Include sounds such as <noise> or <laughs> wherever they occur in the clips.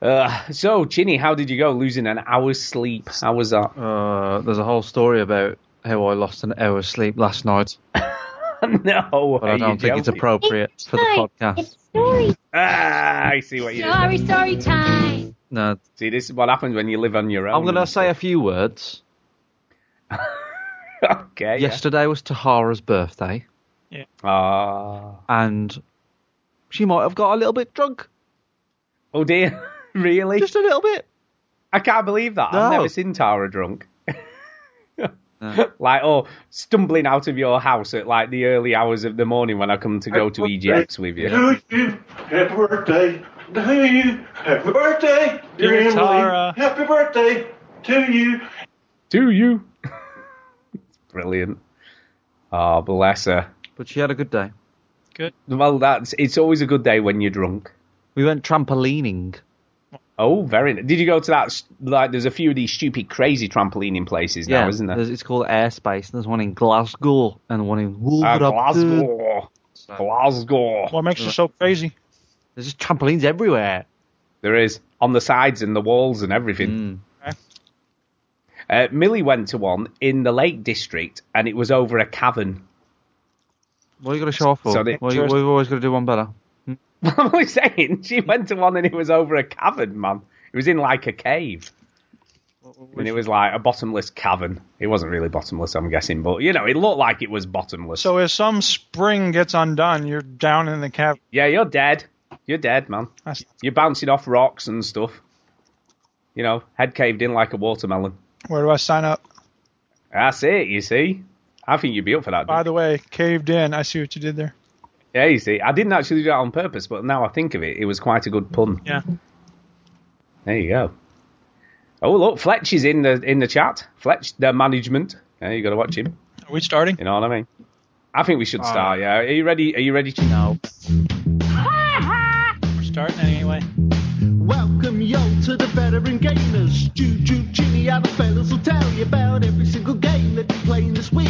Uh, so, Chinny, how did you go? Losing an hour's sleep. How was that? Uh, there's a whole story about how I lost an hour's sleep last night, <laughs> no, but I don't think it's appropriate for the podcast. It's story, Ah, I see what you did. story, story time. No, See, this is what happens when you live on your own. I'm going to say a few words. <laughs> okay. yeah. Yesterday was Tahara's birthday, Yeah. Ah. and she might have got a little bit drunk. Oh dear. Really? Just a little bit. I can't believe that. No. I've never seen Tara drunk. <laughs> No. like, oh, stumbling out of your house at like the early hours of the morning when I come to go to EGX with you. To happy birthday. To you, happy birthday, dear Dear Emily. Tara. Happy birthday to you. To you? it's <laughs> brilliant. Oh, bless her. But she had a good day. Good. Well, that's it's always a good day when you're drunk. We went trampolining. Oh, very. Did you go to that? Like, there's a few of these stupid, crazy trampolining places now, isn't there? It's called Airspace. There's one in Glasgow and one in Uh, Wolverhampton. Glasgow. Glasgow. What makes you so crazy? There's just trampolines everywhere. There is on the sides and the walls and everything. Mm. Uh, Millie went to one in the Lake District, and it was over a cavern. What are you going to show off for? So they- Well, you- we've always got to do one better. <laughs> What am I saying? She went to one and it was over a cavern, man. It was in like a cave. And it was like a bottomless cavern. It wasn't really bottomless, I'm guessing, but you know, it looked like it was bottomless. So if some spring gets undone, you're down in the cavern. yeah, you're dead. You're dead, man. That's- You're bouncing off rocks and stuff. You know, head caved in like a watermelon. Where do I sign up? That's it, you see. I think you'd be up for that. By the way, caved in. I see what you did there. Yeah, you see. I didn't actually do that on purpose, but now I think of it, it was quite a good pun. Yeah. There you go. Oh look, Fletch is in the in the chat. Fletch, the management. Yeah, you got to watch him. Are we starting? You know what I mean? I think we should oh. start. Yeah. Are you ready? Are you ready? To... No. We're starting anyway. Welcome yo to the veteran gamers. Juju, Jimmy, the fellas will tell you about every single game that you're playing this week.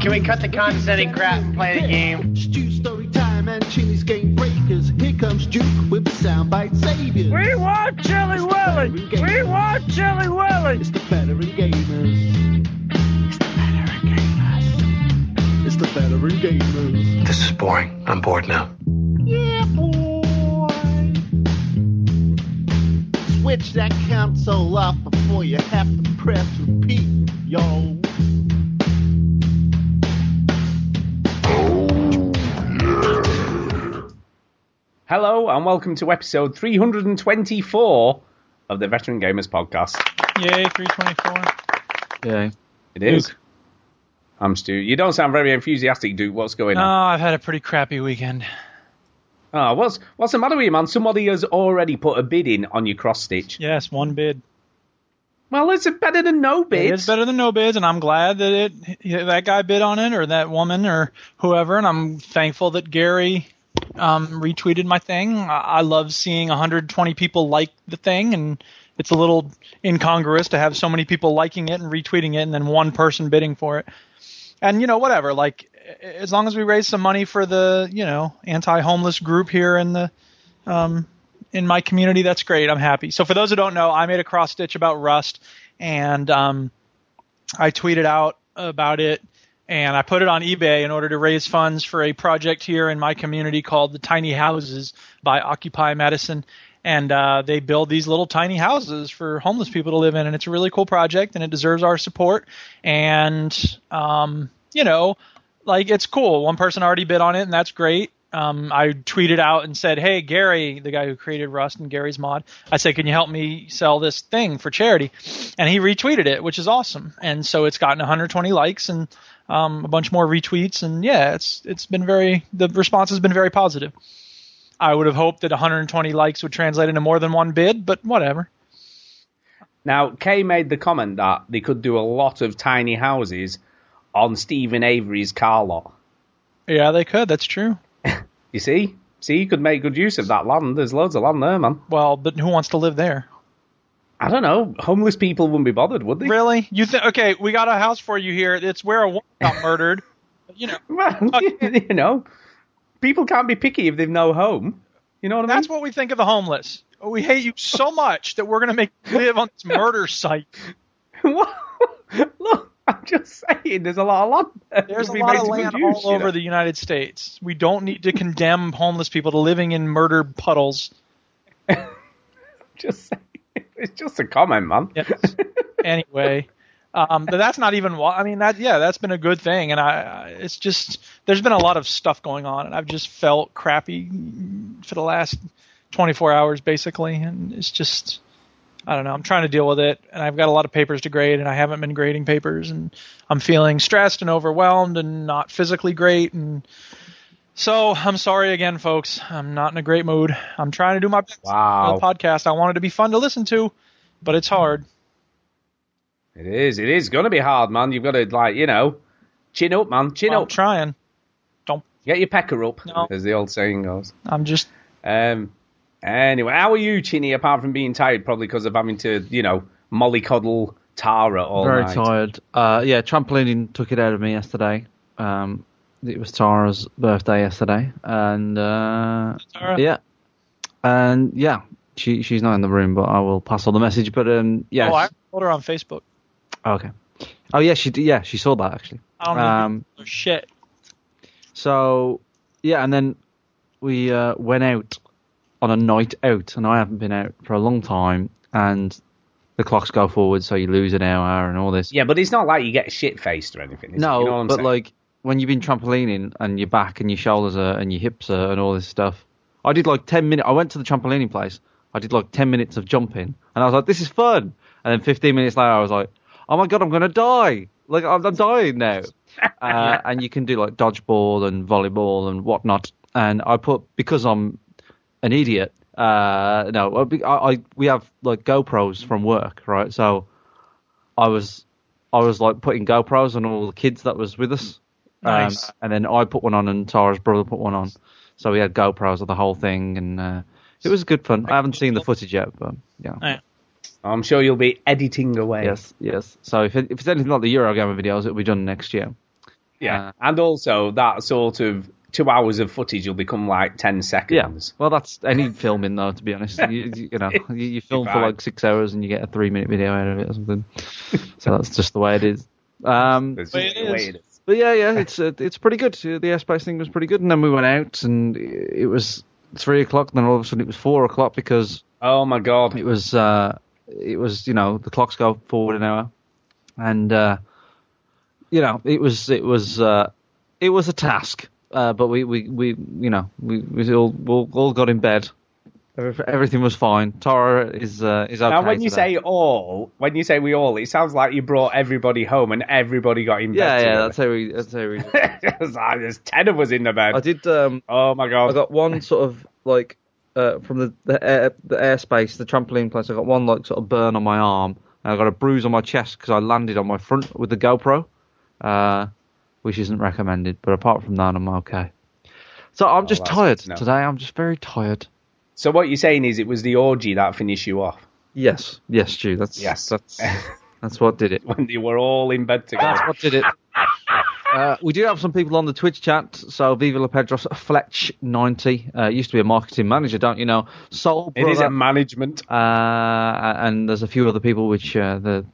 Can we cut the condescending crap and play the game? Stu story time and Chinny's game breakers. Here comes Duke with the soundbite saviors. We want Chili Willy! We want Chili Willy! It's the veteran gamers. It's the veteran gamers. It's the veteran gamers. This is boring. I'm bored now. Yeah, boy. Switch that console off before you have to press repeat, yo. Hello and welcome to episode 324 of the Veteran Gamers Podcast. Yay, 324. Yeah. It is. I'm Stu. You don't sound very enthusiastic, Duke. What's going No, on? I've had a pretty crappy weekend. Oh, what's what's the matter with you, man? Somebody has already put a bid in on your cross stitch. Yes, one bid. Well, it's better than no It bids. is better than no bids, and I'm glad that it that guy bid on it, or that woman, or whoever. And I'm thankful that Garry um, retweeted my thing. I, love seeing 120 people like the thing, and it's a little incongruous to have so many people liking it and retweeting it, and then one person bidding for it. And you know, whatever. Like, as long as we raise some money for the you know anti-homeless group here in the um, in my community, that's great. I'm happy. So for those who don't know, I made a cross stitch about Rust, and um, I tweeted out about it, and I put it on eBay in order to raise funds for a project here in my community called the Tiny Houses by Occupy Madison. And uh, they build these little tiny houses for homeless people to live in, and it's a really cool project, and it deserves our support. And um, you know, like it's cool. One person already bid on it, and that's great. Um, I tweeted out and said, "Hey, Garry, the guy who created Rust and Garry's Mod, I said, can you help me sell this thing for charity?" And he retweeted it, which is awesome. And so it's gotten 120 likes and um, a bunch more retweets, and yeah, it's it's been very the response has been very positive. I would have hoped that 120 likes would translate into more than one bid, but whatever. Now, Kay made the comment that they could do a lot of tiny houses on Steven Avery's car lot. Yeah, they could. That's true. <laughs> You see? See, you could make good use of that land. There's loads of land there, man. Well, but who wants to live there? I don't know. Homeless people wouldn't be bothered, would they? Really? You think? Okay, we got a house for you here. It's where a woman got <laughs> murdered. You know, Well, <laughs> <laughs> you know, people can't be picky if they've no home. You know what I mean? that's what we think of the homeless. We hate you so much that we're going to make you live on this murder site. Look, <laughs> I'm just saying, there's a lot of land. there. There's a lot of land use, all you over know. the United States. We don't need to condemn <laughs> homeless people to living in murder puddles. <laughs> Just saying. It's just a comment, man. Yes. anyway, um, but that's not even. why- I mean, that yeah, that's been a good thing, and I, I it's just there's been a lot of stuff going on, and I've just felt crappy for the last 24 hours basically, and it's just. I don't know. I'm trying to deal with it, and I've got a lot of papers to grade, and I haven't been grading papers, and I'm feeling stressed and overwhelmed, and not physically great, and so I'm sorry again, folks. I'm not in a great mood. I'm trying to do my best Wow. the podcast. I want it to be fun to listen to, but it's hard. It is. It is going to be hard, man. You've got to, like, you know, chin up, man. Chin up. I'm trying. Get your pecker up, No. as the old saying goes. I'm just Um. Anyway, how are you, Chinny? Apart from being tired, probably because of having to, you know, mollycoddle Tara all Very night. tired. Uh, yeah, trampolining took it out of me yesterday. Um, it was Tara's birthday yesterday, and uh, Tara. yeah, and yeah, she she's not in the room, but I will pass on the message. But um, yeah, Oh, I told her on Facebook. okay. Oh yeah, she yeah she saw that actually. I don't Um, to shit. So yeah, and then we uh, went out on a night out, and I haven't been out for a long time, and the clocks go forward, so you lose an hour and all this. Yeah, but it's not like you get shit faced or anything. No, You know but saying? like when you've been trampolining and your back and your shoulders are and your hips are and all this stuff. I did like ten minutes. I went to the trampolining place. I did like ten minutes of jumping, and I was like, "This is fun." And then fifteen minutes later, I was like, "Oh my god, I'm gonna die! Like I'm, I'm dying now." <laughs> uh, and you can do like dodgeball and volleyball and whatnot. And I put because I'm an idiot. Uh, no, I, I we have like GoPros from work, right? So I was I was like putting GoPros on all the kids that was with us. Nice. Um, and then I put one on, and Tara's brother put one on. So we had GoPros of the whole thing, and uh, it was good fun. I haven't seen the footage yet, but yeah. Yeah. I'm sure you'll be editing away. Yes, yes. So if, it, if it's anything like the Eurogamer videos, it'll be done next year. Yeah. Uh, and also, that sort of two hours of footage will become like 10 seconds. Yeah. seconds. Well, that's any filming though. To be honest, you, you, you know, <laughs> you, you film for like six hours and you get a three-minute video out of it or something. <laughs> so that's just the way it is. Um, That's just the way it is. But yeah, yeah, <laughs> it's uh, it's pretty good. Uh, The airspace thing was pretty good, and then we went out, and it was three o'clock. And Then all of a sudden it was four o'clock because Oh my god. it was uh, it was you know the clocks go forward an hour, and uh, you know it was it was uh, it was a task. Uh, but we, we, we you know we, we all, all all got in bed. Everything was fine. Tara is uh, is okay. Now, when you today. say all, when you say we all, it sounds like you brought everybody home and everybody got in yeah, bed. yeah, that's how we that's how we. <laughs> Like, There's ten of us in the bed. I did. Um, oh my god. I got one sort of like uh, from the the, air, the airspace, the trampoline place. I got one like sort of burn on my arm, and I got a bruise on my chest because I landed on my front with the GoPro, uh, which isn't recommended. But apart from that, I'm okay. So I'm just Oh, that's tired know. today. I'm just very tired. So what you're saying is it was the orgy that finished you off Yes, yes, Stu. That's Yes. That's <laughs> that's what did it. when you were all in bed together. That's what did it. <laughs> Uh, we do have some people on the Twitch chat. So Viva La Pedros Fletch ninety uh, used to be a marketing manager, don't you know? Soul It is Brother- a management. Uh, and there's a few other people which uh, the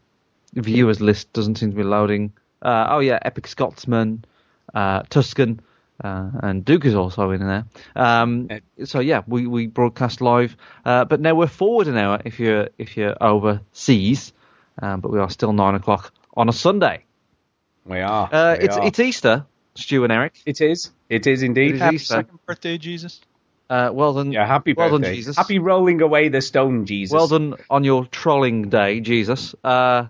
viewers list doesn't seem to be loading. Uh, oh yeah, Epic Scotsman, uh, Tuscan, uh, and Duke is also in there. Um, so yeah, we, we broadcast live, uh, but now we're forward an hour if you're if you're overseas, um, but we are still nine o'clock on a Sunday. We are. Uh, we it's are. it's Easter, Stu and Eric. It is. It is indeed. It is Happy Easter. second birthday, Jesus. Uh, well done. Yeah, happy well birthday. done, Jesus. Happy rolling away the stone, Jesus. Well done on your trolling day, Jesus. Uh,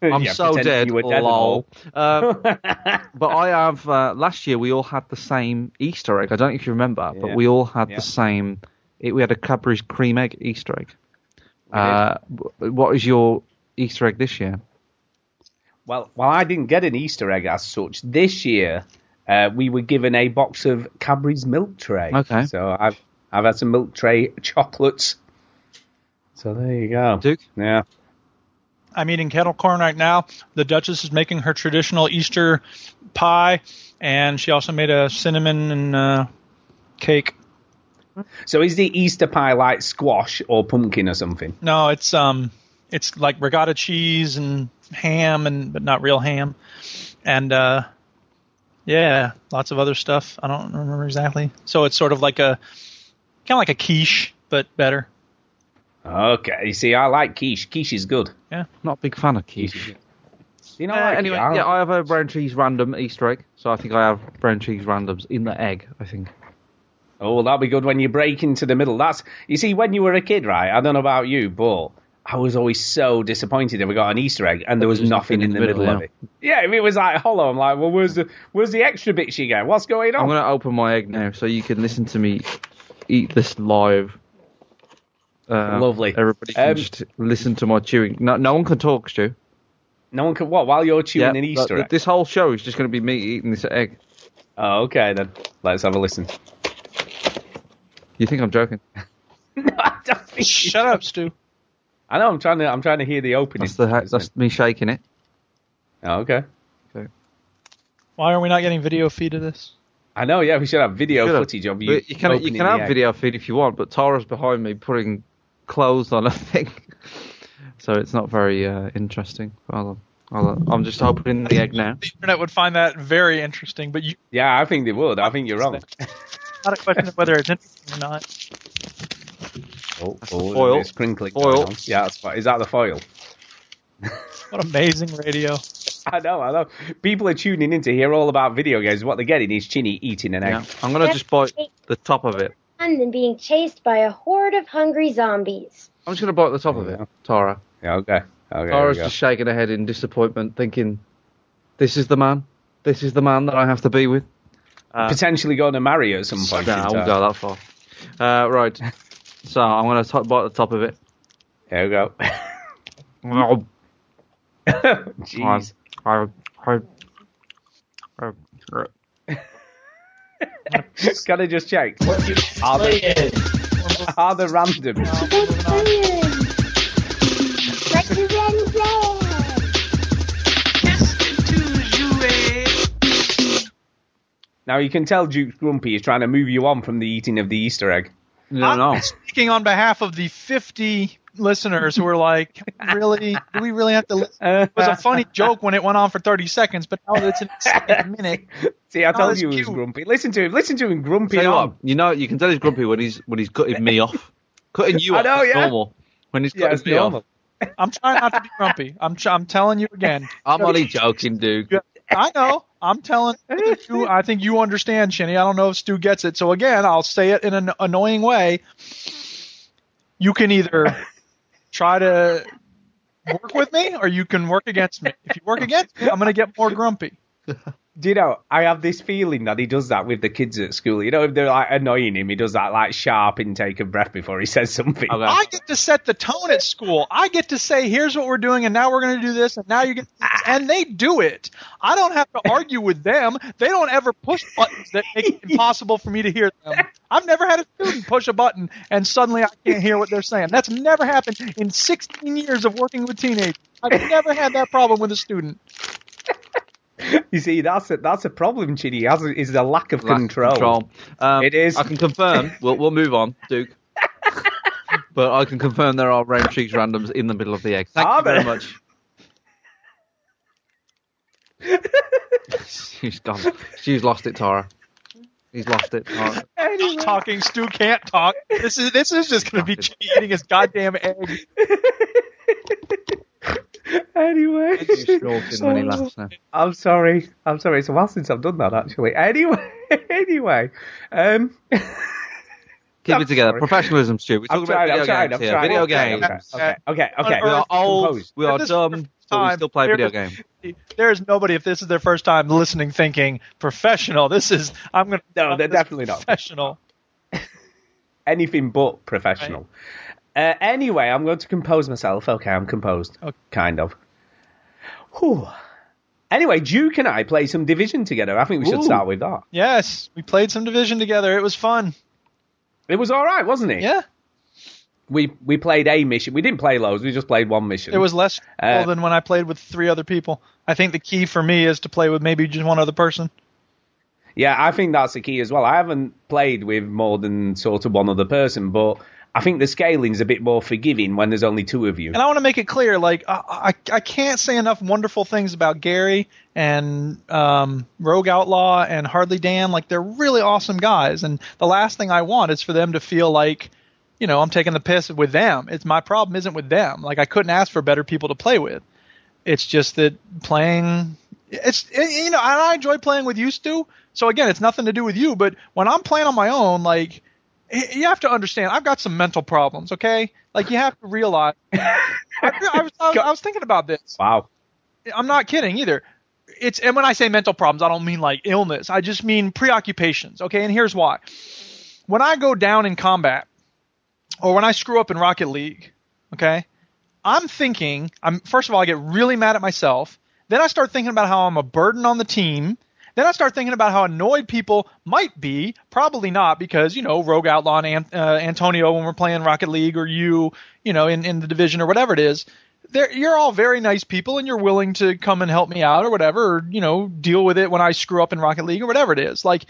<laughs> I'm Yeah, so dead. you were dead lol. Uh, <laughs> but I have. Uh, last year we all had the same Easter egg. I don't know if you remember, but we all had Yeah. the same. It, we had a Cadbury's cream egg Easter egg. Uh, what is your Easter egg this year? Well, well, I didn't get an Easter egg as such. This year, uh, we were given a box of Cadbury's milk tray. Okay. So I've I've had some milk tray chocolates. So there you go. Duke? Yeah. I'm eating kettle corn right now. The Duchess is making her traditional Easter pie, and she also made a cinnamon and uh, cake. So is the Easter pie like squash or pumpkin or something? No, it's um, it's like ricotta cheese and ham, and but not real ham, and uh, yeah, lots of other stuff. I don't remember exactly. So it's sort of like a kind of like a quiche, but better. Okay, you see, I like quiche. Quiche is good. Yeah, not a big fan of quiche. You know, Uh, like anyway, yeah, I have a Rowntree's Random Easter egg, so I think I have Rowntree's Randoms in the egg. I think. Oh, well, that'll be good when you break into the middle. That's you see, when you were a kid, right? I don't know about you, but I was always so disappointed that we got an Easter egg and there was nothing in the middle, of yeah. it. Yeah, it was like hollow, I'm like, well, where's the where's the extra bits you get? What's going on? I'm going to open my egg now, so you can listen to me eat this live. Uh, Lovely. Everybody can Um, just listen to my chewing. No, no one can talk, Stu. No one can what while you're chewing Yeah, an Easter th- egg. This whole show is just going to be me eating this egg. Oh, okay then. Let's have a listen. You think I'm joking? <laughs> no, I don't think. Shut up, Stu. I know. I'm trying to. I'm trying to hear the opening. That's the that's me shaking it. Oh, okay. Why are we not getting video feed of this? I know. Yeah, we should have video Should have. footage of you. But you can you can have egg. video feed if you want, but Tara's behind me putting clothes on a <laughs> thing, so it's not very uh, interesting. I'll, I'll, I'm just opening the egg now. The internet would find that very interesting, but you, Yeah, I think they would. I think you're wrong. not <laughs> a question of whether it's interesting or not. Oh, That's the oh, foil. It's crinkling. Foil. going. Yeah, that's fi- is that the foil? <laughs> What amazing radio! I know, I know. People are tuning in to hear all about video games. What they're getting is Chinny eating an egg. Yeah, I'm gonna just bite the top of it. And being chased by a horde of hungry zombies. I'm just gonna bite the top of it, Tara. Yeah, okay. Okay. Tara's just shaking her head in disappointment, thinking, "This is the man. This is the man that I have to be with." go. Potentially going to marry at some point. Nah, I won't go that far. Uh, right. <laughs> So I'm gonna top, bite the top of it. There we go. Oh, <laughs> <laughs> Jeez. I, I, I, <laughs> Can I just check? Are they, are they random? Now you can tell Duke's grumpy is trying to move you on from the eating of the Easter egg. no, no. I'm speaking on behalf of the 50 listeners who are like, really? Do we really have to listen? It was a funny joke when it went on for 30 seconds, but now it's a minute. <laughs> See, I told that's you he was grumpy. Listen to him. Listen to him grumpy Tell you on. what, you know, you can tell he's grumpy when he's when he's cutting me off, cutting <laughs> you I off. know, yeah. normal. When he's cutting it's me normal. off, I'm trying not to be grumpy. I'm, tr- I'm telling you again. <laughs> I'm only joking, dude. I know. I'm telling you. I think you understand, Chinny. I don't know if Stu gets it. So again, I'll say it in an annoying way. You can either try to work with me, or you can work against me. If you work against me, I'm going to get more grumpy. <laughs> Do you know, I have this feeling that he does that with the kids at school. You know, if they're like annoying him, he does that like sharp intake of breath before he <laughs> says something. Okay. I get to set the tone at school. I get to say, here's what we're doing, and now we're going to do this, and now you're get, and they do it. I don't have to <laughs> argue with them. They don't ever push buttons that make it impossible for me to hear them. I've never had a student push a button and suddenly I can't hear what they're saying. That's never happened in 16 years of working with teenagers. I've never had that problem with a student. <laughs> You see, that's a, that's a problem, Chinny. Has is a lack of Lack of control. control. Um, It is. I can confirm. We'll we'll move on, Duke. <laughs> but I can confirm there are Rowntree's Randoms in the middle of the egg. Thank Are you very there? much. <laughs> She's gone. She's lost it, Tara. He's lost it. Tara. I'm talking. Stu can't talk. This is this is just going to be Chinny eating his goddamn egg. Anyway, He's snorting when he laughs now. I'm sorry. I'm sorry. It's a while since I've done that, actually. Anyway, <laughs> anyway, um, <laughs> Keep I'm it together. sorry. Professionalism, Stu. We're talking about trying. I'm video games here. Video okay, games. Okay. Okay. Okay. We are old. Composed. We are dumb. the But we still play video games. <laughs> There is nobody if this is their first time listening thinking professional. This is I'm going to No, they're definitely not. professional. anything but professional. Uh, anyway, I'm going to compose myself. Okay, I'm composed. Okay. Kind of. Whew. Anyway, Duke and I play some Division together. I think we should Ooh. start with that. Yes, we played some division together. It was fun. It was all right, wasn't it? Yeah, We we played a mission. We didn't play loads. We just played one mission. it was less Uh, than when I played with three other people. I think the key for me is to play with maybe just one other person. Yeah, I think that's the key as well. I haven't played with more than sort of one other person, but I think the scaling's a bit more forgiving when there's only two of you. And I want to make it clear, like I, I, I can't say enough wonderful things about Gary and um, Rogue Outlaw and Hardly Dan. Like they're really awesome guys, and the last thing I want is for them to feel like, you know, I'm taking the piss with them. It's my problem isn't with them. Like I couldn't ask for better people to play with. It's just that playing, it's you know, I enjoy playing with you, Stu. So again, it's nothing to do with you, but when I'm playing on my own, like you have to understand, I've got some mental problems. Okay, like you have to realize. <laughs> I, I, was, I, was, I was thinking about this. Wow. I'm not kidding either. It's and when I say mental problems, I don't mean like illness. I just mean preoccupations. Okay, and here's why. When I go down in combat, or when I screw up in Rocket League, okay, I'm thinking. I'm first of all, I get really mad at myself. Then I start thinking about how I'm a burden on the team. Then I start thinking about how annoyed people might be. Probably not, because you know, Rogue Outlaw and An- uh, Antonio when we're playing Rocket League, or you, you know, in in the division or whatever it is. They're, you're all very nice people, and you're willing to come and help me out or whatever, or you know, deal with it when I screw up in Rocket League or whatever it is. Like,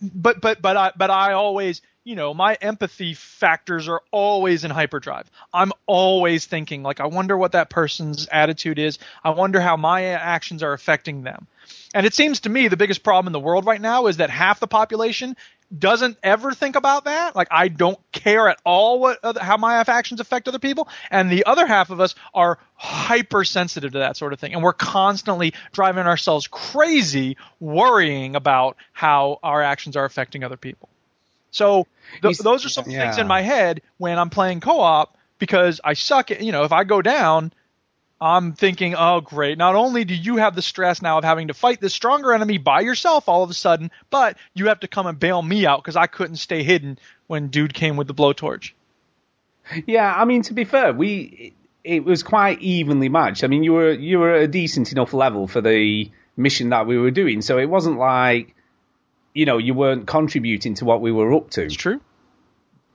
but but but I but I always you know, my empathy factors are always in hyperdrive. I'm always thinking, like, I wonder what that person's attitude is. I wonder how my actions are affecting them. And it seems to me the biggest problem in the world right now is that half the population doesn't ever think about that. Like, I don't care at all what other, how my actions affect other people. And the other half of us are hypersensitive to that sort of thing. And we're constantly driving ourselves crazy worrying about how our actions are affecting other people. So th- those are some yeah. things in my head when I'm playing co-op because I suck at, you know, if I go down, I'm thinking, oh great, not only do you have the stress now of having to fight this stronger enemy by yourself all of a sudden, but you have to come and bail me out because I couldn't stay hidden when dude came with the blowtorch. Yeah, I mean to be fair, we it was quite evenly matched. I mean, you were you were at a decent enough level for the mission that we were doing, so it wasn't like you know, you weren't contributing to what we were up to. It's true.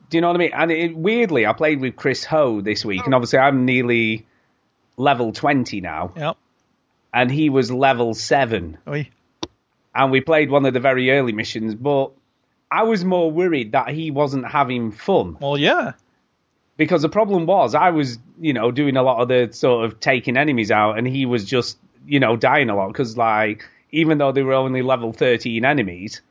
Do you know what I mean? And it, weirdly, I played with Chris Ho this week, and obviously I'm nearly level 20 now. Yep. And he was level 7. Oy. And we played one of the very early missions, but I was more worried that he wasn't having fun. Well, yeah. Because the problem was, I was, you know, doing a lot of the sort of taking enemies out, and he was just, you know, dying a lot. Because, like, even though they were only level 13 enemies,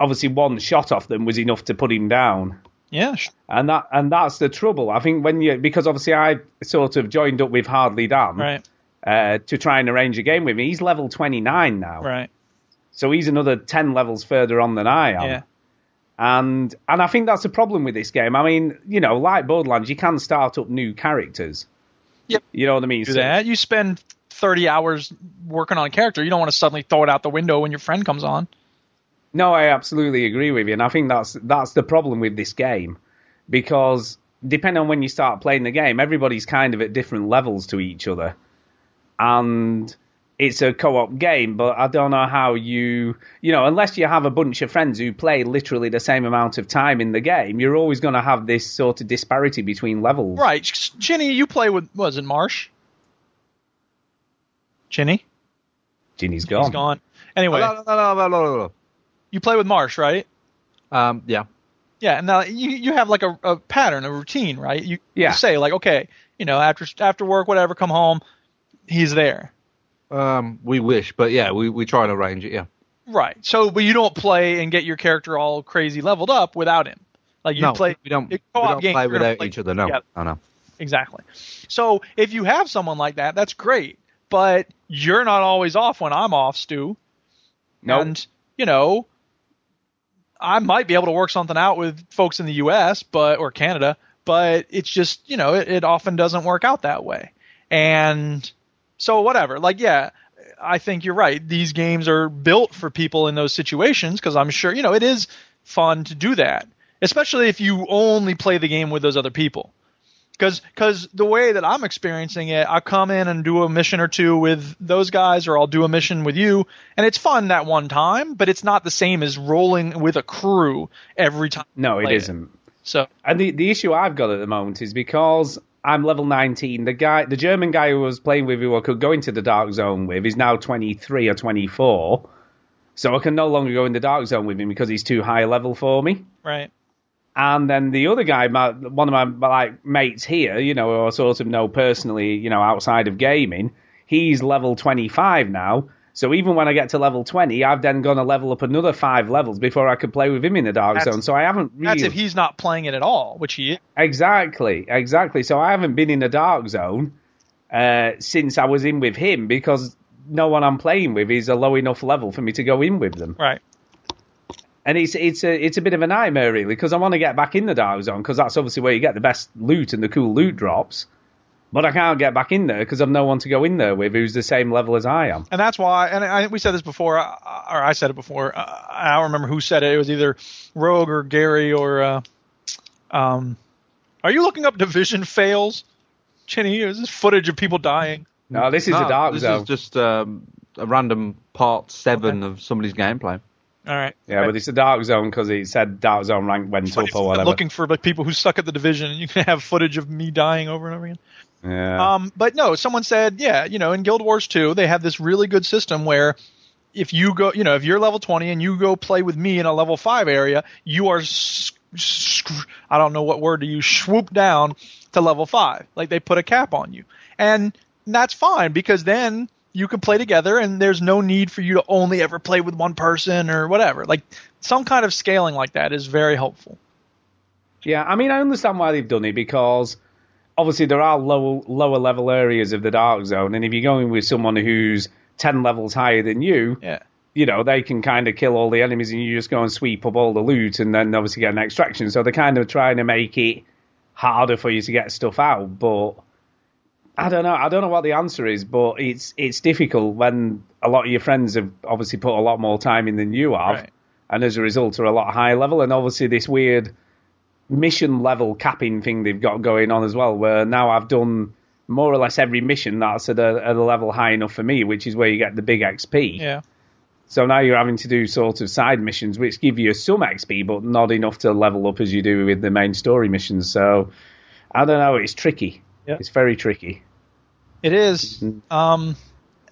obviously one shot off them was enough to put him down. Yeah. And that and that's the trouble. I think when you because obviously I sort of joined up with Hardly Dan Right. uh, to try and arrange a game with me. He's level 29 now. Right. So he's another 10 levels further on than I am. Yeah. And and I think that's a problem with this game. I mean, you know, like Borderlands, you can start up new characters. Yep. You know what I mean? Do So- that. You spend 30 hours working on a character. You don't want to suddenly throw it out the window when your friend comes on. No, I absolutely agree with you, and I think that's that's the problem with this game, because depending on when you start playing the game, everybody's kind of at different levels to each other, and it's a co-op game. But I don't know how you, you know, unless you have a bunch of friends who play literally the same amount of time in the game, you're always going to have this sort of disparity between levels. Right. Chinny, you play with, what was it Marsh? Chinny? Chinny's gone. He's gone. Anyway, No, no, no, no, no, no, you play with Marsh, right? Um, yeah. Yeah, and now you you have like a, a pattern, a routine, right? You, Yeah. you say like, okay, you know, after after work, whatever, come home, he's there. Um, we wish, but yeah, we, we try and arrange it. Yeah. Right. So, but you don't play and get your character all crazy leveled up without him. Like you no, play. we don't. We don't game, play without play each other. No. together. I know. Exactly. So if you have someone like that, that's great. But you're not always off when I'm off, Stu. Nope. And you know, I might be able to work something out with folks in the U.S. but or Canada, but it's just you know it, it often doesn't work out that way. And so whatever. Like yeah, I think you're right. These games are built for people in those situations because I'm sure you know it is fun to do that, especially if you only play the game with those other people because because the way that I'm experiencing it, I come in and do a mission or two with those guys, or I'll do a mission with you, and it's fun that one time, but it's not the same as rolling with a crew every time. No, it isn't. So And the, the issue I've got at the moment is because I'm level 19, the guy, the German guy who was playing with, who I could go into the dark zone with, is now 23 or 24. So I can no longer go in the dark zone with him because he's too high level for me. Right. And then the other guy, my, one of my, my like mates here, you know, who I sort of know personally, you know, outside of gaming, he's level 25 now. So even when I get to level 20, I've then gone to level up another five levels before I could play with him in the dark That's- zone. So I haven't really. That's if he's not playing it at all, which he is. Exactly, exactly. So I haven't been in the dark zone uh, since I was in with him because no one I'm playing with is a low enough level for me to go in with them. right. And it's it's a it's a bit of a nightmare really because I want to get back in the dark zone because that's obviously where you get the best loot and the cool loot drops. But I can't get back in there because I've no one to go in there with who's the same level as I am. and that's why. And I, we said this before, uh, or I said it before. Uh, I don't remember who said it. It was either Rogue or Gary or. Uh, um, are you looking up division fails, Chinny? Is this footage of people dying? No, this is No, a dark this zone. is just um, a random part seven of somebody's gameplay. All right. Yeah, but it's a dark zone because it said dark zone rank went up or whatever. looking for like people who suck at the division, and you can have footage of me dying over and over again. yeah. Um, but no, someone said, yeah, you know, in Guild Wars 2, they have this really good system where if you go, you know, if you're level 20 and you go play with me in a level 5 area, you are, I don't know what word to use, swoop down to level 5. Like they put a cap on you. And that's fine because then you can play together and there's no need for you to only ever play with one person or whatever. Like some kind of scaling like that is very helpful. Yeah, I mean, I understand why they've done it because obviously there are low, lower level areas of the dark zone, and if you're going with someone who's ten levels higher than you, Yeah. you know they can kind of kill all the enemies, and you just go and sweep up all the loot, and then obviously get an extraction. So they're kind of trying to make it harder for you to get stuff out, but. I don't know. I don't know what the answer is, but it's it's difficult when a lot of your friends have obviously put a lot more time in than you have, Right. and as a result are a lot higher level. And obviously this weird mission level capping thing they've got going on as well, where now I've done more or less every mission that's at a, at a level high enough for me, which is where you get the big XP. Yeah. So now you're having to do sort of side missions, which give you some XP, but not enough to level up as you do with the main story missions. So I don't know. It's tricky. Yeah. It's very tricky. It is. Um,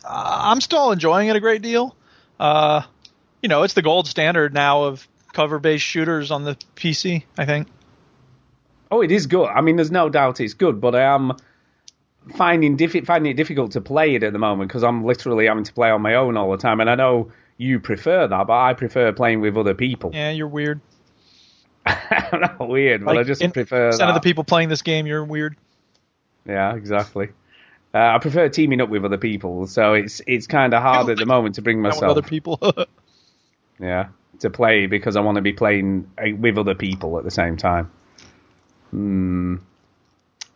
I'm still enjoying it a great deal. Uh, you know, it's the gold standard now of cover-based shooters on the PC. I think. Oh, it is good. I mean, there's no doubt it's good, but I am finding diffi- finding it difficult to play it at the moment because I'm literally having to play on my own all the time. And I know you prefer that, but I prefer playing with other people. Yeah, you're weird. I'm <laughs> not weird, but I just prefer Percent of the people playing this game, you're weird. Yeah, exactly. Uh, I prefer teaming up with other people, so it's it's kind of hard at the moment to bring Not with myself. other people. <laughs> Yeah, to play because I want to be playing uh, with other people at the same time. Hmm.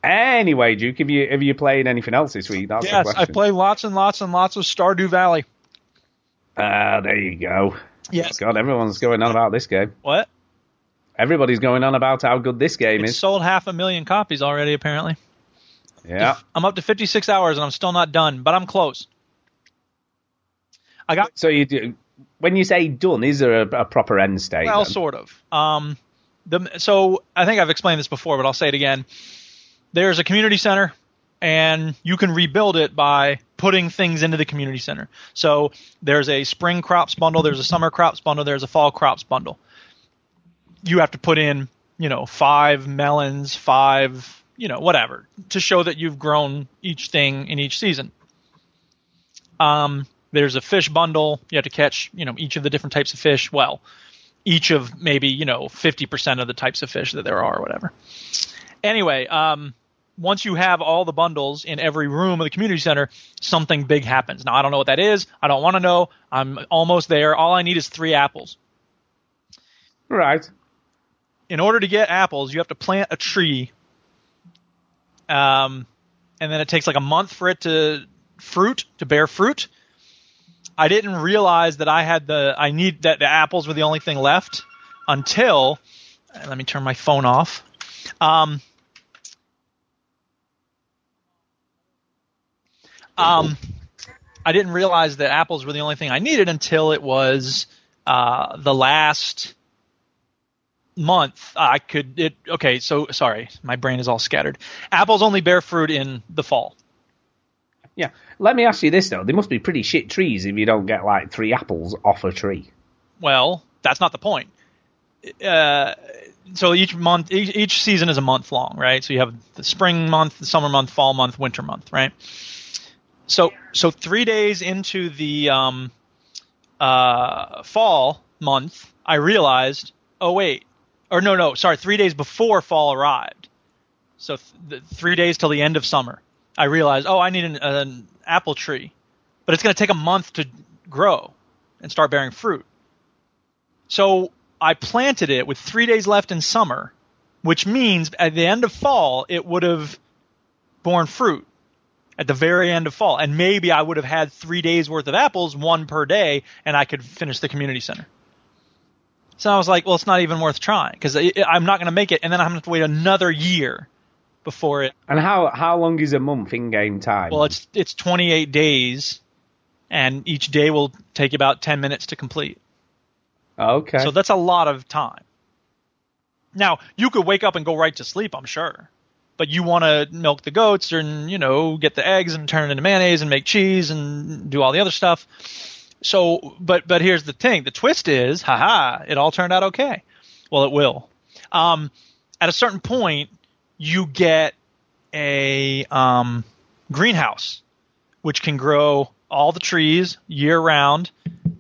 Anyway, Duke, have you have you played anything else this week? That's the yes, question. I play lots and lots and lots of Stardew Valley. Ah, there you go. Yes. God, everyone's going on about this game. What? Everybody's going on about how good this game It's is. sold half a million copies already, apparently. Yeah. I'm up to 56 hours and I'm still not done, but I'm close. I got So you do. When you say done, is there a, a proper end state? Well, then? sort of. Um, the so I think I've explained this before, but I'll say it again. There's a community center, and you can rebuild it by putting things into the community center. So there's a spring crops bundle, there's a summer crops bundle, there's a fall crops bundle. You have to put in, you know, five melons, five, you know, whatever, to show that you've grown each thing in each season. Um, there's a fish bundle. You have to catch, you know, each of the different types of fish. Well, each of maybe you know 50% of the types of fish that there are or whatever anyway um, once you have all the bundles in every room of the community center something big happens now i don't know what that is i don't want to know i'm almost there all i need is three apples Right. in order to get apples you have to plant a tree um, and then it takes like a month for it to fruit to bear fruit. I didn't realize that i had the i need that the apples were the only thing left until let me turn my phone off. Um, um, i didn't realize that apples were the only thing i needed until it was uh, the last month I could it okay so sorry my brain is all scattered apples only bear fruit in the fall Yeah. Let me ask you this though: they must be pretty shit trees if you don't get like three apples off a tree. Well, that's not the point. Uh, so each month, each, each season is a month long, right? So you have the spring month, the summer month, fall month, winter month, right? So so three days into the um, uh, fall month, I realized, oh wait, or no no, sorry, three days before fall arrived. So th- three days till the end of summer, I realized, oh, I need an, an apple tree, but it's going to take a month to grow and start bearing fruit. So I planted it with three days left in summer, which means at the end of fall it would have borne fruit at the very end of fall, and maybe I would have had three days worth of apples, one per day, and I could finish the community center. So I was like, well, it's not even worth trying because I'm not going to make it, and then I'm going to have to wait another year before it. And how how long is a month in game time? Well, it's it's 28 days, and each day will take about 10 minutes to complete. okay. So that's a lot of time. Now, you could wake up and go right to sleep, I'm sure. But you want to milk the goats and, you know, get the eggs and turn it into mayonnaise and make cheese and do all the other stuff. So, but, but here's the thing. The twist is, haha, it all turned out okay. Well, it will. Um, at a certain point, you get a, um, greenhouse, which can grow all the trees year round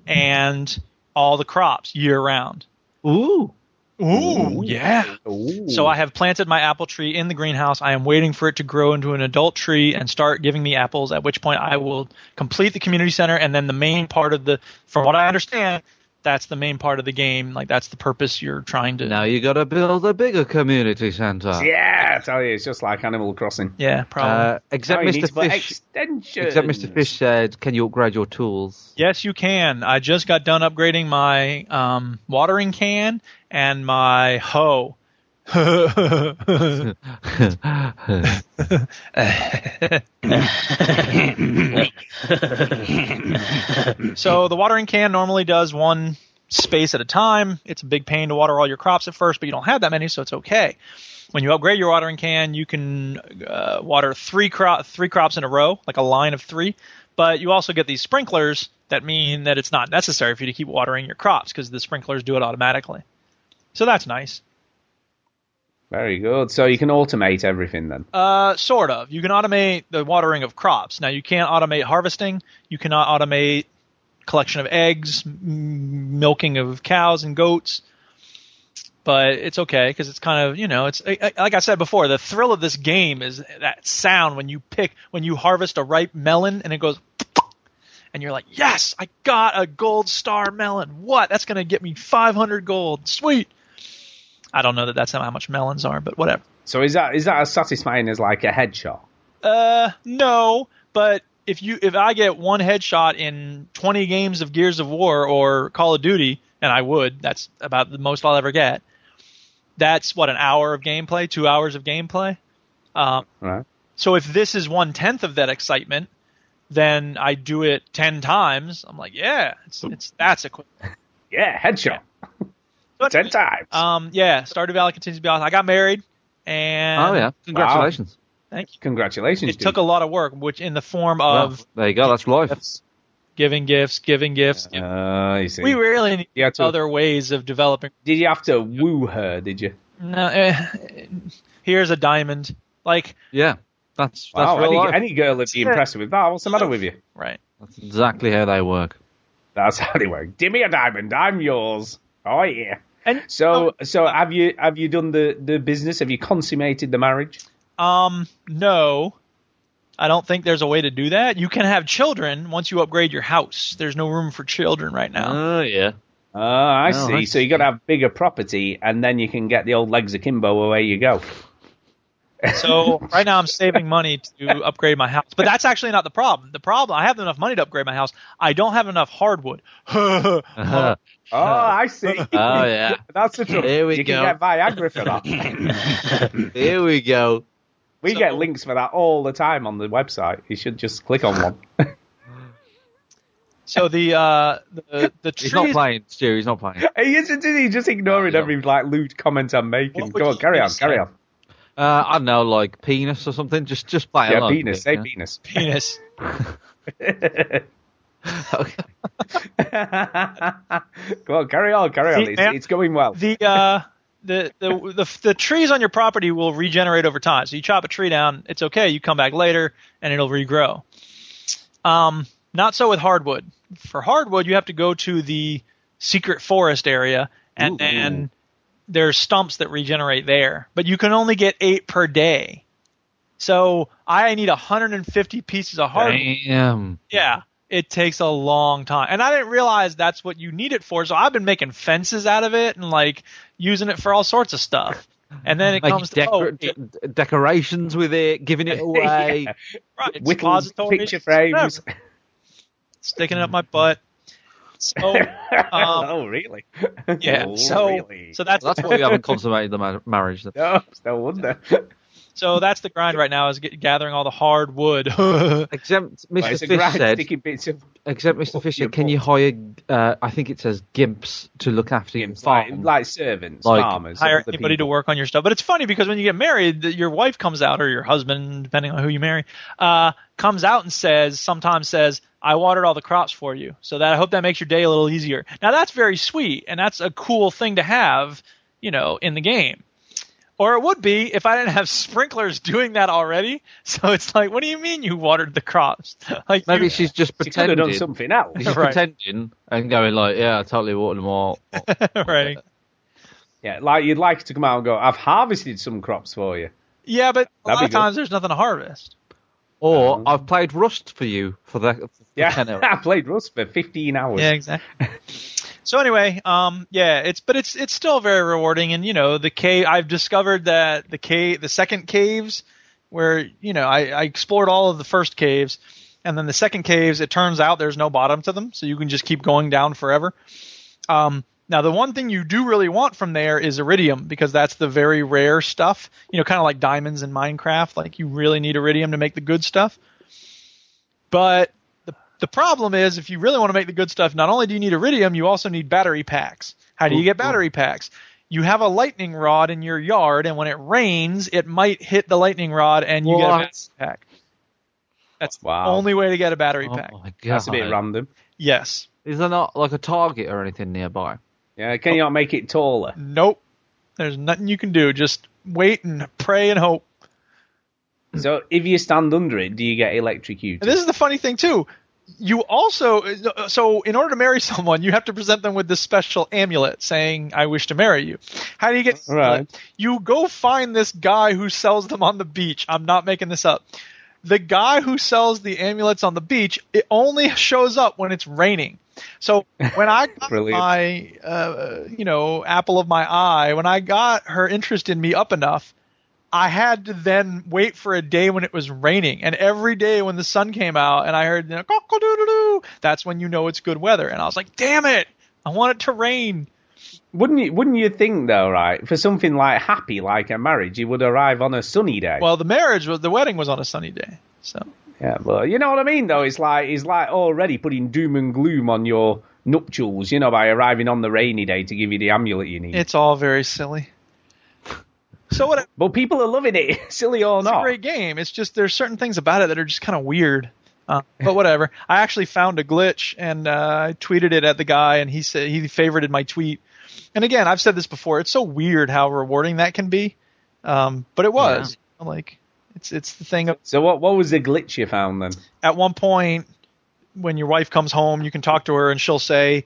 and all the crops year round. Ooh. Ooh, yeah. Ooh. So I have planted my apple tree in the greenhouse. I am waiting for it to grow into an adult tree and start giving me apples, at which point I will complete the community center and then the main part of the from what I understand, that's the main part of the game. Like that's the purpose you're trying to Now you got to build a bigger community centre. yeah, I tell you, it's just like Animal Crossing. Yeah, probably. Uh, except Now Mr. Fish. extensions. Except Mr. Fish said, "Can you upgrade your tools?" yes, you can. I just got done upgrading my um, watering can and my hoe. <laughs> So the watering can normally does one space at a time. It's a big pain to water all your crops at first, but you don't have that many, so it's okay. When you upgrade your watering can, you can uh, water three cro- three crops in a row, like a line of three. But you also get these sprinklers that mean that it's not necessary for you to keep watering your crops because the sprinklers do it automatically. So that's nice. Very good. So you can automate everything then. Uh, sort of. You can automate the watering of crops. Now you can't automate harvesting. You cannot automate collection of eggs, m- milking of cows and goats. But it's okay because it's kind of you know it's like I said before. The thrill of this game is that sound when you pick when you harvest a ripe melon and it goes. And you're like, yes, I got a gold star melon. What? That's going to get me 500 gold. Sweet. I don't know that that's how much melons are, but whatever. So is that is that as satisfying as like a headshot? Uh, no, but if you if I get one headshot in 20 games of Gears of War or Call of Duty, and I would, that's about the most I'll ever get. That's what an hour of gameplay, two hours of gameplay. Um, Right. so if this is one tenth of that excitement, then I do it ten times. I'm like, yeah, it's, it's that's a quick. <laughs> Yeah, headshot. But, Ten times. Um, yeah, Stardew Valley continues to be awesome. I got married, and oh yeah, congratulations. thank you. Congratulations. It took a lot of work, which in the form Well, of there you go. That's life. gifts, giving gifts, giving gifts. dude. Uh, you see. we really need You had to- other ways of developing. Did you have to woo her? Did you? No, eh, here's a diamond. Like, Yeah, that's that's Wow, real any, life. any girl would be impressed with that. What's the matter with you? right. That's exactly how they work. That's how they work. Give me a diamond, I'm yours. Oh yeah. And So, so have you have you done the the business? Have you consummated the marriage? um, no, I don't think there's a way to do that. You can have children once you upgrade your house. There's no room for children right now. Oh yeah. Oh, I Oh, see. I so you got to have bigger property, and then you can get the old legs akimbo. Away you go. So right now I'm saving money to upgrade my house. But that's actually not the problem. The problem I have enough money to upgrade my house. I don't have enough hardwood. <laughs> Uh-huh. Oh, I see. <laughs> Oh yeah. That's the trouble. Here we you go. can get Viagra for that. <laughs> Here we go. We So- get links for that all the time on the website. You should just click on one. So the uh the <laughs> the He's not trees playing, Stu. He's not playing. he isn't. Is he? Just ignoring No, every like lewd comment I'm making. What Go on, carry on, say? carry on. Uh, I don't know, like penis or something. Just just play Yeah, along. penis. Say yeah. penis. Penis. Okay. <laughs> Go on, carry on, carry on. See, It's, man, it's going well. the uh the, the the the trees on your property will regenerate over time. So you chop a tree down, it's okay. You come back later and it'll regrow. Um, not so with hardwood. For hardwood, you have to go to the secret forest area, and Ooh. then there's stumps that regenerate there. But you can only get eight per day. So I need 150 pieces of hardwood. Damn. Yeah, it takes a long time. And I didn't realize that's what you need it for. So I've been making fences out of it and like using it for all sorts of stuff. And then it Like comes to oh, it- de- decorations with it, giving it <laughs> away. Yeah. right, <laughs> Whittles, picture frames. sticking it up my butt. So <laughs> um, oh, really? yeah, Oh, so really? so that's That's why we haven't consummated the ma- marriage. then. No, no wonder. So that's the grind right now is get, gathering all the hard wood. <laughs> Except Mr. it's Fish grind said, bits of except Mr. Up Fisher, can you hire, uh, I think it says gimps to look after your gimps, like, farm. like servants, Like, farmers, hire other anybody to work on your stuff. But it's funny because when you get married, your wife comes out or your husband, depending on who you marry, uh, comes out and says, sometimes says, I watered all the crops for you. So that I hope that makes your day a little easier. Now that's very sweet and that's a cool thing to have, you know, in the game. Or it would be if I didn't have sprinklers doing that already. So it's like, what do you mean you watered the crops? <laughs> Like Maybe you- she's just She pretending. done something else. She's Right. pretending and going like, yeah, I totally watered them all. <laughs> right. Yeah, like you'd like to come out and go, I've harvested some crops for you. Yeah, but a That'd lot of good. times there's nothing to harvest. Or Um, I've played Rust for you for the for Yeah, <laughs> I played Rust for 15 hours. Yeah, exactly. So anyway, um, yeah, it's but it's it's still very rewarding, and you know the cave. I've discovered that the cave, the second caves, where you know I, I explored all of the first caves, and then the second caves. It turns out there's no bottom to them, so you can just keep going down forever. Um, now the one thing you do really want from there is iridium because that's the very rare stuff. You know, kind of like diamonds in Minecraft. Like you really need iridium to make the good stuff. But the the problem is if you really want to make the good stuff, not only do you need iridium, you also need battery packs. How do you get battery packs? You have a lightning rod in your yard, and when it rains, it might hit the lightning rod, and you get a What? battery pack. That's Wow. the only way to get a battery Oh pack. my god. That's a bit random. Yes. Is there not like a target or anything nearby? Yeah, can you not make it taller? Nope. There's nothing you can do. Just wait and pray and hope. So if you stand under it, do you get electrocuted? And this is the funny thing too. You also so in order to marry <laughs> someone, you have to present them with this special amulet saying, "I wish to marry you." How do you get? Right. You go find this guy who sells them on the beach. I'm not making this up. The guy who sells the amulets on the beach, it only shows up when it's raining. So <laughs> when I got my, uh, you know, apple of my eye, when I got her interest in me up enough, I had to then wait for a day when it was raining. And every day when the sun came out and I heard, you know, that's when you know it's good weather. And I was like, damn it, I want it to rain. Wouldn't you? Wouldn't you think though, right? For something like happy, like a marriage, you would arrive on a sunny day. Well, the marriage was, the wedding was on a sunny day. So, yeah, well, you know what I mean, though. It's like it's like already putting doom and gloom on your nuptials, you know, by arriving on the rainy day to give you the amulet you need. it's all very silly. So what? but people are loving it, <laughs> silly all. It's a great game. It's just there's certain things about it that are just kind of weird. Uh, <laughs> but whatever. I actually found a glitch and uh, I tweeted it at the guy, and he said he favorited my tweet. And again, I've said this before. It's so weird how rewarding that can be. Um, but it was like it's it's the thing of So what? What was the glitch you found then? at one point when your wife comes home, you can talk to her and she'll say,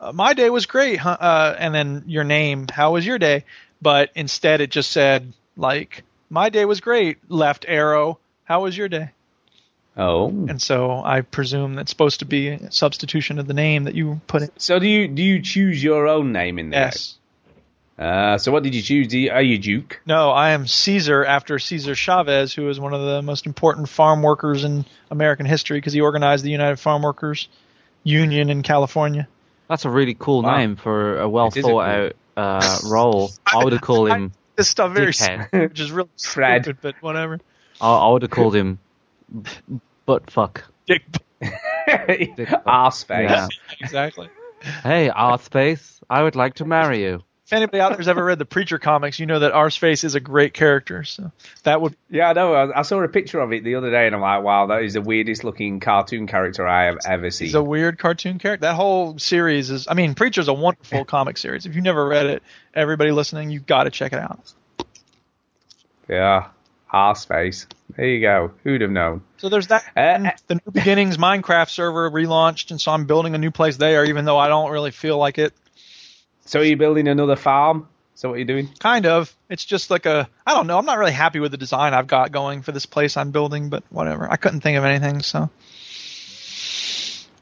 uh, "My day was great," huh? uh, and then your name, "How was your day?" But instead, it just said like, "My day was great." Left arrow, "How was your day?" Oh, And so I presume that's supposed to be a substitution of the name that you put in. so do you do you choose your own name in there? Yes. Uh, so what did you choose? Do you, are you Duke? No, I am Caesar after Cesar Chavez, who is one of the most important farm workers in American history because he organized the United Farm Workers Union in California. That's a really cool Wow. name for a well It is thought out uh, role. I would have called him. <laughs> This stuff very Dickhead. stupid, <laughs> which is really Fred. stupid, but whatever. I, I would have called him. Butt fuck. Dick, <laughs> Arse face. Yeah. exactly. Hey, Arseface, I would like to marry you. If anybody out there's ever read the Preacher comics, you know that Arseface is a great character. So that would Yeah, I know. I, I saw a picture of it the other day, and I'm like, wow, that is the weirdest looking cartoon character I have ever seen. He's a weird cartoon character. That whole series is. I mean, Preacher's a wonderful <laughs> comic series. If you've never read it, everybody listening, you've got to check it out. yeah, arse face. There you go. Who'd have known? So there's that. Uh, and the New Beginnings Minecraft server relaunched, and so I'm building a new place there, even though I don't really feel like it. So are you building another farm? So what are you doing? Kind of. It's just like a. I don't know. I'm not really happy with the design I've got going for this place I'm building, but whatever. I couldn't think of anything, so.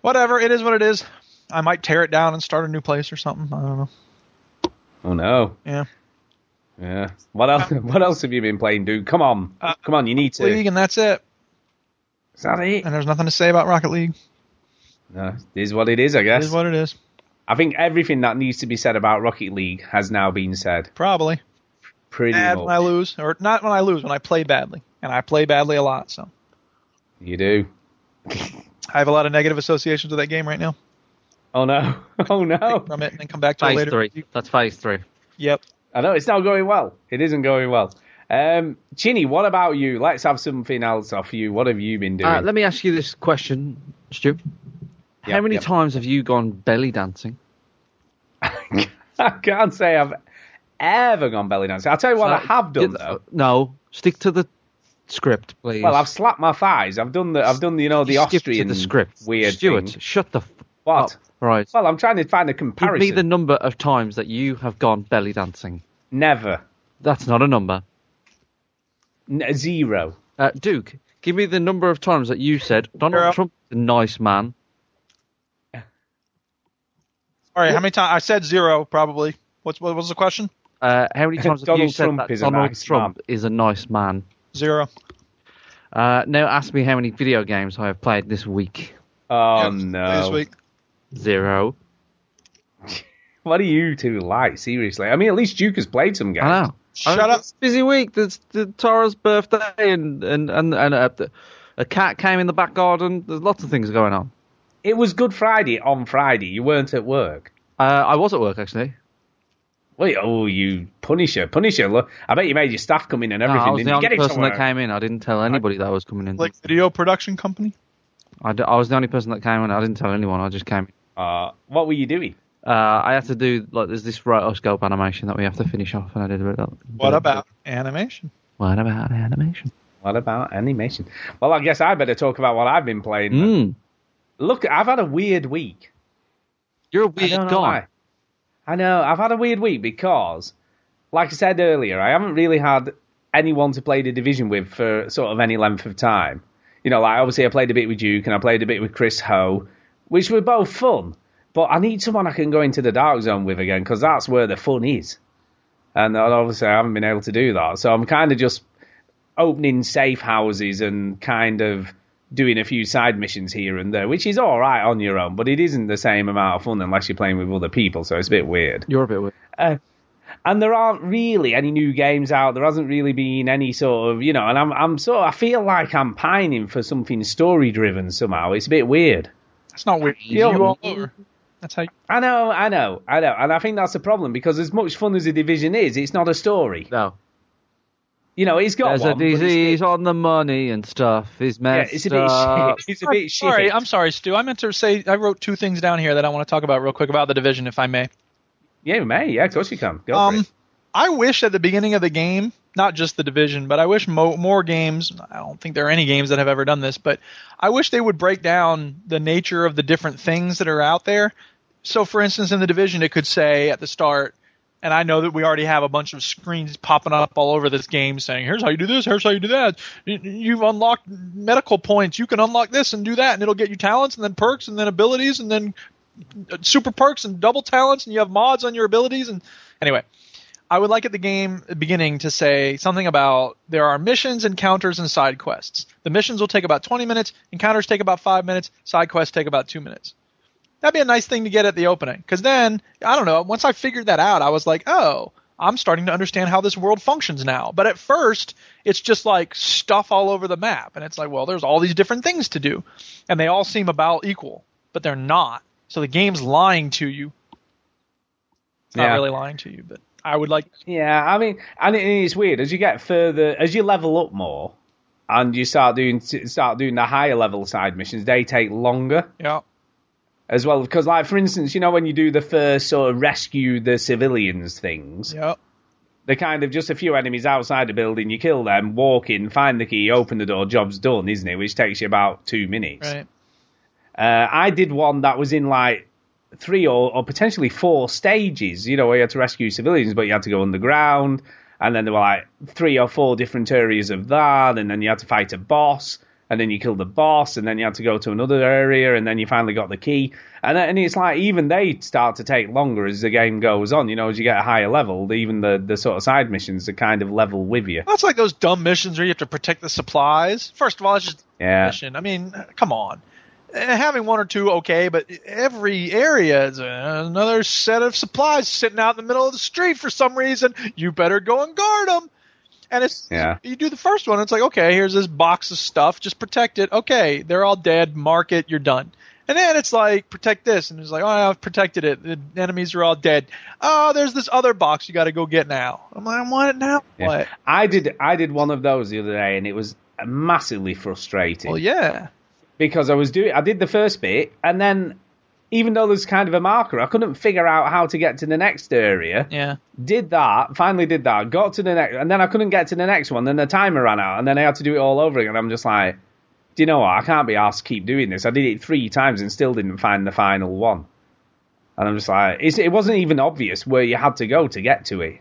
Whatever. It is what it is. I might tear it down and start a new place or something. I don't know. Oh no. Yeah. Yeah. What else? <laughs> What else have you been playing, dude? Come on, Uh, come on. You need to. League, and that's it. Is that it? And there's nothing to say about Rocket League. No, it is what it is, I It guess. is what it is. I think everything that needs to be said about Rocket League has now been said. Probably. Pretty Bad much. when I lose, or not when I lose, when I play badly, and I play badly a lot. So You do. <laughs> I have a lot of negative associations with that game right now. Oh no. <laughs> Oh no. From it and then come back to it Phase later. three. That's phase three. Yep. I know it's not going well. It isn't going well. Um, Chinny, what about you? Let's have something else off you. What have you been doing? Uh, let me ask you this question, Stu. How Yep, many yep. times have you gone belly dancing? <laughs> I can't say I've ever gone belly dancing. I'll tell you what I have done Did- though. No, stick to the script, please. Well, I've slapped my thighs. I've done the. I've done the. You know the You Austrian to the script. weird Stuart, thing. shut the f- What? up. Right. Well, I'm trying to find a Give comparison. me the number of times that you have gone belly dancing. Never. That's not a number. N- zero. Uh, Duke, give me the number of times that you said Donald Zero. Trump is a nice man. All right. How many times? I said zero, probably. What's what was the question? Uh, how many times have you Donald said Trump that is a Donald nice Trump man. is a nice man? Zero. Uh, now ask me how many video games I have played this week. Oh Yep, no. This week. Zero. <laughs> What are you two like? Seriously. I mean, at least Duke has played some games. I know. Shut I- up. It's a busy week. There's the Tara's birthday and and and, and uh, the- a cat came in the back garden. There's lots of things going on. It was Good Friday on Friday. You weren't at work. Uh, I was at work actually. Wait, oh, you Punisher, Punisher! Look, I bet you made your staff come in and everything. No, everything. I was didn't the only person that came in. I didn't tell anybody that I was coming in. Like video production company. I, d- I was the only person that came in. I didn't tell anyone. I just came. in. Uh, what were you doing? Uh, I had to do like there's this rotoscope animation that we have to finish off, and I did a bit. Of, What about animation? What about animation? What about animation? Well, I guess I better talk about what I've been playing. Mm, Look, I've had a weird week. you're a weird guy. I know. I've had a weird week because, like I said earlier, I haven't really had anyone to play the division with for sort of any length of time. You know, like obviously I played a bit with Duke and I played a bit with Chris Ho, which were both fun. But I need someone I can go into the dark zone with again because that's where the fun is. And obviously I haven't been able to do that, so I'm kind of just opening safe houses and kind of doing a few side missions here and there, which is all right on your own, but it isn't the same amount of fun unless you're playing with other people, so it's a bit weird. You're a bit weird. Uh, and there aren't really any new games out. There hasn't really been any sort of, you know, and I'm, I'm sort of, I feel like I'm pining for something story driven somehow. It's a bit weird. That's not weird. You all over. That's how. You, I know, I know, I know, and I think that's the problem because as much fun as a division is, it's not a story. No, You know, it's got there's one, a but it's- disease on the money and stuff. Is Yeah, messed it's a bit up. shit. <laughs> It's a bit shit. sorry, I'm sorry, Stu. I meant to say I wrote two things down here that I want to talk about real quick about the division, if I may. Yeah, you may. Yeah, of course you can. Go Um. I wish at the beginning of the game, not just the division, but I wish mo- more games. I don't think there are any games that have ever done this, but I wish they would break down the nature of the different things that are out there. So, for instance, in the division, it could say at the start, and I know that we already have a bunch of screens popping up all over this game saying, "Here's how you do this. Here's how you do that. You- You've unlocked medical points. You can unlock this and do that, and it'll get you talents and then perks and then abilities and then uh, super perks and double talents, and you have mods on your abilities. And anyway, I would like at the game beginning to say something about there are missions, encounters, and side quests. The missions will take about 20 minutes, encounters take about 5 minutes, side quests take about 2 minutes. That'd be a nice thing to get at the opening. Because then, I don't know, once I figured that out, I was like, oh, I'm starting to understand how this world functions now. But at first, it's just like stuff all over the map. And it's like, well, there's all these different things to do. And they all seem about equal, but they're not. So the game's lying to you. Not Yeah. really lying to you, but I would like. Yeah, I mean, and it is weird as you get further, as you level up more, and you start doing start doing the higher level side missions. They take longer Yeah. As well because, like for instance, you know when you do the first sort of rescue the civilians things, Yeah. they're kind of just a few enemies outside the building. You kill them, walk in, find the key, open the door, job's done, isn't it? Which takes you about two minutes. Right. Uh, I did one that was in like three or, or potentially four stages, you know, where you had to rescue civilians, but you had to go underground. And then there were like three or four different areas of that. And then you had to fight a boss. And then you killed the boss. And then you had to go to another area. And then you finally got the key. And, and it's like even they start to take longer as the game goes on. You know, as you get a higher level, even the, the sort of side missions are kind of level with you. That's like those dumb missions where you have to protect the supplies. First of all, it's just a Yeah. mission. I mean, come on. Eh, Having one or two, okay, but every area is another set of supplies sitting out in the middle of the street for some reason. You better go and guard them. And it's Yeah. you do the first one. It's like okay, here's this box of stuff. Just protect it. Okay, they're all dead. Mark it. You're done. And then it's like protect this, and it's like oh, I've protected it. The enemies are all dead. Oh, there's this other box you got to go get now. I'm like, I want it now. Yeah. What? I did I did one of those the other day, and it was massively frustrating. Well, yeah. because I was doing I did the first bit and then even though there's kind of a marker, I couldn't figure out how to get to the next area. Yeah. Did that, finally did that, got to the next, and then I couldn't get to the next one. Then the timer ran out, and then I had to do it all over again. I'm just like, do you know what? I can't be asked to keep doing this. I did it three times and still didn't find the final one. And I'm just like, it's, it wasn't even obvious where you had to go to get to it.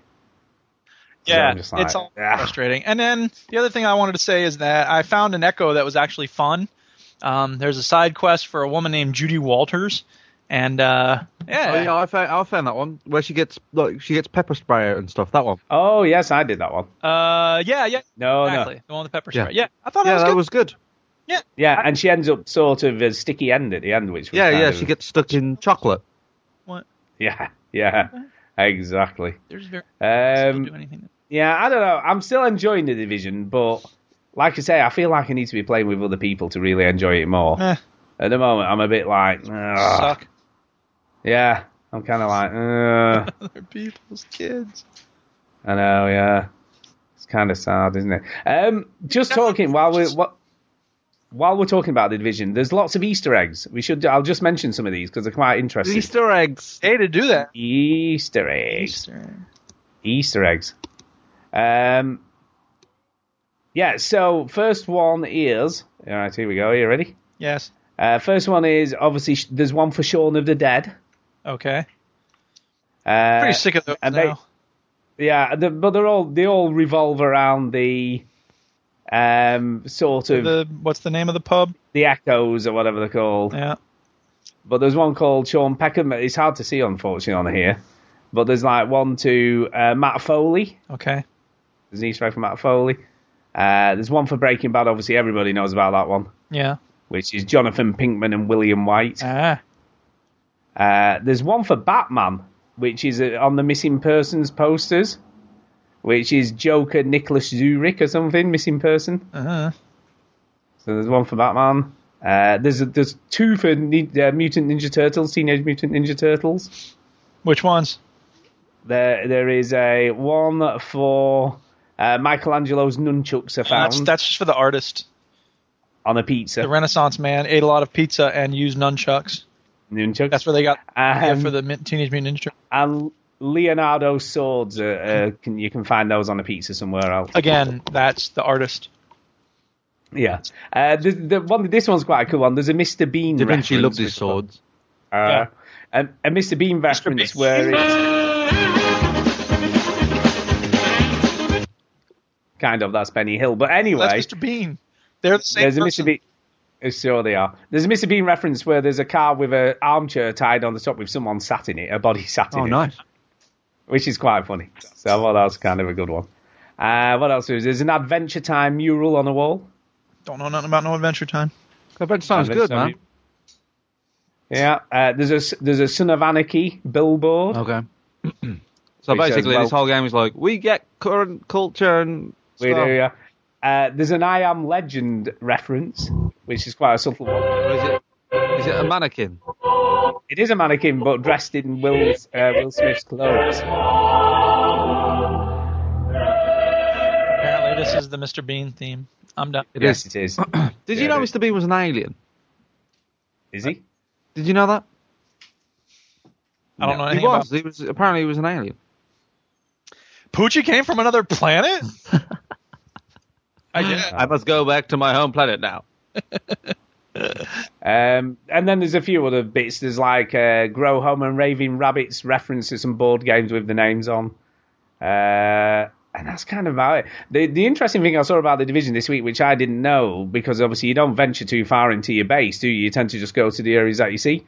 Yeah, I'm like, it's all ah. frustrating. And then the other thing I wanted to say is that I found an echo that was actually fun. Um, there's a side quest for a woman named Judy Walters, and uh, yeah, Oh yeah, I found I found that one where she gets like she gets pepper spray out and stuff. That one. Oh yes, I did that one. uh, yeah, yeah, No, exactly, no, the one with the pepper spray. Yeah, I thought that was that good. was good. yeah, and she ends up sort of a sticky end at the end, which was Yeah, yeah, of- she gets stuck in chocolate. What? Yeah, yeah, exactly. There's very still Um, do anything. yeah, I don't know. I'm still enjoying the division, but like I say, I feel like I need to be playing with other people to really enjoy it more. Eh, At the moment, I'm a bit like, "Ugh." suck. Yeah, I'm kind of like. <laughs> Other people's kids. I know, yeah. It's kind of sad, isn't it? Um, just talking while we're what. While we're talking about the division, there's lots of Easter eggs. We should. I'll just mention some of these because they're quite interesting. Easter eggs. Hey, to do that. Easter eggs. Easter. Easter eggs. Um, yeah, so first one is. All right, here we go. Are you ready? Yes. Uh, first one is obviously there's one for Shaun of the Dead. Okay. Uh, Pretty sick of those and they- now. Yeah, the, but they're all they all revolve around the um sort of the, the what's the name of the pub? The Echoes or whatever they're called. Yeah. But there's one called Sean Peckham. It's hard to see unfortunately on here. But there's like one to uh, Matt Foley. Okay. There's an Easter egg for Matt Foley. Uh, there's one for Breaking Bad. Obviously, everybody knows about that one, Yeah. which is Jonathan Pinkman and William White. Ah. Uh, there's one for Batman, which is uh, on the missing persons posters, which is Joker Nicholas Zurich or something, missing person. Uh-huh. So there's one for Batman. Uh, there's a, there's two for Ni- uh, Mutant Ninja Turtles, Teenage Mutant Ninja Turtles. Which ones? There there is a one for uh, Michelangelo's nunchucks are found That's that's just for the artist. on a pizza. The Renaissance man ate a lot of pizza and used nunchucks. Nunchucks. That's where they got yeah, Um, for the Teenage Mutant Ninja Turtles. and Leonardo's swords. Are, uh, can you can find those on a pizza somewhere else? Again, that's the artist. Yeah. Uh, the, the one, this one's quite a cool one. There's a Mr. Bean. Da Vinci reference loved his swords. Uh, Yeah. a, a Mr. Bean reference Bean. where it's kind of that's Benny Hill. But anyway, That's Mr. Bean. They're the same there's a person. Mr. Bean. Sure they are. There's a Mr. Bean reference where there's a car with an armchair tied on the top with someone sat in it, a body <laughs> sat in Oh, it, nice. which is quite funny. So I thought that was kind of a good one. Uh, what else is there's an Adventure Time mural on the wall. Don't know nothing about No Adventure Time. Adventure Time's Adventure good, man. Yeah, uh, there's a there's a Son of Anarchy billboard. Okay. <clears throat> so Which says, basically, well- this whole game is like we get current culture and We stuff. do, yeah. Uh, there's an I Am Legend reference, which is quite a subtle one. Or is it? Is it a mannequin? It is a mannequin, but dressed in Will uh, Will Smith's clothes. Apparently, this is the Mr. Bean theme. I'm done. It yes, is. it is. <clears throat> Did Yeah, you know. Mr. Bean was an alien? Is he? Did you know that? I don't know He anything about. was. He was apparently he was an alien. Poochie came from another planet. <laughs> I must go back to my home planet now. <laughs> Um, and then there's a few other bits. There's like uh, Grow Home and Raving Rabbids reference to some board games with the names on. Uh, and that's kind of about it. The, the interesting thing I saw about the division this week, which I didn't know, because obviously you don't venture too far into your base, do you? You tend to just go to the areas that you see.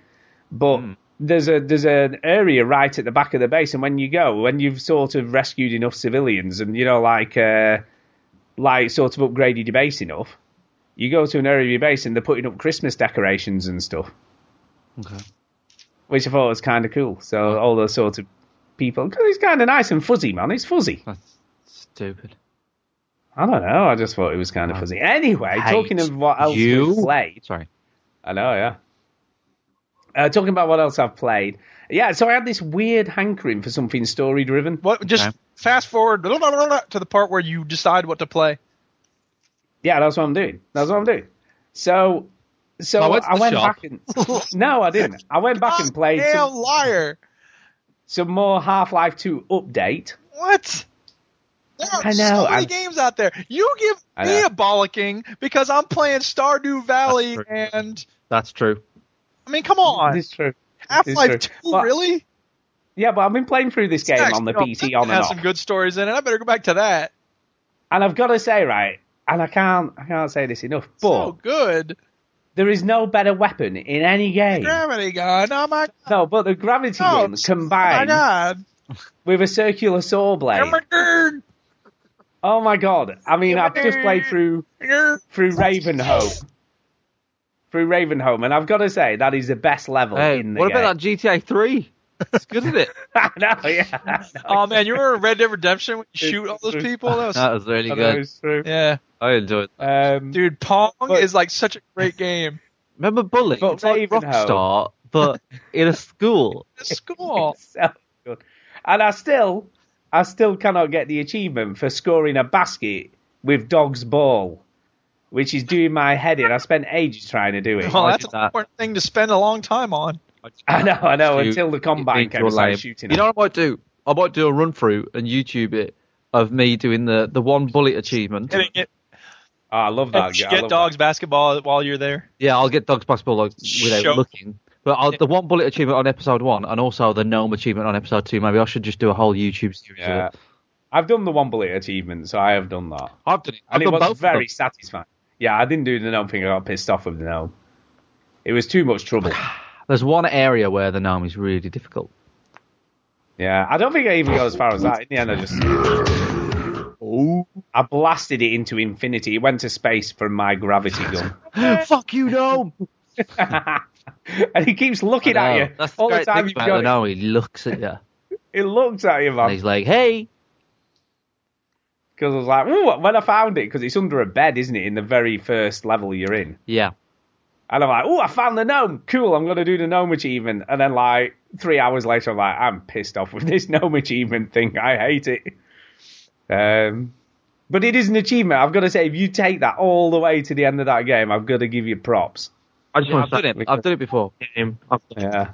But there's a there's an area right at the back of the base, and when you go, when you've sort of rescued enough civilians, and you know, like uh, like sort of upgraded your base enough, you go to an area of your base and they're putting up Christmas decorations and stuff. Okay. Which I thought was kind of cool. So all those sorts of people, because it's kind of nice and fuzzy, man. It's fuzzy. That's stupid. I don't know. I just thought it was kind of fuzzy. Anyway, talking of what else you. we've played. Sorry. I know, yeah. Uh, talking about what else I've played. Yeah, so I had this weird hankering for something story driven. What? Just Okay. fast forward to the part where you decide what to play. Yeah, that's what I'm doing. That's what I'm doing. So, so I went I went shop. back and <laughs> no, I didn't. I went back and played Damn some, liar! some more Half Life 2 update. What? There are I know, so many I'm- games out there. You give me a bollocking because I'm playing Stardew Valley, That's and That's true. I mean, come on, It's true. Half Life. Two, Well, really? Yeah, but I've been playing through this game Next, on the PC on and has some good stories in it. I better go back to that. and I've got to say, right, and I can't, I can't say this enough, but so good. there is no better weapon in any game. Gravity gun. Oh my god. No, but the gravity Oh, gun Oh my combined god. with a circular saw blade. Oh my god. Oh my god! I mean, I've just played through through Ravenholm, through Ravenholm, and I've got to say that is the best level Hey, in the what game. about that GTA 3? It's good, isn't it? <laughs> I know, yeah. I. <laughs> Oh man, you remember Red Dead Redemption when you It's shoot all those people? That was, <laughs> That was really I know good. it's true. yeah, I enjoyed it. Um, dude, Pong But- is like such a great game. Remember Bully? But It's like Rockstar, but in a school. It's cool. so good. And I still, I still cannot get the achievement for scoring a basket with dog's ball, which is doing my head in. I spent ages trying to do it. <laughs> Well, that's an that. important thing to spend a long time on. I know, I know. You- until the you combine think came you're and started lame. shooting. You know what I might do? I might do a run through and YouTube it of me doing the, the one bullet achievement. It. Oh, I love that. You get love dogs basketball while you're there. Yeah, I'll get Dogs Basketball like, without Show- looking. But I'll, the one bullet achievement on episode one, and also the gnome achievement on episode two. Maybe I should just do a whole YouTube series. Yeah. I've done the one bullet achievement, so I have done that. I've done it. I've And it was both very satisfying. Yeah, I didn't do the gnome thing. I got pissed off with the gnome. It was too much trouble. <sighs> There's one area where the gnome is really difficult. Yeah, I don't think I even got as far as that. In the end, I just. Oh. I blasted it into infinity. It went to space from my gravity gun. <laughs> Fuck you, gnome! <laughs> and he keeps looking at you That's all the the time thing you've got the gnome. He looks at you It looks at you, and man. he's like, "Hey." Because I was like, ooh, when I found it, because it's under a bed, isn't it, in the very first level you're in. Yeah. And I'm like, oh, I found the gnome. Cool, I'm going to do the gnome achievement. And then, like, three hours later, I'm like, I'm pissed off with this <laughs> gnome achievement thing. I hate it. Um, but it is an achievement. I've got to say, if you take that all the way to the end of that game, I've got to give you props. I just Yeah, want to I've done it. I've done it before. I've done it. Yeah.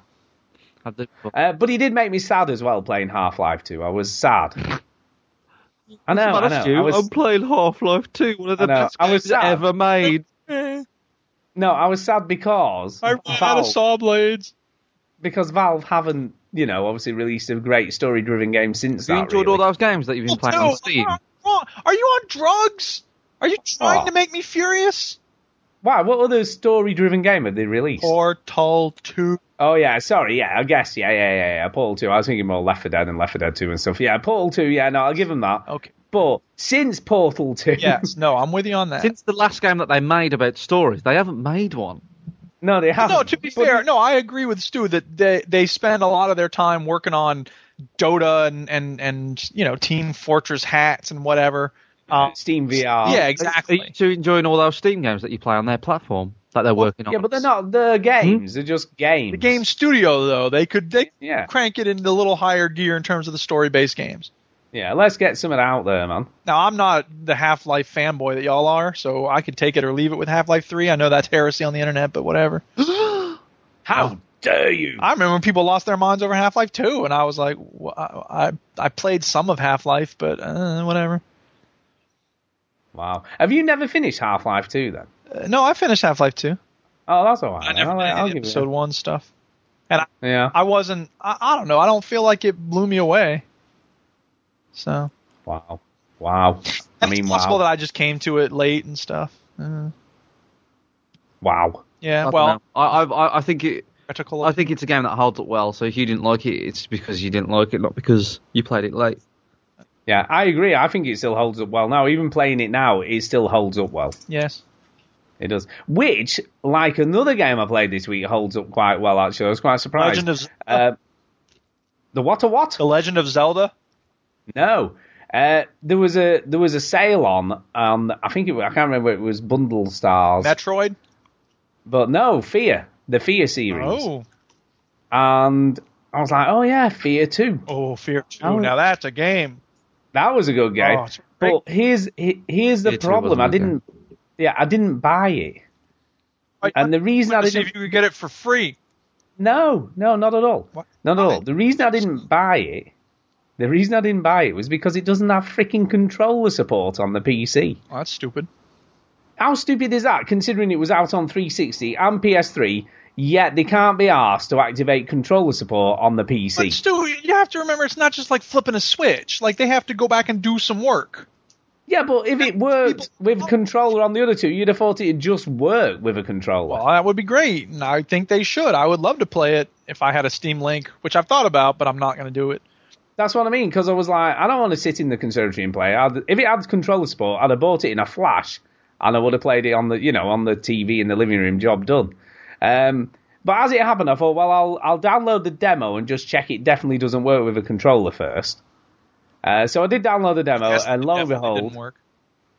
I've done it before. Uh, but he did make me sad as well playing Half Life 2. I was sad. <laughs> I know, I know. I was, I'm playing Half Life 2, one of the best I was games sad. ever made. <laughs> no, I was sad because I ran out of Valve, saw blades. because Valve haven't, you know, obviously released a great story-driven game since You that. enjoyed really. all those games that you've been Well, playing on dude, Steam? wrong- wrong. Are you on drugs? Are you trying Oh. to make me furious? Why? What other story-driven game have they released? Portal 2. Oh yeah, sorry, yeah, I guess, yeah, yeah, yeah, yeah. Portal Two. I was thinking more Left 4 Dead and Left 4 Dead Two and stuff. Yeah, Portal Two. Yeah, no, I'll give them that. Okay. But since Portal Two, Yes. No, I'm with you on that. Since the last game that they made about stories, they haven't made one. no, they haven't. no, to be But- fair, no, I agree with Stu that they they spend a lot of their time working on Dota and and and you know Team Fortress hats and whatever. Um, Steam VR. yeah, Are exactly. you enjoying all those Steam games that you play on their platform? That they're working on. Yeah, but they're not the games. They're just games. The game studio though, they could they Yeah. crank it into a little higher gear in terms of the story based games. Yeah, let's get some something out there, man. Now I'm not the Half Life fanboy that y'all are, so I could take it or leave it with Half Life Three. I know that's heresy on the internet, but whatever. <gasps> How dare you? I remember when people lost their minds over Half Life Two, and I was like, wh- I I played some of Half Life, but uh, whatever. Wow. Have you never finished Half Life 2 then? Uh, no, I finished Half Life Two. Oh, that's all right. I never I'll, played I'll the give you episode that. one stuff, and I, Yeah. I wasn't. I, I don't know. I don't feel like it blew me away. So Wow. Wow. I mean, it's possible wow. that I just came to it late and stuff. Uh, Wow. yeah, I well. I, I I think it. critical. I think it's a game that holds up well. So if you didn't like it, it's because you didn't like it, not because you played it late. Yeah, I agree. I think it still holds up well now. Even playing it now, it still holds up well. yes. It does. Which, like another game I played this week, holds up quite well, actually. I was quite surprised. Legend of Uh, the what a what? The Legend of Zelda. No. Uh, there was a there was a sale on on I think it, I can't remember it was Bundle Stars, Metroid. but no Fear the Fear series, Oh, and I was like, oh yeah, Fear two. oh, Fear Two. Oh. Now that's a game. That was a good game. Oh, but here's here's the Fear problem. I didn't. Yeah, I didn't buy it, and the reason I to see didn't. if you could get it for free. No, no, not at all. What? Not at all. The reason I didn't buy it, the reason I didn't buy it was because it doesn't have freaking controller support on the PC. Oh, that's stupid. How stupid is that, considering it was out on 360 and PS3, yet they can't be asked to activate controller support on the PC. But? Stu, you have to remember it's not just like flipping a switch. Like they have to go back and do some work. Yeah, but if it worked with controller on the other two, you'd have thought it'd just work with a controller. Well, that would be great, and I think they should. I would love to play it if I had a Steam Link, which I've thought about, but I'm not going to do it. That's what I mean, because I was like, I don't want to sit in the conservatory and play. I'd, if it had controller support, I'd have bought it in a flash, and I would have played it on the, you know, on the TV in the living room. Job done. Um, but as it happened, I thought, well, I'll I'll download the demo and just check it definitely doesn't work with a controller first. Uh, so I did download the demo, Yes, and lo and behold, didn't work.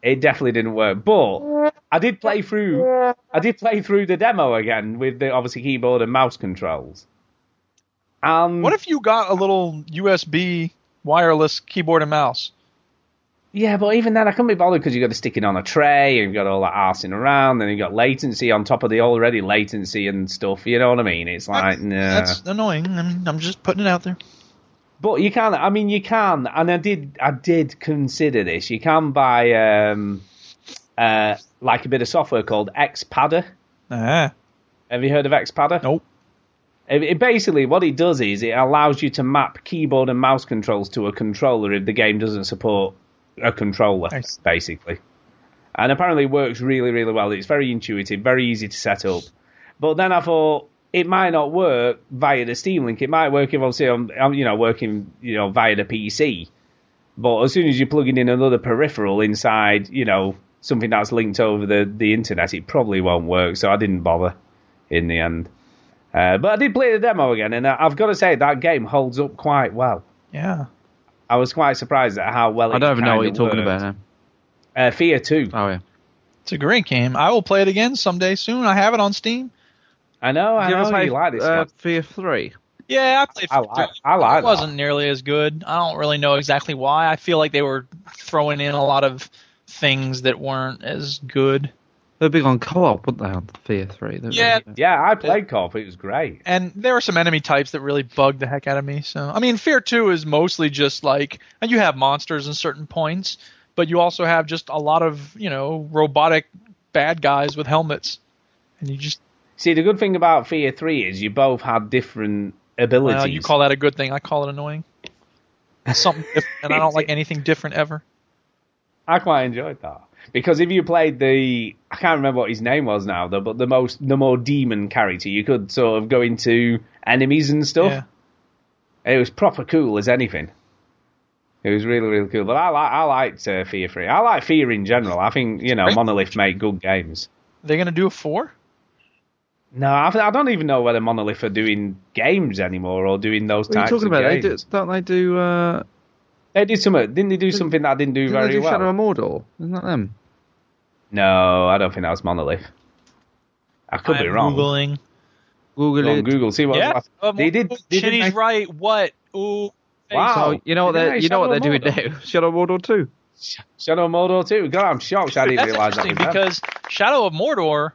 it definitely didn't work. But I did play through. I did play through the demo again with the obviously keyboard and mouse controls. Um, What if you got a little USB wireless keyboard and mouse? Yeah, but even then, I couldn't be bothered because you've got to stick it on a tray and you've got all that arsing around, and you've got latency on top of the already latency and stuff. You know what I mean? It's like, nah. That's annoying. I'm, I'm just putting it out there. But you can. I mean, you can, and I did. I did consider this. You can buy um, uh, like a bit of software called Xpadder. Ah, Have you heard of Xpadder? nope. It, it basically, what it does is it allows you to map keyboard and mouse controls to a controller if the game doesn't support a controller, Nice. basically. And apparently it works really, really well. It's very intuitive, very easy to set up. But then I thought it might not work via the Steam Link. It might work if obviously I'm, I'm you know, working, you know, via the PC. But as soon as you're plugging in another peripheral inside, you know, something that's linked over the, the internet, it probably won't work. So I didn't bother in the end. Uh, but I did play the demo again, and I- I've got to say that game holds up quite well. Yeah. I was quite surprised at how well. It was. I don't even know what you're talking about now. Uh, Fear Two. Oh yeah. It's a great game. I will play it again someday soon. I have it on Steam. I know, I Did you ever know play you like this uh. Fear Three? Yeah, I played. I like, I like It wasn't nearly as good. I don't really know exactly why. I feel like they were throwing in a lot of things that weren't as good. They're big on co-op, weren't they? On Fear Three. They- Yeah. that. Yeah, I played co-op. It was great. And there were some enemy types that really bugged the heck out of me. So, I mean, Fear 2 is mostly just like, and you have monsters in certain points, but you also have just a lot of, you know, robotic bad guys with helmets. And you just, See, the good thing about Fear Three is you both had different abilities. you call that a good thing. I call it annoying. <laughs> Something different, and I don't like anything different ever. I quite enjoyed that because if you played the, I can't remember what his name was now though, but the most, the more demon character, you could sort of go into enemies and stuff. Yeah. It was proper cool as anything. It was really, really cool. But I like, I liked uh, Fear Three. I like Fear in general. I think you know Monolith make good games. They're going to do a 4? No, I, I don't even know whether Monolith are doing games anymore or doing those What types of games. What are you talking of about? They do, don't they do? Uh, They did something. Didn't they do something that I didn't do didn't very they do well? Shadow of Mordor? Isn't that them? No, I don't think that was Monolith. I could be I'm wrong. Googling. Google Go on it. Google, see what yeah, uh, they did. They did Chinny's make- right. What? Ooh. Wow. So you know what they they make you know what they're doing Mordor? now? Shadow of Mordor two. Shadow of Mordor too. God, I'm shocked. I didn't That's realize that. interesting was because Shadow of Mordor,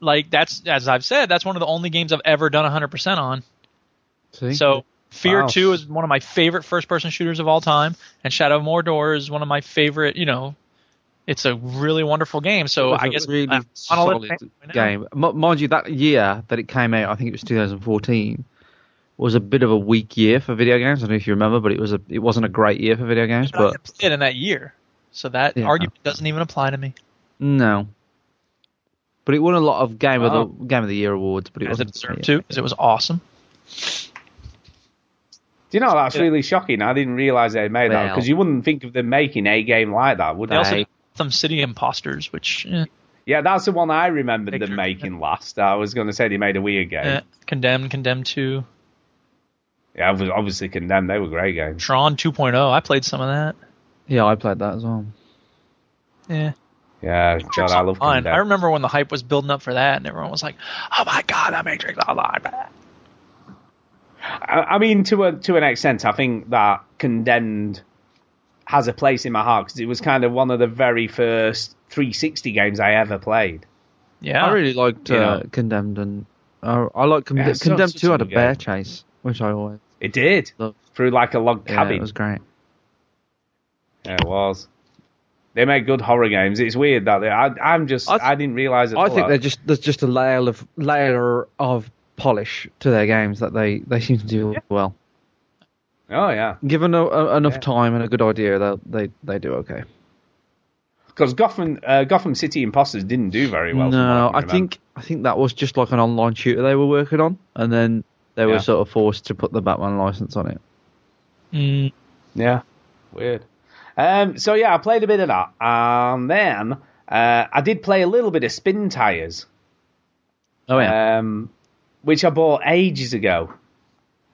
like that's as I've said, that's one of the only games I've ever done 100% on. See? So Fear Wow. 2 is one of my favorite first-person shooters of all time, and Shadow of Mordor is one of my favorite. You know, it's a really wonderful game. So I a guess really I'm solid now. game. M- mind you, that year that it came out, I think it was 2014, was a bit of a weak year for video games. I don't know if you remember, but it was a it wasn't a great year for video games. But But didn't play it in that year, so that Yeah. argument doesn't even apply to me. no, but it won a lot of game of Oh. the game of the year awards. But it wasn't deserved to, because it was awesome. Do you know that's really shocking? I didn't realize they made that because you wouldn't think of them making a game like that, would They you? also Right. did Gotham City Imposters, which eh, Yeah, that's the one I remembered Picture. them making last. I was going to say they made a weird game. eh, Condemned, Condemned 2, Yeah, I was obviously condemned. They were great games. Tron 2.0. I played some of that. Yeah, I played that as well. Yeah. Yeah, God, I love Fine. condemned. I remember when the hype was building up for that, and everyone was like, "Oh my god, that Matrix Online!" I, I mean, to a to an extent, I think that condemned has a place in my heart because it was kind of one of the very first 360 games I ever played. Yeah, I really liked uh, know. Condemned, and uh, I like Conde- Yeah, Condemned such Two had a bear game. chase, which I always It did loved. through like a log cabin. Yeah, cabin. it was great. Yeah, it was. They make good horror games. It's weird that they. I, I'm just. I I, didn't realize it. I think they're just there's just a layer of layer of polish to their games that they, they seem to do well. Oh yeah, Given a, a, enough Yeah. time and a good idea, they they they do okay. because Gotham uh, Gotham City Imposters didn't do very well. no, can I remember. think I think that was just like an online shooter they were working on, and then they were sort of forced to put the Batman license on it. Mm, Yeah, weird. Um, so yeah, I played a bit of that, and then uh, I did play a little bit of Spintires, Oh yeah, um, which I bought ages ago,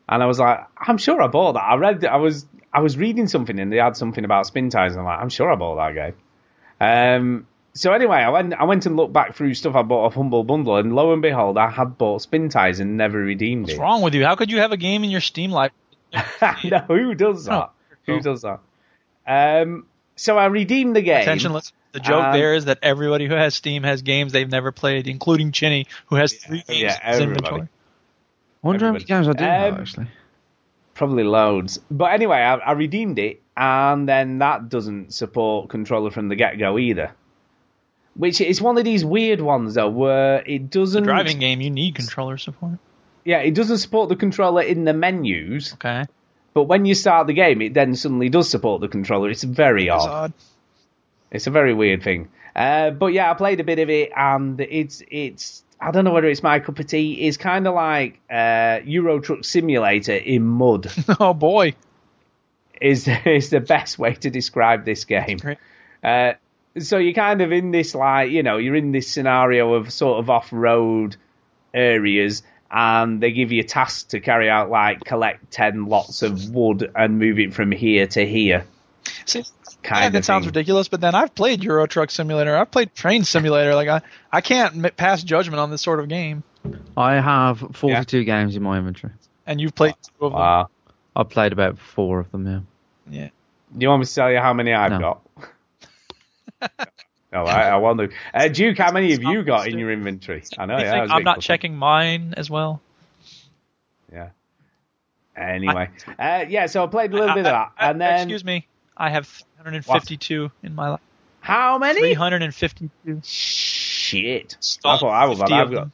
and I was like, I'm sure I bought that. I read, I was, I was reading something, and they had something about Spintires, and I'm like, I'm sure I bought that game. Um, so anyway, I went, I went and looked back through stuff I bought off Humble Bundle, and lo and behold, I had bought Spintires and never redeemed what's it. wrong with you? How could you have a game in your Steam library? <laughs> <laughs> no, who does that? Oh. Who does that? Um, so I redeemed the game. Attention, let's. The joke Um, there is that everybody who has Steam has games they've never played, including Chinny, who has three games yeah, in his inventory. I wonder how many games I do have Um, actually. Probably loads. But anyway, I, I redeemed it, and then that doesn't support controller from the get go either. Which is one of these weird ones though, where it doesn't. driving game, you need controller support. Yeah, it doesn't support the controller in the menus, Okay, but when you start the game, it then suddenly does support the controller. It's very odd. odd. It's a very weird thing. Uh, but yeah, I played a bit of it, and it's it's. I don't know whether it's my cup of tea. It's kind of like uh, Euro Truck Simulator in mud. <laughs> Oh boy, is is the best way to describe this game. Uh, so you're kind of in this like you know you're in this scenario of sort of off road areas, and they give you tasks to carry out like collect ten lots of wood and move it from here to here. See, Kind yeah, of that sounds ridiculous, but then I've played Euro Truck Simulator. I've played Train Simulator. Like I, I can't m- pass judgment on this sort of game. I have 42 games in my inventory. And you've played two of them. Wow. I've played about four of them. Yeah. Yeah. Do you want me to tell you how many I've No. got? <laughs> no, I, I to. Uh, Duke, how many have you got in your inventory? I know, yeah. think that was a I'm not checking mine as well. Yeah. Anyway, uh, yeah. So I played a little bit of that, I- I- and then excuse me, I have 352 in my life. how many? 352. Shit. I Stop thought I was 50 I've got them.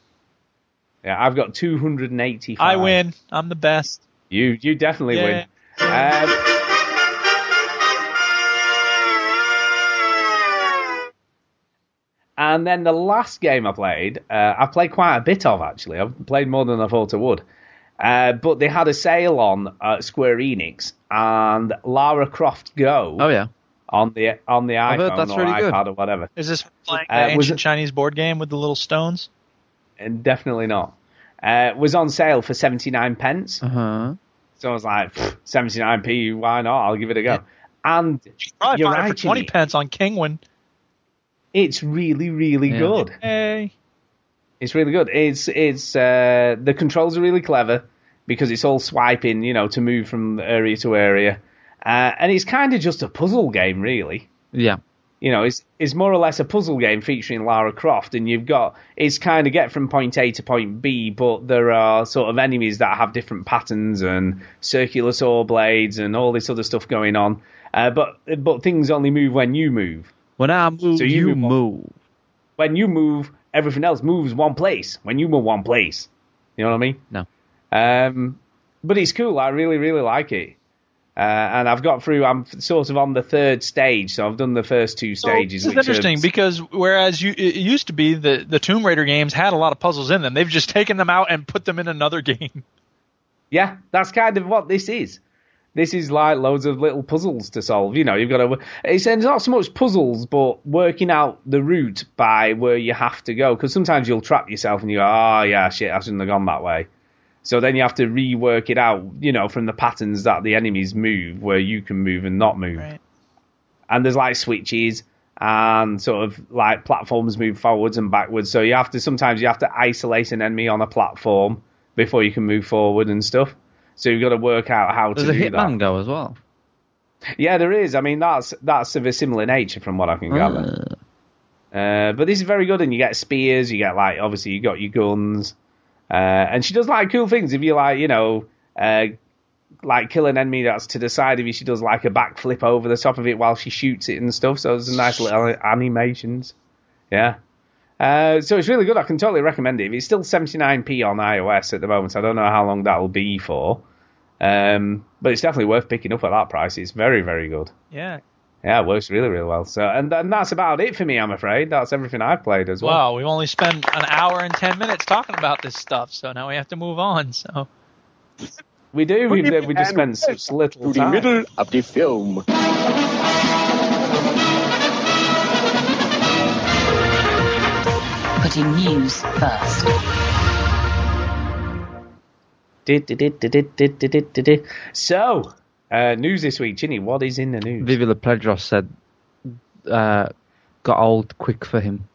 yeah, I've got 285. I win. I'm the best. You you definitely Yeah. win. Um, and then the last game I played, uh, I played quite a bit of actually. I've played more than I thought I would. Uh, but they had a sale on at Square Enix and Lara Croft Go Oh yeah. on the on the I've iPhone that's or really good. iPad or whatever. Is this playing Uh, the was ancient it- Chinese board game with the little stones? And definitely not. Uh, was on sale for 79 pence. Uh huh. So I was like, 79p, why not? I'll give it a go. And Probably you're find it right, for 20 pence on Kinguin. It's really, really Yeah. good. Hey. It's really good. It's it's uh, the controls are really clever because it's all swiping, you know, to move from area to area, uh, and it's kind of just a puzzle game, really. Yeah. You know, it's it's more or less a puzzle game featuring Lara Croft, and you've got it's kind of get from point A to point B, but there are sort of enemies that have different patterns and circular saw blades and all this other stuff going on. Uh, but but things only move when you move. When I move, So you you, move move. When you move, everything else moves one place. When you move one place, you know what I mean? No. Um, but it's cool. I really, really like it. Uh, and I've got through. I'm sort of on the third stage, so I've done the first two stages. This is which are- interesting because whereas you, it used to be the the Tomb Raider games had a lot of puzzles in them, they've just taken them out and put them in another <laughs> game. Yeah, that's kind of what this is. This is like loads of little puzzles to solve. You know, you've got to. It's, it's not so much puzzles, but working out the route by where you have to go. Because sometimes you'll trap yourself and you go, oh, yeah, shit, I shouldn't have gone that way. So then you have to rework it out, you know, from the patterns that the enemies move, where you can move and not move. Right. And there's like switches and sort of like platforms move forwards and backwards. So you have to sometimes you have to isolate an enemy on a platform before you can move forward and stuff. So you've got to work out how There's to a do that. Hitman go as well. Yeah, there is. I mean, that's that's of a similar nature from what I can gather. Uh, but this is very good, and you get spears. You get like obviously you got your guns, uh, and she does like cool things. If you like, you know, uh, like kill an enemy that's to the side of you, she does like a backflip over the top of it while she shoots it and stuff. So there's nice little animations. Yeah. Uh, so it's really good. I can totally recommend it. It's still 79p on iOS at the moment. So I don't know how long that'll be for. Um, but it's definitely worth picking up at that price. It's very, very good. Yeah. Yeah, it works really, really well. So, and, and that's about it for me. I'm afraid that's everything I've played as well. Wow, we've only spent an hour and ten minutes talking about this stuff, so now we have to move on. So We do. We, we just spent such little to the middle of the film. Putting news first. So, uh, news this week, Chinny. What is in the news? Viva La Pedros said, uh, got old quick for him.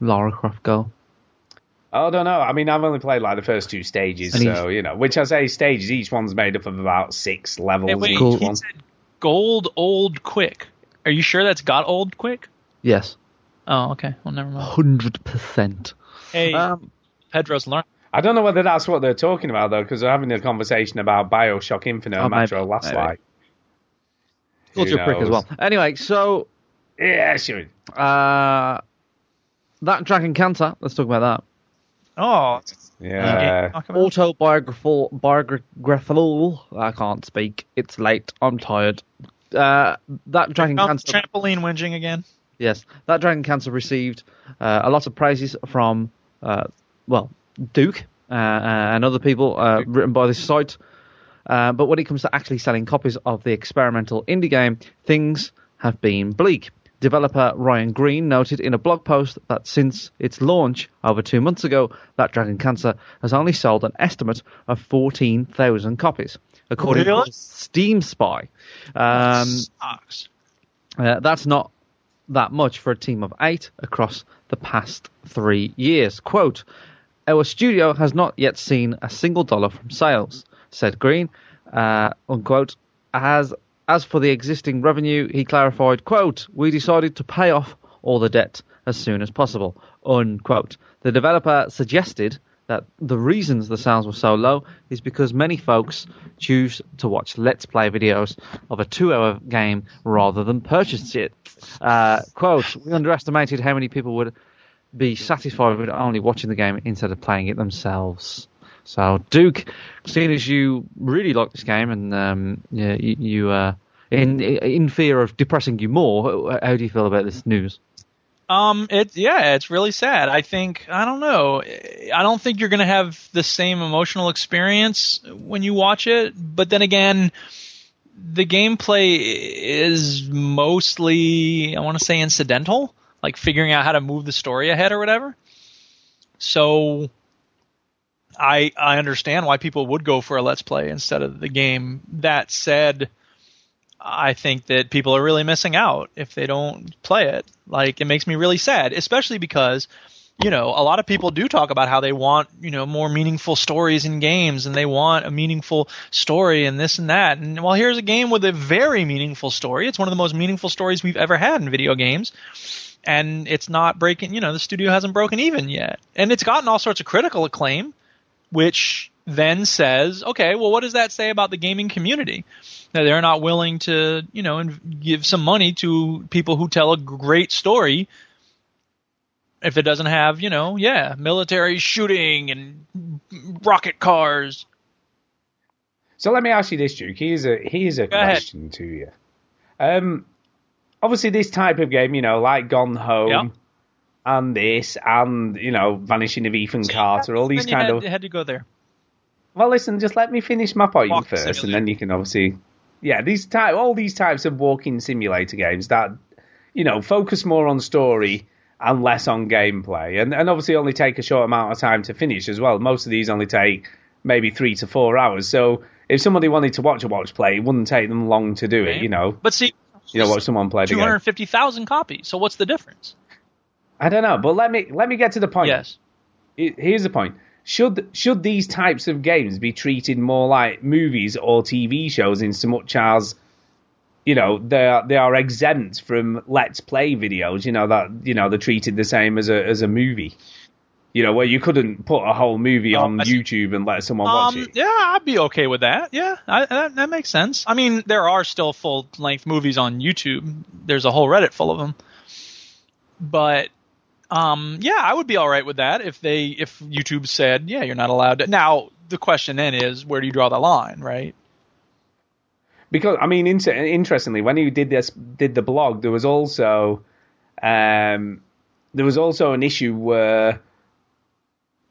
Lara Croft Go. I don't know. I mean, I've only played like the first two stages, And so you know. Which I say stages. Each one's made up of about six levels. Hey, wait, each Cool. he said gold old quick. Are you sure that's got old quick? Yes. Oh, okay. Well, never mind. 100%. Hey, Um, Pedro's learn. I don't know whether that's what they're talking about though, because they're having a conversation about Bioshock Infinite Oh, and maybe, Last maybe. Light. Culture Who prick as well. Anyway, so Yeah, sure. uh, that Dragon Cancer, let's talk about that. Oh, Yeah. talk Autobiographical, biographical, I can't speak. It's late. I'm tired. Uh, that Dragon Oh, Cancer. trampoline whinging again. Yes, that Dragon Cancer received uh, a lot of praises from, uh, well, Duke uh, uh, and other people uh, written by this site. Uh, but when it comes to actually selling copies of the experimental indie game, things have been bleak. Developer Ryan Green noted in a blog post that since its launch over two months ago, that Dragon Cancer has only sold an estimate of 14,000 copies, according Really? to Steam Spy. Um, Sucks. uh, that's not that much for a team of eight across the past three years. Quote, our studio has not yet seen a single dollar from sales, said Green, uh, unquote. As, as for the existing revenue, he clarified, quote, we decided to pay off all the debt as soon as possible, unquote. The developer suggested that the reasons the sales were so low is because many folks choose to watch Let's Play videos of a two hour game rather than purchase it. Uh, quote, we underestimated how many people would be satisfied with only watching the game instead of playing it themselves. So, Duke, seeing as you really like this game and um, yeah, you, you uh, in in fear of depressing you more, how do you feel about this news? Um, it yeah, it's really sad. I think I don't know. I don't think you're gonna have the same emotional experience when you watch it. But then again, the gameplay is mostly I want to say incidental, like figuring out how to move the story ahead or whatever. So I I understand why people would go for a let's play instead of the game. That said, I think that people are really missing out if they don't play it. Like it makes me really sad, especially because you know, a lot of people do talk about how they want, you know, more meaningful stories in games and they want a meaningful story and this and that. And well, here's a game with a very meaningful story. It's one of the most meaningful stories we've ever had in video games. And it's not breaking, you know, the studio hasn't broken even yet. And it's gotten all sorts of critical acclaim, which then says, okay, well, what does that say about the gaming community? That they're not willing to, you know, and give some money to people who tell a great story if it doesn't have, you know, yeah, military shooting and rocket cars. So let me ask you this, Duke. Here's a here's a Go ahead. question to you. Um, obviously, this type of game, you know, like Gone Home, Yeah. and this, and you know, Vanishing of Ethan Carter, all these kind had, of. had to go there. Well, listen, just let me finish my point Walk first, and then you can obviously, yeah, these type, all these types of walking simulator games that, you know, focus more on story and less on gameplay, and and obviously only take a short amount of time to finish as well. Most of these only take maybe three to four hours. So if somebody wanted to watch a watch play, it wouldn't take them long to do it. You know, But see, you know, what someone played the two hundred fifty thousand copies. So what's the difference? I don't know, but let me let me get to the point. Yes. Here's the point. Should should these types of games be treated more like movies or TV shows in so much as you know they are they are exempt from let's play videos? You know that you know they're treated the same as a as a movie. You know where you couldn't put a whole movie Oh, on YouTube and let someone watch Um, it. yeah, I'd be okay with that. Yeah, I, that, that makes sense. I mean, there are still full length movies on YouTube. There's a whole Reddit full of them. But um, yeah, I would be all right with that if they if YouTube said, yeah, you're not allowed to. Now the question then is, where do you draw the line, right? because I mean, inter- interestingly, when he did this, did the blog, there was also, um, there was also an issue where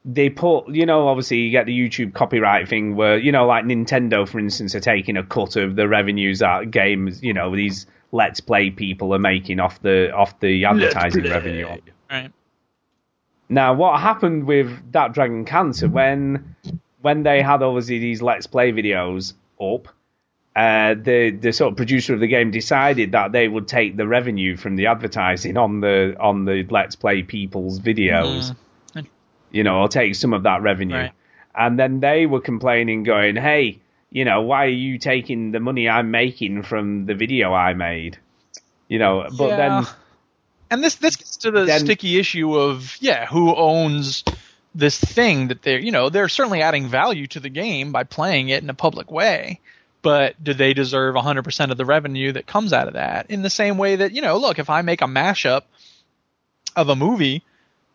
they put, you know, obviously you get the YouTube copyright thing where, you know, like Nintendo, for instance, are taking a cut of the revenues that games, you know, these Let's Play people are making off the off the advertising revenue. Right. Now, what happened with that Dragon Cancer when when they had obviously these Let's Play videos up, uh, the the sort of producer of the game decided that they would take the revenue from the advertising on the on the Let's Play people's videos, you know, or take some of that revenue, Right. and then they were complaining, going, "Hey, you know, why are you taking the money I'm making from the video I made?" You know, but Yeah. then And this this gets to the Then- sticky issue of yeah, who owns this thing that they're you know they're certainly adding value to the game by playing it in a public way, but do they deserve 100% of the revenue that comes out of that? In the same way that you know, look, if I make a mashup of a movie,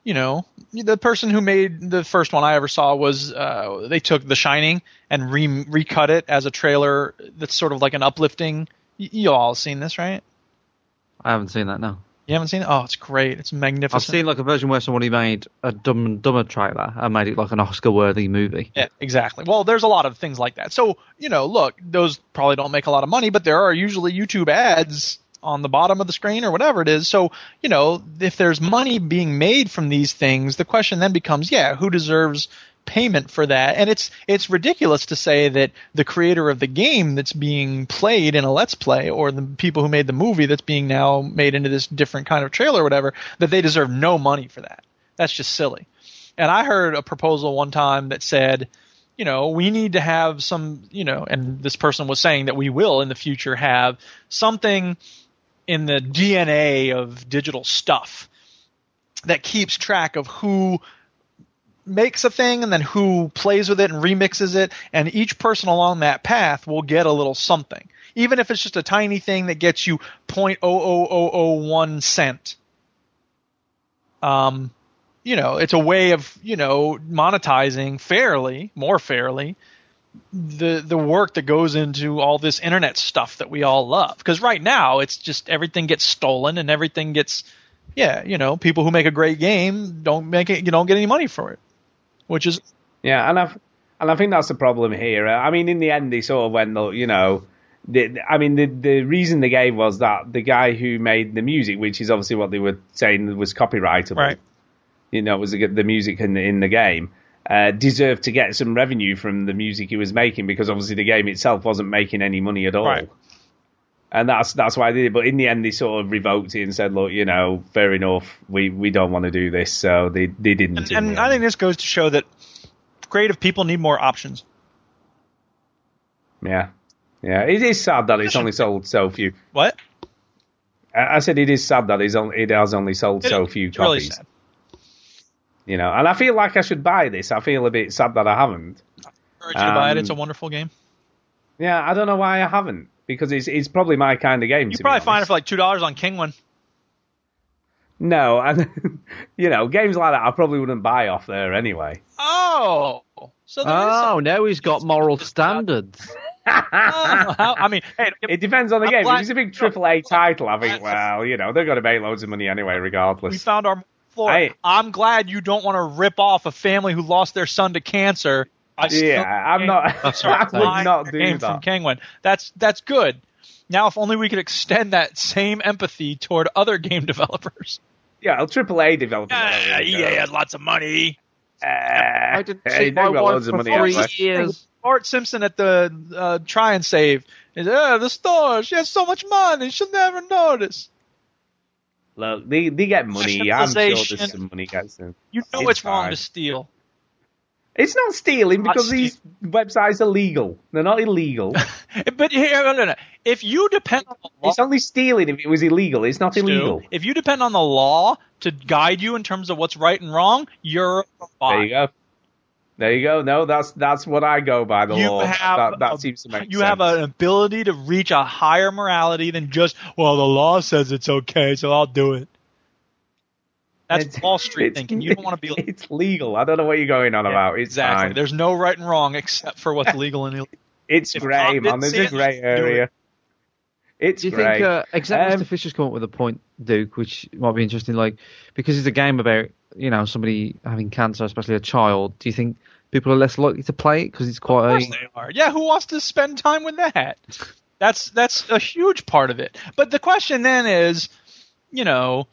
you know, the person who made the first one I ever saw was uh, they took The Shining and re- recut it as a trailer that's sort of like an uplifting. Y- you all seen this, right? I haven't seen that. No. You haven't seen it? Oh, it's great. It's magnificent. I've seen like a version where somebody made a Dumb Dumber trailer and made it like an Oscar-worthy movie. Yeah, exactly. Well, there's a lot of things like that. So, you know, look, those probably don't make a lot of money, but there are usually YouTube ads on the bottom of the screen or whatever it is. So, you know, if there's money being made from these things, the question then becomes, yeah, who deserves payment for that? And it's it's ridiculous to say that the creator of the game that's being played in a let's play or the people who made the movie that's being now made into this different kind of trailer or whatever, that they deserve no money for that. That's just silly. And I heard a proposal one time that said, you know, we need to have some, you know, and this person was saying that we will in the future have something in the DNA of digital stuff that keeps track of who makes a thing and then who plays with it and remixes it. And each person along that path will get a little something even if it's just a tiny thing that gets you 0.00001 cent. Um you know it's a way of you know monetizing fairly more fairly the the work that goes into all this internet stuff that we all love because right now it's just everything gets stolen and everything gets yeah you know people who make a great game don't make it you don't get any money for it which is Yeah, and I and I think that's the problem here. I mean, in the end, they sort of went, look, you know, the, I mean, the the reason they gave was that the guy who made the music, which is obviously what they were saying was copyrightable, Right. You know, was the, the music in the, in the game. Uh, deserved to get some revenue from the music he was making because obviously the game itself wasn't making any money at all. Right. and that's that's why I did it. But in the end, they sort of revoked it and said, "Look, you know, fair enough. We we don't want to do this." So they they didn't. And, and I think this goes to show that creative people need more options. yeah, yeah, it is sad that it's only sold so few. What? I said it is sad that it's on, it has only sold so few really copies. sad. You know, and I feel like I should buy this. I feel a bit sad that I haven't. Encourage you to buy it. Um, It's a wonderful game. Yeah, I don't know why I haven't because it's it's probably my kind of game. You probably find it for like two dollars on Kinguin. No, <laughs> and you know, games like that I probably wouldn't buy off there anyway. Oh, so there is Oh, some- now he's got moral standards. <laughs> Oh, how- I mean, hey, It depends on the I'm game. glad- If it's a big triple A title, I think, well, you know, they're going to make loads of money anyway, regardless. we regardless. found our floor. Hey. I'm glad you don't want to rip off a family who lost their son to cancer. I yeah, I'm not. <laughs> start I would buying not their do game from that. Kinguin. That's that's good. Now, if only we could extend that same empathy toward other game <laughs> developers. Yeah, well, triple A developer. Ah, EA had lots of money. I didn't hey, see they've my wife loads of for money. three anyway. years. Bart Simpson at the uh, try and save. Is uh, the store. She has so much money. She'll never notice. Look, they, they get money. I'm sure there's some money them. You know It's it's, wrong fine. to steal. It's not stealing Not because steal- these websites are legal. They're not illegal. <laughs> But here, no, no, no. if you depend on the law, it's only stealing if it was illegal. It's not Stu, illegal. if you depend on the law to guide you in terms of what's right and wrong, you're a There you go. There you go. No, that's that's what I go by. The You law. have that, that a- seems to make You sense. have an ability to reach a higher morality than just, well, the law says it's okay, so I'll do it. That's It's- Wall Street it's- thinking. You don't want to be like <laughs> It's legal. I don't know what you're going on about. It's exactly. fine. There's no right and wrong except for what's <laughs> legal and illegal. It's if grey, Tom man. didn't There's a grey it. area. It's Do you grey. think uh, exactly Um, Mr. Fisher's come up with a point, Duke, which might be interesting? Like, because it's a game about you know somebody having cancer, especially a child. Do you think people are less likely to play it because it's quite. Of course a they are. Yeah, who wants to spend time with that? <laughs> That's that's a huge part of it. But the question then is, you know,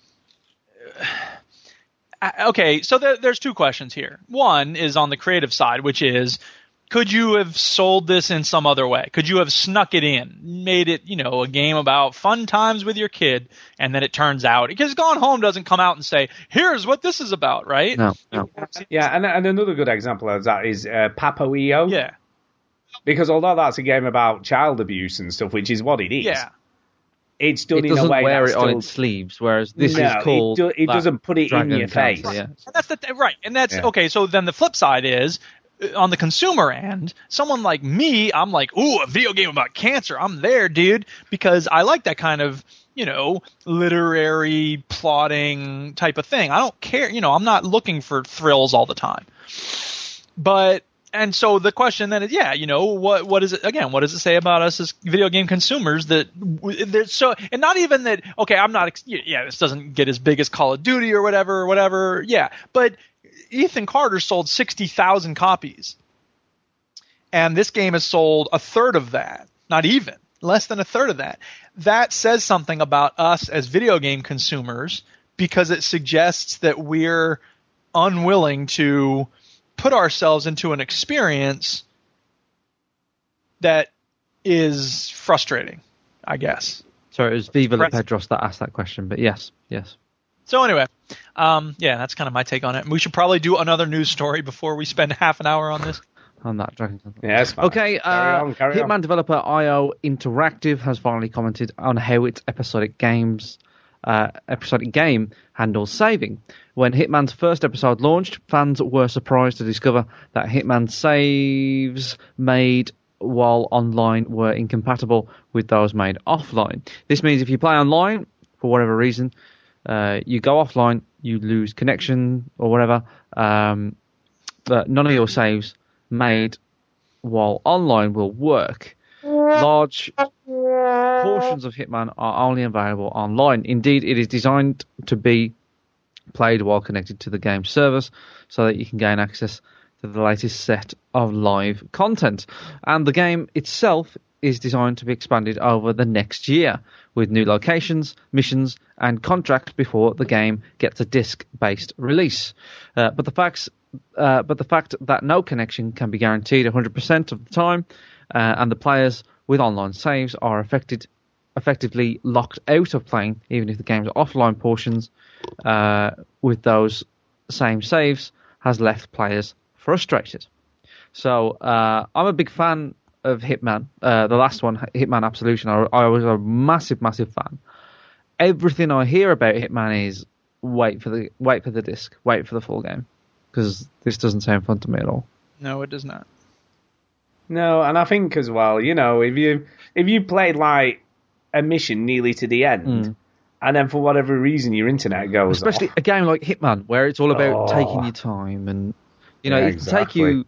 uh, okay, so there, there's two questions here. One is on the creative side, which is, could you have sold this in some other way? Could you have snuck it in, made it, you know, a game about fun times with your kid, and then it turns out because Gone Home doesn't come out and say, "Here's what this is about," right? no, no. yeah, and, and another good example of that is uh, Papo & Yo. Yeah, Because although that's a game about child abuse and stuff, which is what it is, yeah. it's done It in a way wear that's it on still, its sleeves, whereas this No, is it called. do- it doesn't put it in Dragon your Cancer, face. Yeah. And that's the th- right, and that's Yeah. okay. So then the flip side is Uh, on the consumer end, someone like me, I'm like, ooh, a video game about cancer. I'm there, dude, because I like that kind of you know literary plotting type of thing. I don't care, you know, I'm not looking for thrills all the time. But and so the question then is, yeah, you know, what what is it again? What does it say about us as video game consumers that there's so and not even that? Okay, I'm not. Yeah, this doesn't get as big as Call of Duty or whatever, or whatever. Yeah, but Ethan Carter sold sixty thousand copies, and this game has sold a third of that. Not even less than a third of that. That says something about us as video game consumers because it suggests that we're unwilling to put ourselves into an experience that is frustrating, I guess. Sorry, it was Viva La Pedros that asked that question, but yes, yes. So anyway, um, yeah, that's kind of my take on it. We should probably do another news story before we spend <laughs> half an hour on this. On that Dragon Cancer. Yeah, it's fine. Okay, Carry uh, on, carry Hitman on. developer IO Interactive has finally commented on how its episodic games, uh, episodic game handles saving. When Hitman's first episode launched, fans were surprised to discover that Hitman saves made while online were incompatible with those made offline. This means if you play online for whatever reason, uh, you go offline, you lose connection or whatever. Um, but none of your saves made while online will work. Large portions of Hitman are only available online. Indeed, it is designed to be played while connected to the game service so that you can gain access to the latest set of live content. And the game itself is designed to be expanded over the next year with new locations, missions, and contracts before the game gets a disc-based release. Uh, but the facts, uh, but the fact that no connection can be guaranteed 100% of the time, uh, and the players with online saves are affected effectively locked out of playing, even if the game's offline portions, uh, with those same saves, has left players frustrated. So uh, I'm a big fan of Hitman. Uh, the last one, Hitman Absolution, I, I was a massive, massive fan. Everything I hear about Hitman is wait for the wait for the disc, wait for the full game, because this doesn't sound fun to me at all. No, it does not. No, and I think as well, you know, if you if you played like a mission nearly to the end, and then for whatever reason your internet goes, Especially off, a game like Hitman, where it's all about Oh. taking your time and you know Yeah, it can take you.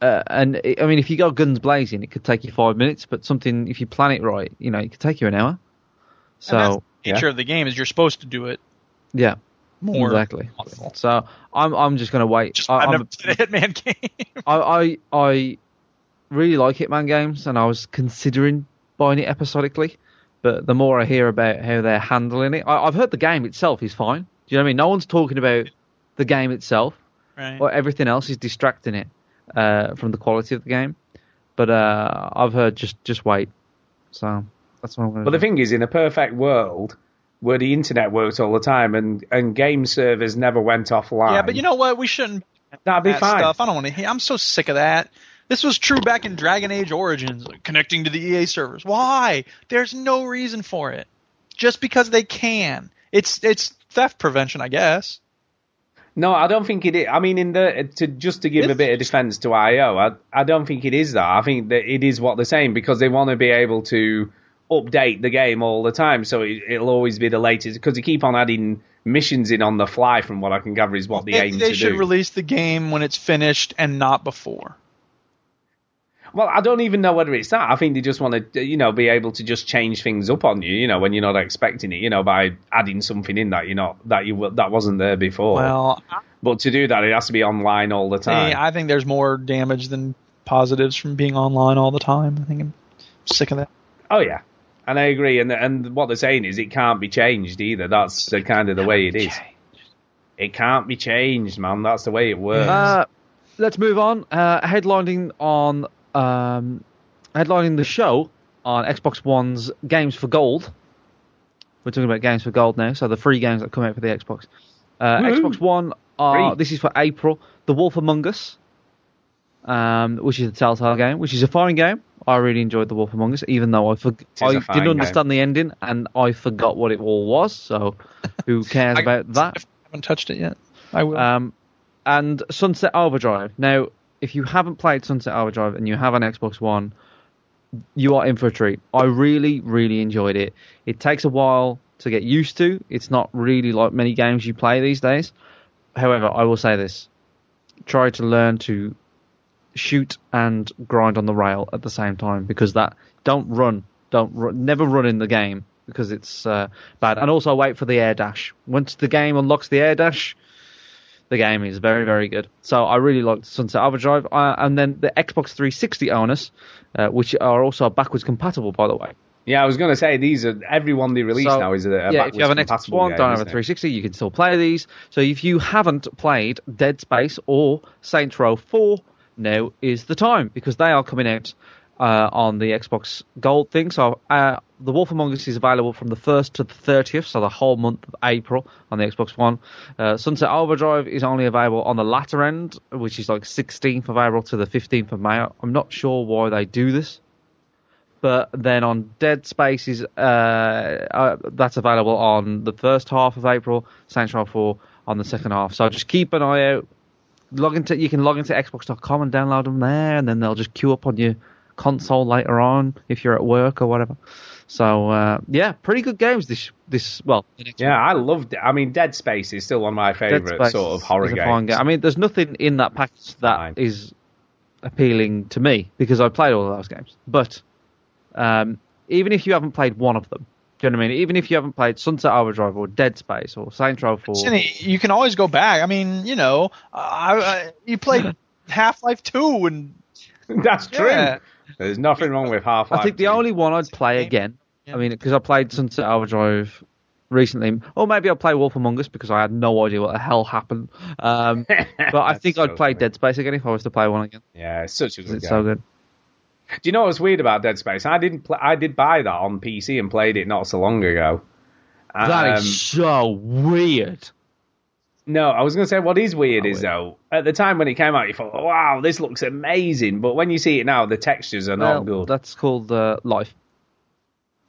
Uh, and it- I mean, if you go guns blazing, it could take you five minutes. But something, if you plan it right, you know, it could take you an hour. So the nature of the game is you're supposed to do it yeah, more. exactly. possible. So I'm I'm just gonna wait. Just, I, I've I'm never played a Hitman game. <laughs> I, I I really like Hitman games, and I was considering buying it episodically. But the more I hear about how they're handling it, I, I've heard the game itself is fine. Do you know what I mean? No one's talking about the game itself, right. or everything else is distracting it uh, from the quality of the game. But uh, I've heard just just wait. So that's what I'm going to But the thing is, in a perfect world where the internet worked all the time and, and game servers never went offline, Yeah, but you know what? We shouldn't that'd be that fine. stuff. I don't want to hear. I'm so sick of that. This was true back in Dragon Age Origins, connecting to the EA servers. Why? There's no reason for it. Just because they can. It's it's theft prevention, I guess. No, I don't think it is. I mean, in the to just to give a bit of defence to IO, I I don't think it is that. I think that it is what they're saying because they want to be able to update the game all the time, so it, it'll always be the latest. Because they keep on adding missions in on the fly, from what I can gather, is what they, They, aim they to should do. release the game when it's finished and not before. Well, I don't even know whether it's that. I think they just want to, you know, be able to just change things up on you, you know, when you're not expecting it, you know, by adding something in that you're not that you that wasn't there before. Well, but to do that, it has to be online all the time. I think there's more damage than positives from being online all the time. I think I'm sick of that. Oh yeah, and I agree. And and what they're saying is it can't be changed either. That's the kind of the way it is. It can't be changed, man. That's the way it works. Uh, let's move on. Uh, headlining on um, headlining the show on Xbox One's Games for Gold. We're talking about Games for Gold now, so the free games that come out for the Xbox. Uh, Xbox One. Are, this is for April. The Wolf Among Us, um, which is a Telltale game, which is a fine game. I really enjoyed The Wolf Among Us, even though I forg- It is a I didn't understand the ending and I forgot what it all was. So, who <laughs> cares I- about that? I haven't touched it yet. I will. Um, and Sunset Overdrive. Now, if you haven't played Sunset Overdrive and you have an Xbox One, you are in for a treat. I really, really enjoyed it. It takes a while to get used to. It's not really like many games you play these days. However, I will say this: try to learn to shoot and grind on the rail at the same time because that don't run, don't run, never run in the game because it's uh, bad. And also wait for the air dash. Once the game unlocks the air dash, the game is very, very good. So I really liked Sunset Overdrive, uh, and then the Xbox 360 owners, uh, which are also backwards compatible, by the way. yeah, I was going to say these are everyone they release So, now is a, a yeah, if you have an Xbox One, game, don't have a 360, you can still play these. So if you haven't played Dead Space or Saints Row 4, now is the time because they are coming out uh, on the Xbox Gold thing. So uh, The Wolf Among Us is available from the 1st to the 30th, so the whole month of April on the Xbox One. Uh, Sunset Overdrive is only available on the latter end, which is like 16th of April to the 15th of May. I'm not sure why they do this but then on Dead Space is uh, uh, that's available on the first half of April. Saints Row 4 on the second half. So just keep an eye out. Log into you can log into Xbox.com and download them there, and then they'll just queue up on your console later on if you're at work or whatever. So uh, yeah, pretty good games. This this well, the next Yeah, I loved it. I mean, Dead Space is still one of my favourite sort of horror games. game. I mean, there's nothing in that package that is Fine. appealing to me because I played all of those games. But um, even if you haven't played one of them, do you know what I mean? Even if you haven't played Sunset Overdrive or Dead Space or Saints Row 4, Cindy, you can always go back. I mean, you know, I, I, you played <laughs> Half Life Two, and That's true. Yeah. There's nothing wrong with Half Life. I think the only one I'd play again. I mean, because I played Sunset Overdrive recently, or maybe I'll play Wolf Among Us because I had no idea what the hell happened. Um, <laughs> but I think I'd play Dead Space again if I was to play one again. Yeah, it's such a 'cause good It's game. so good. Do you know what's weird about Dead Space? I didn't. Pl- I did buy that on PC and played it not so long ago. That Um, is so weird. No, I was going to say what is weird Oh, is weird. though at the time when it came out, you thought, "Wow, this looks amazing," but when you see it now, the textures are Well, not good. that's called uh, life.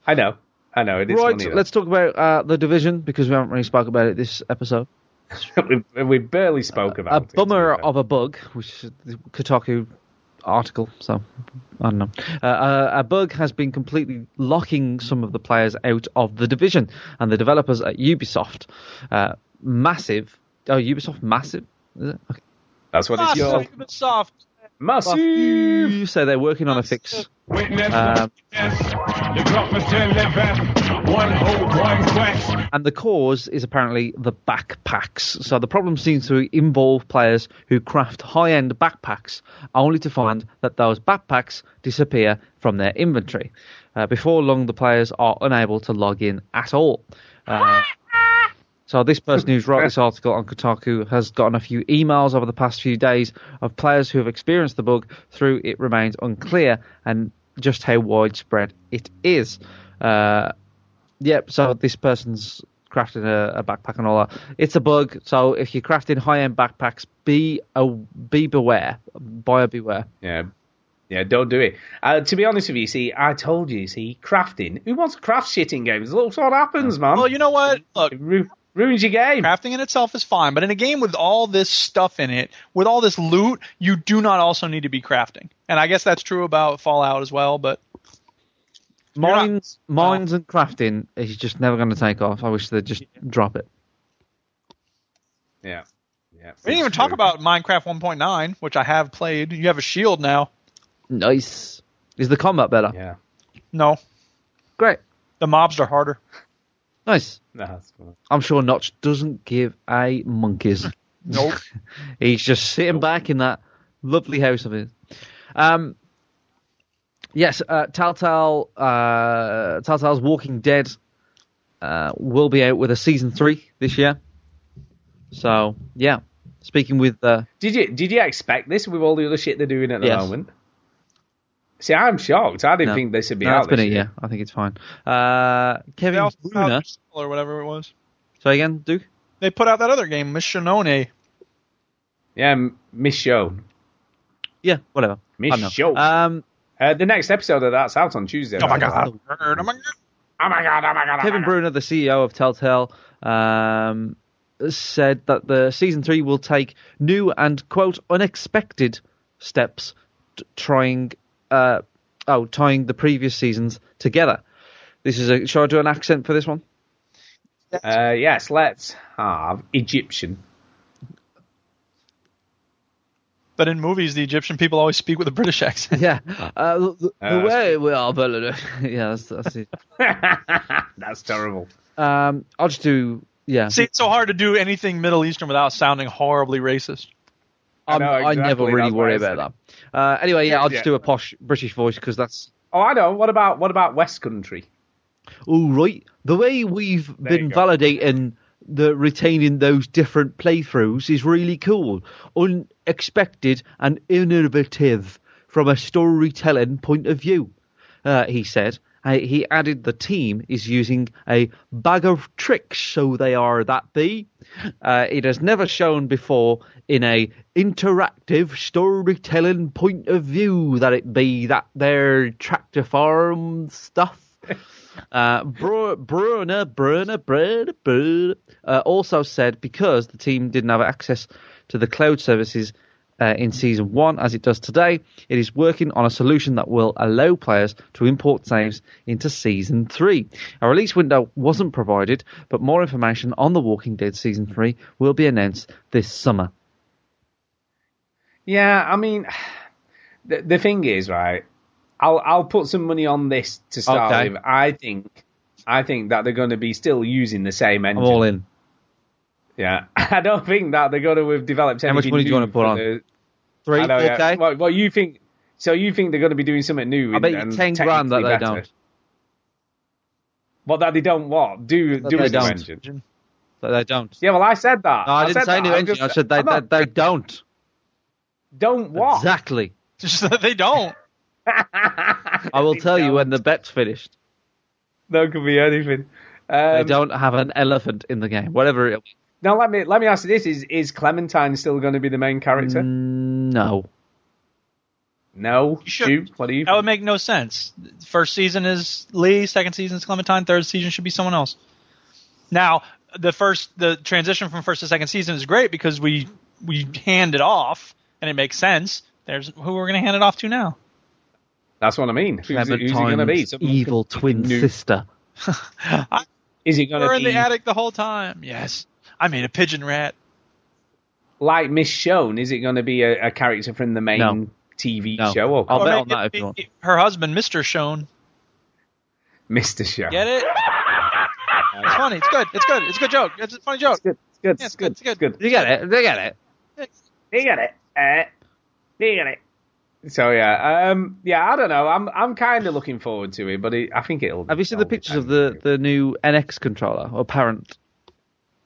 I know, I know. It is right, funny. let's talk about uh, the division because we haven't really spoke about it this episode. <laughs> we, we barely spoke about a it. to bummer be of a bug, which is the Kotaku article, so I don't know. Uh, uh, a bug has been completely locking some of the players out of the division, and the developers at Ubisoft, uh, massive. Oh, Ubisoft, massive. Is it? Okay. That's what Ah, it's called. soft. Massive. You say they're working on a fix. Um, One hope, one quest. and the cause is apparently the backpacks. So the problem seems to involve players who craft high-end backpacks, only to find that those backpacks disappear from their inventory. Uh, before long, the players are unable to log in at all. Uh, so this person who's wrote this <laughs> article on Kotaku has gotten a few emails over the past few days of players who have experienced the bug. Through it remains unclear and just how widespread it is. Uh, Yep. So this person's crafting a, a backpack and all that. It's a bug. So if you're crafting high-end backpacks, be a be beware. Buyer beware. Yeah. Yeah, don't do it. Uh, to be honest with you, see, I told you, see, crafting. Who wants to craft shit in games? Look what happens, man. Well, you know what? Look, It ru- ruins your game. crafting in itself is fine, but in a game with all this stuff in it, with all this loot, you do not also need to be crafting. And I guess that's true about Fallout as well, but not- Mines, mines, and crafting is just never going to take off. I wish they'd just drop it. Yeah. Yeah. we didn't even talk about Minecraft 1.9, which I have played. You have a shield now. Nice. Is the combat better? Yeah. No, Great. the mobs are harder. Nice. Cool. I'm sure Notch doesn't give a monkeys. <laughs> Nope. <laughs> He's just sitting back in that lovely house of his. Um, yes, uh, Telltale, uh, Telltale's Walking Dead uh, will be out with a season three this year. So yeah, speaking with uh, Did you did you expect this with all the other shit they're doing at the Yes. moment? See, I'm shocked. I didn't no, think this would be no, out it's been this a year. year. I think it's fine. Uh, Kevin also put out Bruner. the sequel or whatever it was. So again, Duke. They put out that other game, Michonne. Yeah, m- Miss Show. Yeah, whatever. Miss I don't know. Show. Um, Uh, the next episode of that's out on Tuesday. Oh my god. Oh my god. Oh my god! Oh my god! Oh Kevin my. Bruner, the CEO of Telltale, um, said that the season three will take new and quote unexpected steps, t- trying uh, oh tying the previous seasons together. This is a. Shall I do an accent for this one? Uh, yes, let's have Egyptian. But in movies, the Egyptian people always speak with a British accent. Yeah. <laughs> Uh, the the Uh, way we are, but <laughs> yeah, that's, that's it. <laughs> That's terrible. Um, I'll just do yeah. See, it's so hard to do anything Middle Eastern without sounding horribly racist. I'm- know, I never really worry about that. Uh, anyway, yeah, I'll just Yeah. do a posh British voice because that's Oh, I know. What about what about West Country? All right. The way we've There been validating the retaining those different playthroughs is really cool, unexpected and innovative from a storytelling point of view. Uh, he said. Uh, he added the team is using a bag of tricks, so they are that be. Uh, it has never shown before in a interactive storytelling point of view that it be that their tractor farm stuff. <laughs> Uh, Bru- Bruner, Bruner, Bruner, Bruner, uh, also said because the team didn't have access to the cloud services uh, in season one as it does today, it is working on a solution that will allow players to import saves into season three. A release window wasn't provided, but more information on The Walking Dead season three will be announced this summer. Yeah, I mean, <sighs> the, the thing is, right? I'll I'll put some money on this to start Okay. with. I think I think that they're going to be still using the same engine. I'm engine. all in. Yeah, <laughs> I don't think that they're going to have developed. Anything. How much money do you wanna put on? the- Three, I know, yeah. okay. Well, well, you think so? You think they're going to be doing something new? I bet you ten grand that they better? don't. What that they don't what do That do they with don't. engine? That they don't. Yeah, well, I said that. No, I, didn't said say that. new engine. just- I said they, I'm they, they don't. don't what? Exactly. <laughs> Just that they don't. <laughs> I will tell you when the bet's finished. That could be anything. They Um, don't have an elephant in the game. Whatever it now let me let me ask you this: Is is Clementine still going to be the main character? Mm, No. No. should. Stu, what do you? That would make no sense. First season is Lee, second season is Clementine, third season should be someone else. Now, the first the transition from first to second season is great because we we hand it off and it makes sense. There's who we're going to hand it off to now. That's what I mean. Who's, it- who's it going to be? Someone evil twin new- sister. <laughs> Is he going We're to in be the attic the whole time. Yes, I mean, a pigeon rat. like Michonne? Is it going to be a, a character from the main No. TV No. show or I'll Or bet make on that if you want. Her husband, Mister Shone. Mr. Show? Get it? It's funny. It's good. It's good. It's a good joke. It's a funny joke. It's good. It's good. Yeah, it's good. it's good. It's good. You get it. They get it. They got it. Uh, they got it. So yeah, um, yeah, I don't know. I'm I'm kind of looking forward to it, but it, I think it'll. Have you seen the pictures of the, the new NX controller or parent?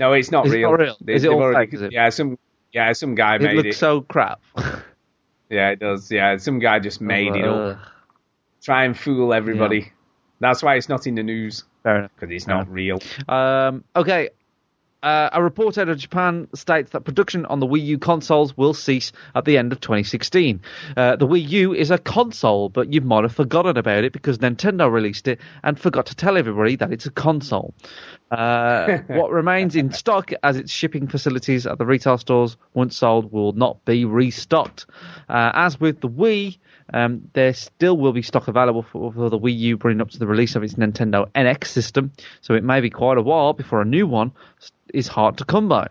No, it's not Is it real. not real? They, Is it all already- fake? Yeah, some yeah, some guy It made looks it. so crap. Yeah, it does. Yeah, some guy just made it up. Try and fool everybody. That's why it's not in the news Fair enough. because it's not real. Um, okay. Uh, a report out of Japan states that production on the Wii U consoles will cease at the end of 2016. Uh, the Wii U is a console, but you might have forgotten about it because Nintendo released it and forgot to tell everybody that it's a console. Uh, <laughs> what remains in stock as its shipping facilities at the retail stores, once sold, will not be restocked. Uh, as with the Wii, um, there still will be stock available for, for the Wii U bringing up to the release of its Nintendo NX system, so it may be quite a while before a new one is hard to come by.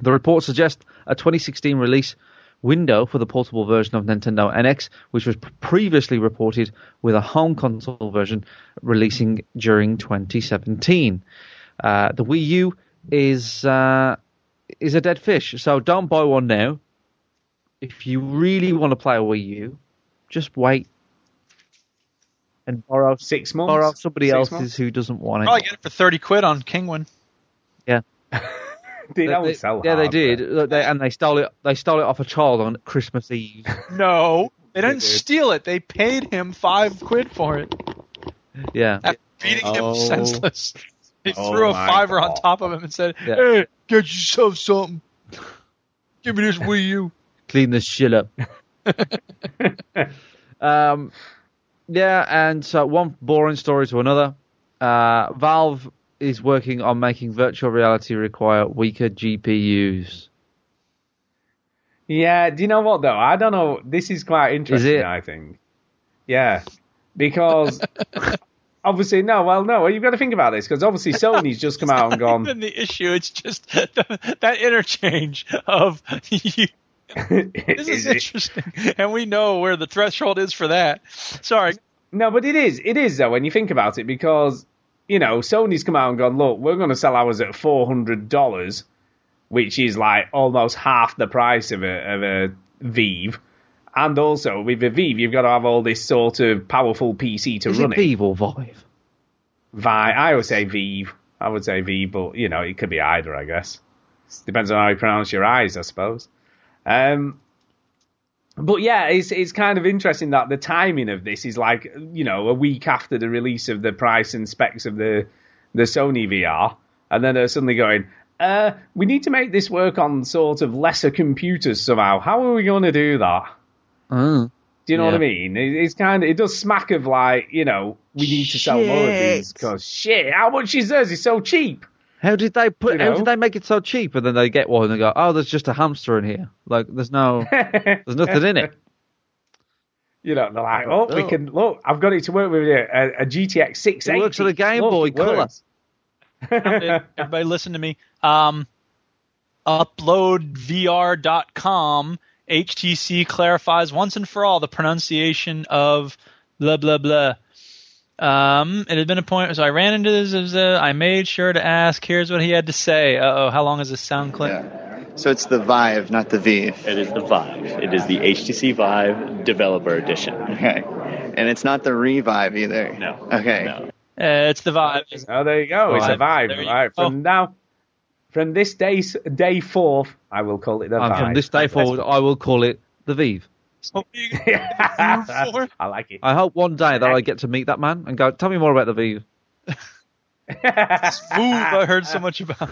The report suggests a 2016 release window for the portable version of Nintendo NX, which was previously reported with a home console version releasing during 2017. Uh, the Wii U is uh, is a dead fish, so don't buy one now. If you really want to play a Wii U, just wait and borrow Six months. borrow somebody Six else's months? who doesn't want it. Probably get it for thirty quid on Kinguin. <laughs> Yeah. They They- don't they- sell yeah, they did, they, and they stole it. They stole it off a child on Christmas Eve. <laughs> No, they didn't did. steal it. They paid him five quid for it Yeah, after beating Oh. him senseless. They Oh threw a my fiver on top of him and said, Yeah. "Hey, get yourself something. Give me this <laughs> Wii U." clean this shit up. <laughs> um, yeah, and so one boring story to another. Uh, Valve is working on making virtual reality require weaker GPUs. Yeah, do you know what though? I don't know. This is quite interesting. it? I think. Yeah, because <laughs> obviously, no. Well, no. You've got to think about this because obviously Sony's just come out and <laughs> gone. Even the issue, it's just the, that interchange of you, <laughs> this is Is it- interesting, and we know where the threshold is for that. Sorry, No, but it is. It is though when you think about it because you know Sony's come out and gone. Look, we're going to sell ours at four hundred dollars, which is like almost half the price of a of a Vive. And also with a Vive, you've got to have all this sort of powerful PC to Is run it it. Vive or Vive? Vi, I would say Vive. I would say Vive, but you know it could be either. I guess depends on how you pronounce your eyes, I suppose. Um, but yeah, it's it's kind of interesting that the timing of this is like you know a week after the release of the price and specs of the the Sony VR, and then they're suddenly going, uh, we need to make this work on sort of lesser computers somehow. How are we going to do that? Oh. Do you know what I mean? It, it's kind of it does smack of like you know we need to sell more of these because shit, how much is theirs? It's so cheap. How did they put? You How did they make it so cheap? And then they get one and they go, "Oh, there's just a hamster in here. Like, there's no, <laughs> there's nothing in it." You know, they're like, oh, we Oh. can look. I've got it to work with a, a GTX 680. It works with a Game Look, Boy it Color. everybody listen to me. Um, uploadvr.com. HTC clarifies once and for all the pronunciation of blah blah blah. Um, it had been a point, so I ran into this. as a- I made sure to ask. Here's what he had to say. Uh oh, how long is this sound clip? So it's the Vive, not the Vive. It is the Vive. It is the HTC Vive Developer Edition. Okay. And it's not the Revive either. No. Okay. No. Uh, it's the vibe. Oh, there you go. It's a Vive. vibe. There you Right. go. From now, from this day, day forth, I will call it the And vibe. from this day Let's- forward, I will call it the Vive. For? <laughs> I like it. I hope one day that I get to meet that man and go, tell me more about the Vive. Vuv I heard so much about.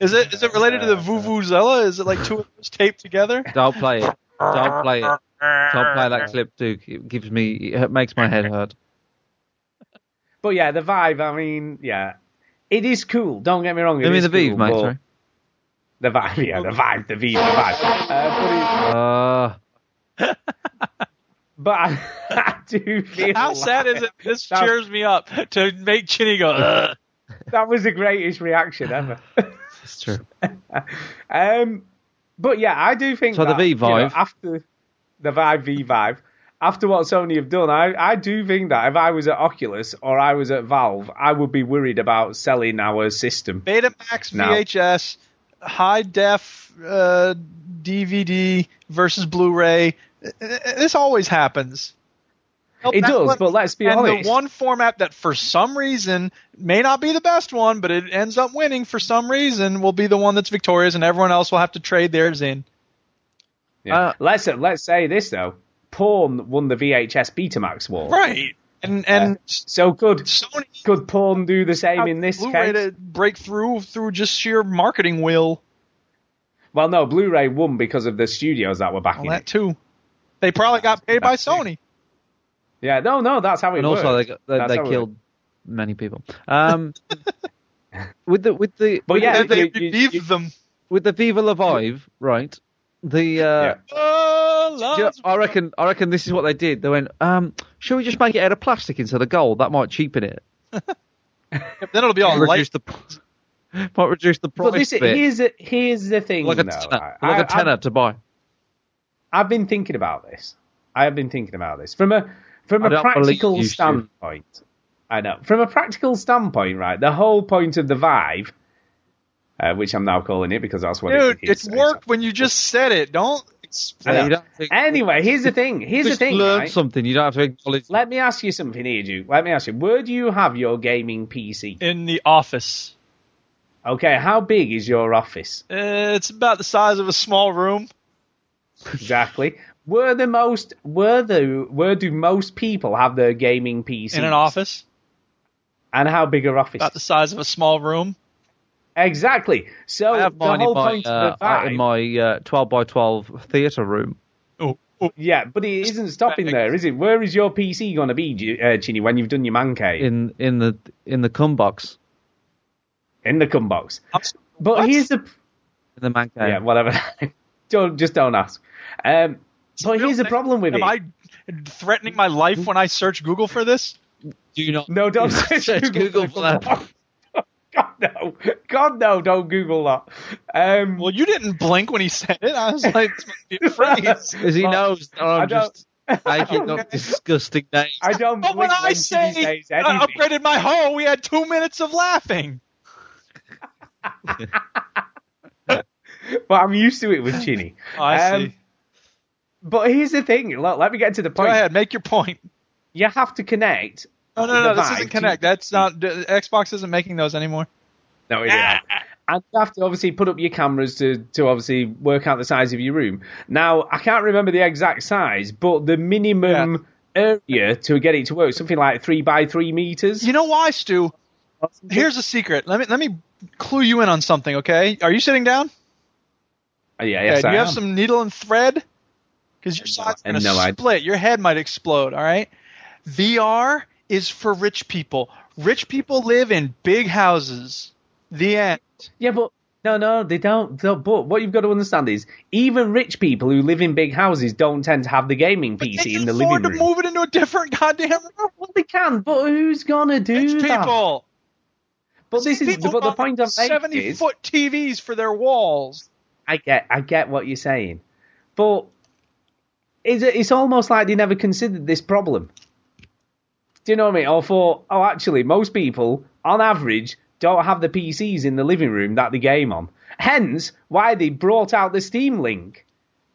Is it is it related to the Vuvuzela? Is it like two of those taped together? Don't play it. Don't play it. Don't play that clip, Duke. It gives me, it makes my head hurt. But yeah, the vibe. I mean, yeah, it is cool. Don't get me wrong. it Give me is the Vive, cool, mate. Sorry. The vibe, yeah, the vibe, the Vive, the Vive. Uh, but, <laughs> it, but I, <laughs> I do feel How like sad is it? This that- cheers me up to make Chinny go. Ugh. That was the greatest reaction ever. <laughs> That's true. um, but yeah, I do think So the that, V you know, Vive. after the Vive V Vive, after what Sony have done, I, I do think that if I was at Oculus or I was at Valve, I would be worried about selling our system. Betamax, No. VHS, high def uh, DVD versus Blu-ray. Uh, uh, This always happens. It does, but let's be and honest. the one format that for some reason may not be the best one, but it ends up winning for some reason will be the one that's victorious, and everyone else will have to trade theirs in. Yeah. Uh, let's let's say this though. Porn won the VHS Betamax war. Right. And and So could Sony could porn do the same in this Blu-ray case? to break through through just sheer marketing will. Well, no, Blu-ray won because of the studios that were backing Well, that it. too. They probably got paid by Sony. Yeah, no, no, that's how it and also, they, they, That's they how it killed many people. Um, <laughs> with the with the But with yeah, the, they you- they you- relieved you- them. with the Viva La Vive, right? The uh, Yeah. Oh, do you know, I reckon I reckon this is what they did. They went, um, should we just make it out of plastic instead of gold? That might cheapen it. <laughs> Then it'll be all reduce light. the might reduce the price But this, bit. here's the, here's the thing, like a though. tenner, right? like I- a tenner to buy. I've been thinking about this. I have been thinking about this from a from I a practical you, Stu. standpoint. I know from a practical standpoint, right? The whole point of the Vive, uh, which I'm now calling it because that's what it is. Dude, it it is. worked when you just said it. Don't explain. don't think- Anyway, here's the thing. Here's the thing. learn right? something. You don't have to acknowledge. Let me ask you something here, Duke. Let me ask you. Where do you have your gaming PC? In the office. Okay, how big is your office? Uh, it's about the size of a small room. Exactly. Where the most where the where do most people have their gaming PC In an office. And how big are offices? About the size of a small room. Exactly. So I have the mine whole in my, point uh, of the Vive, in my uh, 12 by 12 theatre room. Oh, oh. yeah, but it isn't stopping there, is it? Where is your PC going to be, Ju- uh, Chinny, when you've done your man cave in in the in the cum box in the cum box? I'm- But What? here's the in the man cave. yeah, whatever. <laughs> don't just don't ask. Um, but here's the problem with it. Am I threatening my life when I search Google for this? Do you not? No, don't you <laughs> search, search Google for that. <laughs> God no, God no, don't Google that. Um, Well, you didn't blink when he said it. I was like, this must be a phrase. Because he Well, knows that I I'm don't- just making up <laughs> disgusting names. I don't. But when I say says I upgraded my home, we had two minutes of laughing. <laughs> but I'm used to it with Chinny. <laughs> Oh, I Um, see. But here's the thing. Look, let me get to the point. Go ahead, make your point. You have to connect. No, no, no, this isn't Kinect. That's not. Xbox isn't making those anymore. No, it isn't. And you have to obviously put up your cameras to, to obviously work out the size of your room. Now, I can't remember the exact size, but the minimum area to get it to work, something like three by three meters. You know why, Stu? Here's a secret. Let me let me clue you in on something. Okay? Are you sitting down? Oh, yeah, Okay, do I you have am. some needle and thread? Because your side's Uh, going to no, I- split. Your head might explode. All right. VR is for rich people. Rich people live in big houses. The end. Yeah, but no, no, they don't. they- But what you've got to understand is, even rich people who live in big houses don't tend to have the gaming They PC can in the afford living to room. move it into a different goddamn room. Well, they can, but who's gonna do Rich that? people. But this is but the point I'm making seventy foot TVs for their walls. I get, I get what you're saying, but it's, it's almost like they never considered this problem. Do you know what I mean? Or thought, oh, actually, most people, on average, don't have the PCs in the living room that they game on. Hence, why they brought out the Steam Link.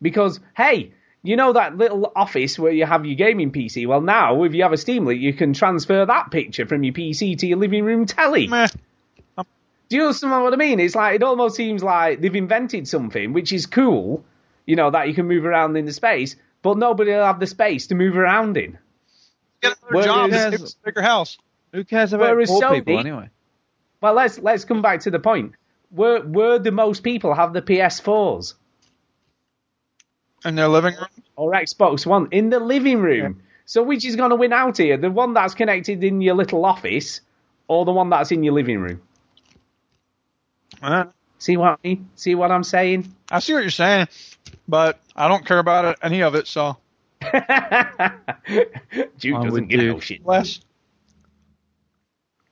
Because, hey, you know that little office where you have your gaming PC? Well, now, if you have a Steam Link, you can transfer that picture from your PC to your living room telly. Meh. Do you understand what I mean? It's like it almost seems like they've invented something which is cool, you know, that you can move around in the space, but nobody will have the space to move around in. Get another job, Yes. bigger house. Who cares about Whereas poor Sony- people anyway? Well, let's let's come back to the point. Where where do most people have the PS4s In their living room. or Xbox One in the living room? So which is going to win out here? The one that's connected in your little office, or the one that's in your living room? Uh, See what I mean? See what I'm saying? I see what you're saying, but I don't care about it, any of it. So <laughs> Dude I'm doesn't with give Duke. no shit. less.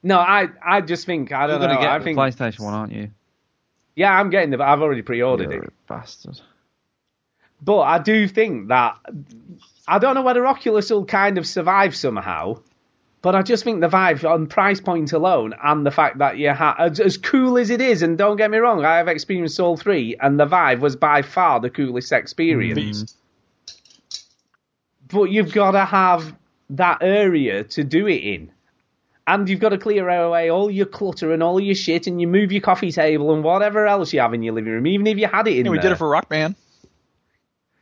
No, I I just think I You're don't know. gonna get I the think PlayStation one, aren't you? yeah, I'm getting the. I've already pre-ordered You're it. a bastard. But I do think that I don't know whether Oculus will kind of survive somehow. But I just think the Vive on price point alone and the fact that you have as, as cool as it is, and don't get me wrong, I have experienced all three, and the Vive was by far the coolest experience. Mm. But you've got to have that area to do it in. And you've got to clear away all your clutter and all your shit, and you move your coffee table and whatever else you have in your living room, even if you had it in Yeah, we there. did it for Rock Band.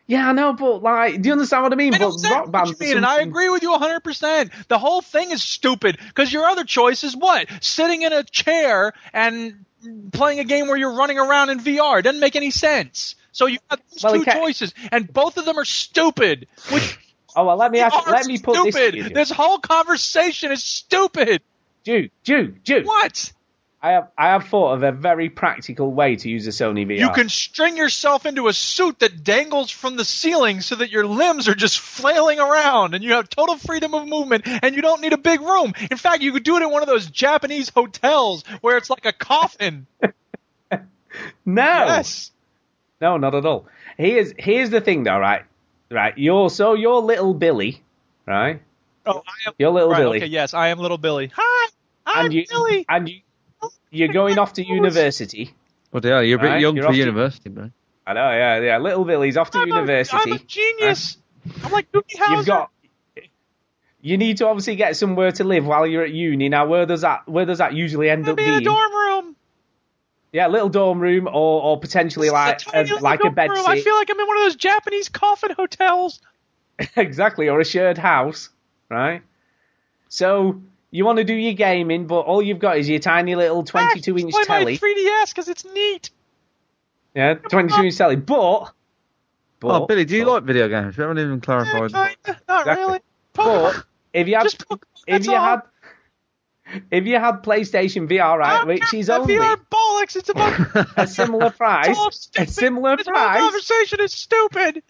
Yeah, I know, but like, do you understand what I mean? I but rock band, what you mean, and I agree with you 100%. The whole thing is stupid because your other choice is what? Sitting in a chair and playing a game where you're running around in VR. It doesn't make any sense. So you have those Well, two choices, and both of them are stupid. Which <laughs> Oh well, let me ask, let me put this stupid. you. This whole conversation is stupid. Dude, dude, dude. What? I have, I have thought of a very practical way to use a Sony VR. You can string yourself into a suit that dangles from the ceiling so that your limbs are just flailing around and you have total freedom of movement and you don't need a big room. In fact, you could do it in one of those Japanese hotels where it's like a coffin. <laughs> no, Yes. no, not at all. Here's here's the thing, though, right? Right, you're so you're little Billy, right? Oh, I am, You're little right, Billy, okay, yes, I am little Billy. Hi, I'm and you Billy. and you you're going off to <laughs> university. But yeah, you're a bit Right, young you're for off to- university, bro. I know, yeah, yeah. Little Billy's off to I'm university. A, I'm a genius. I'm like Doogie Howser. You've got. You need to obviously get somewhere to live while you're at uni. Now, where does that where does that usually end up Maybe in a dorm room. Yeah, a little dorm room, or or potentially like It's a, tiny little like a dorm bed room. I feel like I'm in one of those Japanese coffin hotels. <laughs> exactly, or a shared house, right? So you want to do your gaming, but all you've got is your tiny little ah, 22 inch Play my telly. 3DS because it's neat. Yeah, 22 inch telly. But, but, Oh, Billy, do you like video games? We haven't even Yeah, clarified. kinda, not Exactly. really. but if you had, Just Pokemon, if you all. had, if you had PlayStation VR, right, I'm which not is only VR bollocks. It's about <laughs> a similar price, it's all a similar This whole price. conversation is stupid.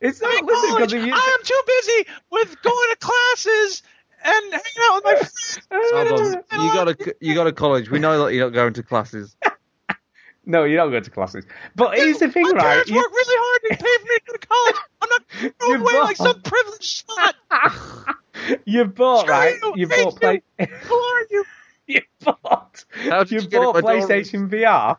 It's not I'm listen because if you. I am too busy with going to classes and hanging out with my friends. <laughs> Hold on. You got a you got a college. We know that you're not going to classes. <laughs> No, you don't go to classes. But here's the thing, my right? parents You- work really hard to pay for me to go to college. I'm not <laughs> You going away like some privileged slut. you bought right. you, You bought play. Who are you? you bought. How did You you bought? PlayStation VR,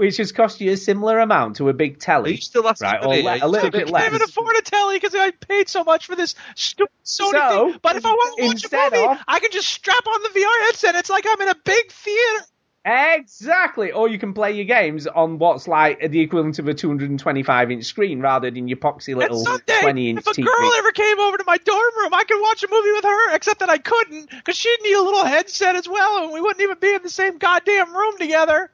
which has cost you a similar amount to a big telly. you still asking Right, Billy? or le- a little bit getting- I can't even afford a telly because I paid so much for this stupid Sony So, thing. But if I want to watch a movie, of- I can just strap on the VR headset. It's like I'm in a big theater. Exactly. Or you can play your games on what's like the equivalent of a 225 inch screen rather than your poxy little someday, 20 inch TV. if a TV. girl ever came over to my dorm room, I could watch a movie with her. Except that I couldn't because she'd need a little headset as well, and we wouldn't even be in the same goddamn room together.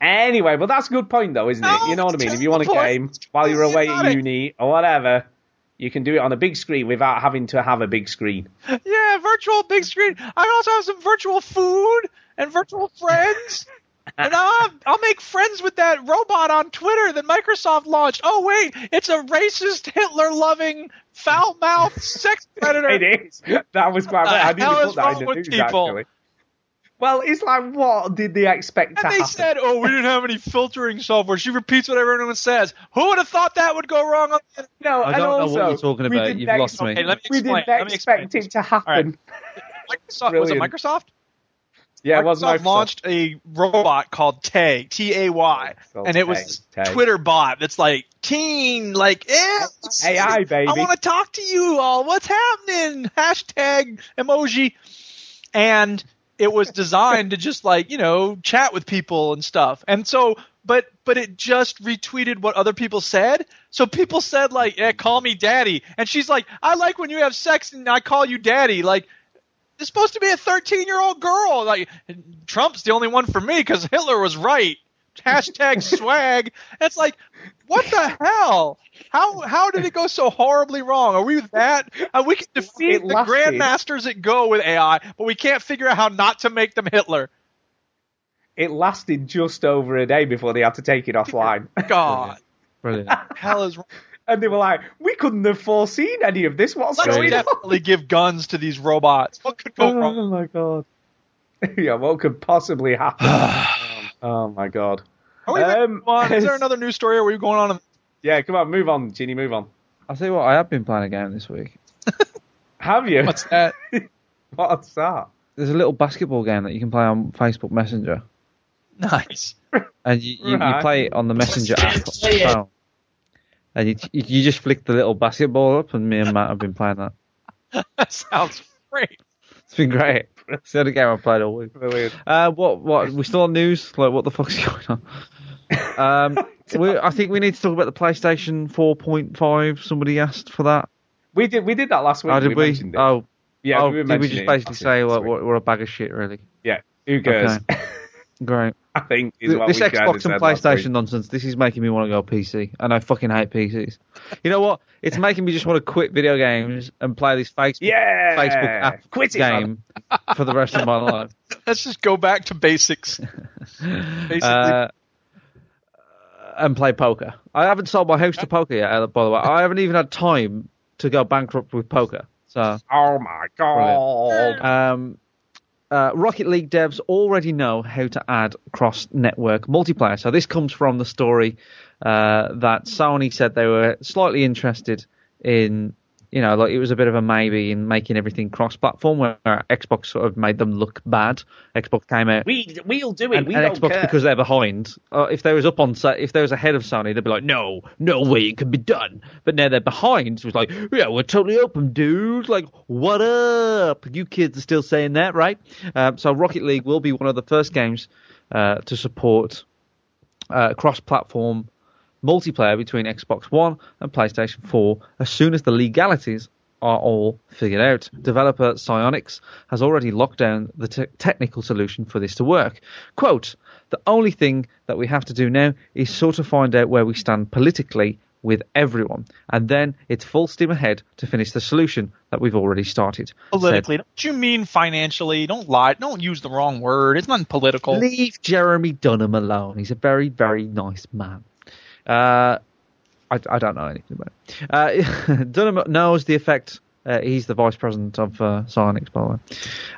Anyway, but that's a good point though, isn't it? No, You know what I mean? If you want a point. game while you're away at idiotic. uni or whatever, you can do it on a big screen without having to have a big screen. Yeah, virtual big screen. I also have some virtual food and virtual friends. <laughs> And I'll, have, I'll make friends with that robot on Twitter that Microsoft launched. Oh wait, it's a racist, Hitler-loving, foul-mouthed sex <laughs> predator. It is. That was quite right. I didn't put that in the news people? actually. Well, it's like, what did they expect to And they happen? said, "Oh, we didn't have any filtering software." She repeats what everyone says. Who would have thought that would go wrong? On the no, I and don't know what also, you're talking we about. didn't You've lost me. Okay, let me We didn't Let me explain. expect it to happen. Microsoft was it Microsoft? Yeah, it was Microsoft Microsoft. launched a robot called Tay, T A Y, and it was Tay, Tay. Twitter bot that's like teen, like eh, AI, baby. I want to talk to you all. What's happening? Hashtag emoji, and it was designed to just like you know chat with people and stuff. And so but but it just retweeted what other people said. So people said like, "Yeah, call me daddy," and she's like, "I like when you have sex and I call you daddy." Like, it's supposed to be a 13 year old girl. Like, Trump's the only one for me because Hitler was right. Hashtag <laughs> swag. It's like, what the hell? How how did it go so horribly wrong? Are we that? Uh, we can defeat It the lasted. grandmasters at Go with AI, but we can't figure out how not to make them Hitler. It lasted just over a day before they had to take it offline. <laughs> God, Brilliant. <laughs> hell is wrong. and they were like, we couldn't have foreseen any of this. What's Let's going on? definitely give guns to these robots. What could go wrong? Oh my god. yeah, what could possibly happen? <sighs> <sighs> oh my god. Are we Um, on? Is there <laughs> another news story? Or are we going on? Yeah, come on, move on, Chinny, move on. I'll tell you what, I have been playing a game this week. <laughs> Have you? What's that? <laughs> What's that? There's a little basketball game that you can play on Facebook Messenger. Nice. and you, you, Right. you play it on the Messenger app on the phone. And you, you you just flick the little basketball up, and me and Matt have been playing that. that sounds great. It's been great. It's the only game I've played all week. Brilliant. Uh, what what? We still on news? Like, what the fuck's <laughs> going on? Um, <laughs> we, I think we need to talk about the PlayStation 4.5. Somebody asked for that. We did we did that last week. Oh, did we? it. Oh, yeah, oh, we did we just basically say like, last week. we're, we're a bag of shit, really? Yeah, who cares? Okay. <laughs> Great. I think is what this we Xbox and PlayStation week. nonsense. This is making me want to go PC, and I fucking hate PCs. You know what? It's making me just want to quit video games and play this Facebook Yeah, Facebook app Quit it, game for the rest of my life. <laughs> Let's just go back to basics. <laughs> Basically, Uh, and play poker. I haven't sold my house to poker yet, uh, by the way. I haven't even had time to go bankrupt with poker. So, Oh my god. um, uh, Rocket League devs already know how to add cross-network multiplayer. So this comes from the story uh, that Sony said they were slightly interested in. You know, like it was a bit of a maybe in making everything cross-platform, where Xbox sort of made them look bad. Xbox came out We we'll do it. and, we and Xbox care. because they're behind. Uh, if they was up on, if they was ahead of Sony, they'd be like, no, no way it can be done. But now they're behind. So it's like, yeah, we're totally open, dude. Like, what up? You kids are still saying that, right? Um, so Rocket League will be one of the first games uh, to support uh, cross-platform multiplayer between Xbox One and PlayStation 4 as soon as the legalities are all figured out. Developer Psyonix has already locked down the te- technical solution for this to work. Quote, the only thing that we have to do now is sort of find out where we stand politically with everyone, and then it's full steam ahead to finish the solution that we've already started. politically, don't you mean financially? Don't lie. Don't use the wrong word. It's not political. Leave Jeremy Dunham alone. He's a very, very nice man. Uh, I, I don't know anything about it. Uh, <laughs> Dunham knows the effect. Uh, he's the vice president of uh, Psyonix, by the way.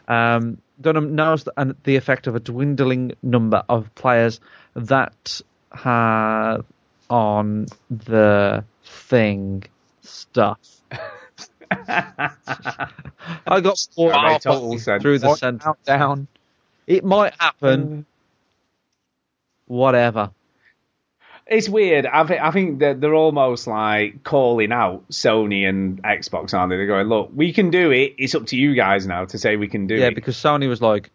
Um, Dunham knows the, and the effect of a dwindling number of players that have on the thing stuff. <laughs> I got bored My halfway total sense. through the Walk sentence. down. It might happen. Whatever. It's weird. I think I think that they're almost like calling out Sony and Xbox, aren't they? They're going, look, we can do it. It's up to you guys now to say we can do Yeah, it. Yeah, because Sony was like,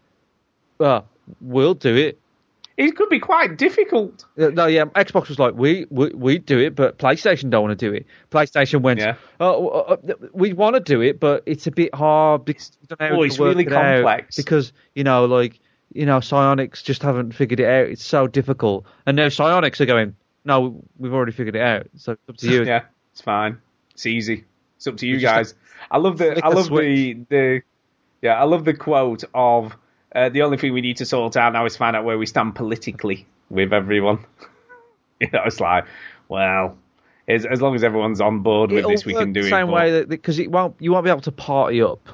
"Well, we'll do it." It could be quite difficult. Uh, No, yeah, Xbox was like, "We we we do it," but PlayStation don't want to do it. PlayStation went, Yeah. "Oh, uh, uh, we want to do it, but it's a bit hard because we don't know Oh, it's really it complex. because you know, like you know, Psyonix just haven't figured it out. It's so difficult, and now Psyonix are going, "No, we've already figured it out. So it's up to you." <laughs> Yeah, it's fine. It's easy. It's up to you We just guys. I love the I love the the yeah I love the quote of uh, the only thing we need to sort out now is find out where we stand politically with everyone. <laughs> you know, it's like well, as, as long as everyone's on board with It'll this, we can do the it. same way that because it won't you won't be able to party up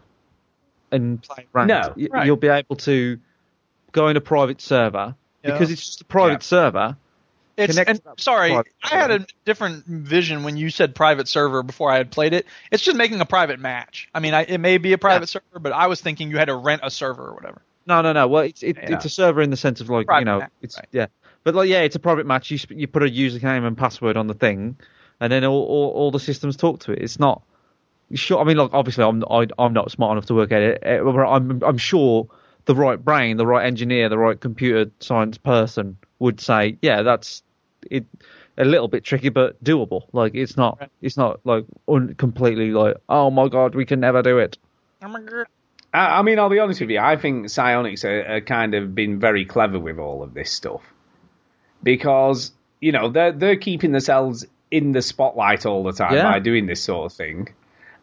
and play ranked. No, You- right. you'll be able to go in a private server Yeah. because it's just a private Yeah. server. It's and, sorry, I had a different vision when you said private server before I had played it. It's just making a private match. I mean, I, it may be a private server, but I was thinking you had to rent a server or whatever. No, no, no. Well, it's it, Yeah. it's a server in the sense of like Private you know match, it's right. yeah, but like yeah, it's a private match. You you put a username and password on the thing, and then all all, all the systems talk to it. It's not sure. I mean, like obviously I'm I, I'm not smart enough to work at it. eh, I'm I'm sure the right brain, the right engineer, the right computer science person would say, yeah, that's it. A little bit tricky, but doable. Like it's not, it's not like un- completely like, oh my god, we can never do it. Oh I, I mean, I'll be honest with you. I think Psyonix are, are kind of been very clever with all of this stuff because you know they're they're keeping themselves in the spotlight all the time Yeah. by doing this sort of thing.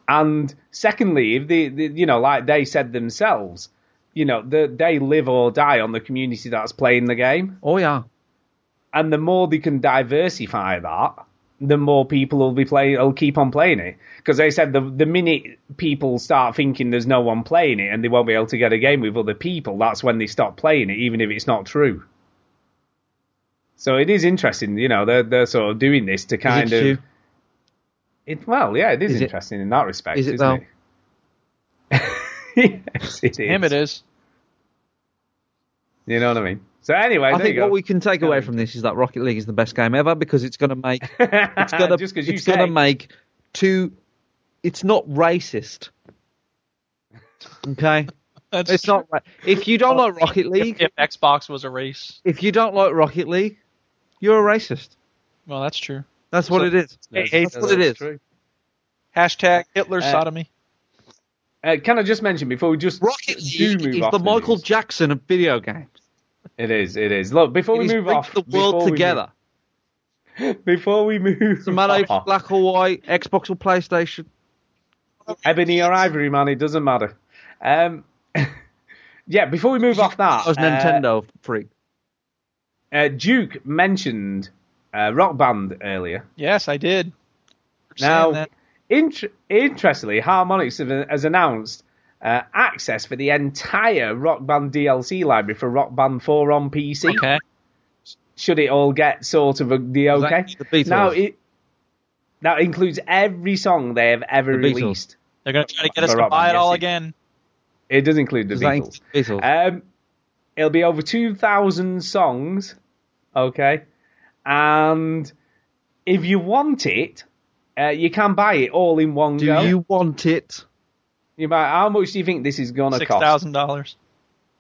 And secondly, if they, they you know, like they said themselves, you know, the, they live or die on the community that's playing the game. Oh yeah, And the more they can diversify that, the more people will be playing, will keep on playing it. Because they said the the minute people start thinking there's no one playing it and they won't be able to get a game with other people, that's when they stop playing it, even if it's not true. So it is interesting, you know, they're they're sort of doing this to kind it, of. It, well, yeah, it is, Is it- interesting in that respect, is it isn't though? it? <laughs> yes, it is. Him it is. You know what I mean? So anyway, I there think you go. what we can take away from this is that Rocket League is the best game ever because it's going to make <laughs> it's going to Just 'cause you it's going to make two. It's not racist. Okay, That's it's not. ra- If you don't like Rocket League, If Xbox was a race, if you don't like Rocket League, you're a racist. well, that's true. That's what So- it is. That's- It's what it is. true. Hashtag Hitler Uh, sodomy. Uh, can I just mention before we just Rocket do League move is the the Michael news- Jackson of video games. It is. It is. Look, before It we is move bring off, the world before we together. move- <laughs> before we move, Doesn't matter if off, black or white, Xbox or PlayStation. ebony or ivory, man, it doesn't matter. Um, <laughs> yeah, before we move off that, I was uh, Nintendo freak. Uh, Duke mentioned uh, Rock Band earlier. Yes, I did. Now, int- interestingly, Harmonix has announced uh, access for the entire Rock Band DLC library for Rock Band 4 on PC. okay. Should it all get sort of a, the okay? include the Beatles? Now it that includes every song they have ever The released. They're gonna try to get us to buy it all yes, again. It does include the Does Beatles. include Beatles? Um, it'll be over 2,000 songs, okay? And if you want it, uh, you can buy it all in one Do go. Do you want it? You buy, how much do you think this is going to cost? thousand dollars.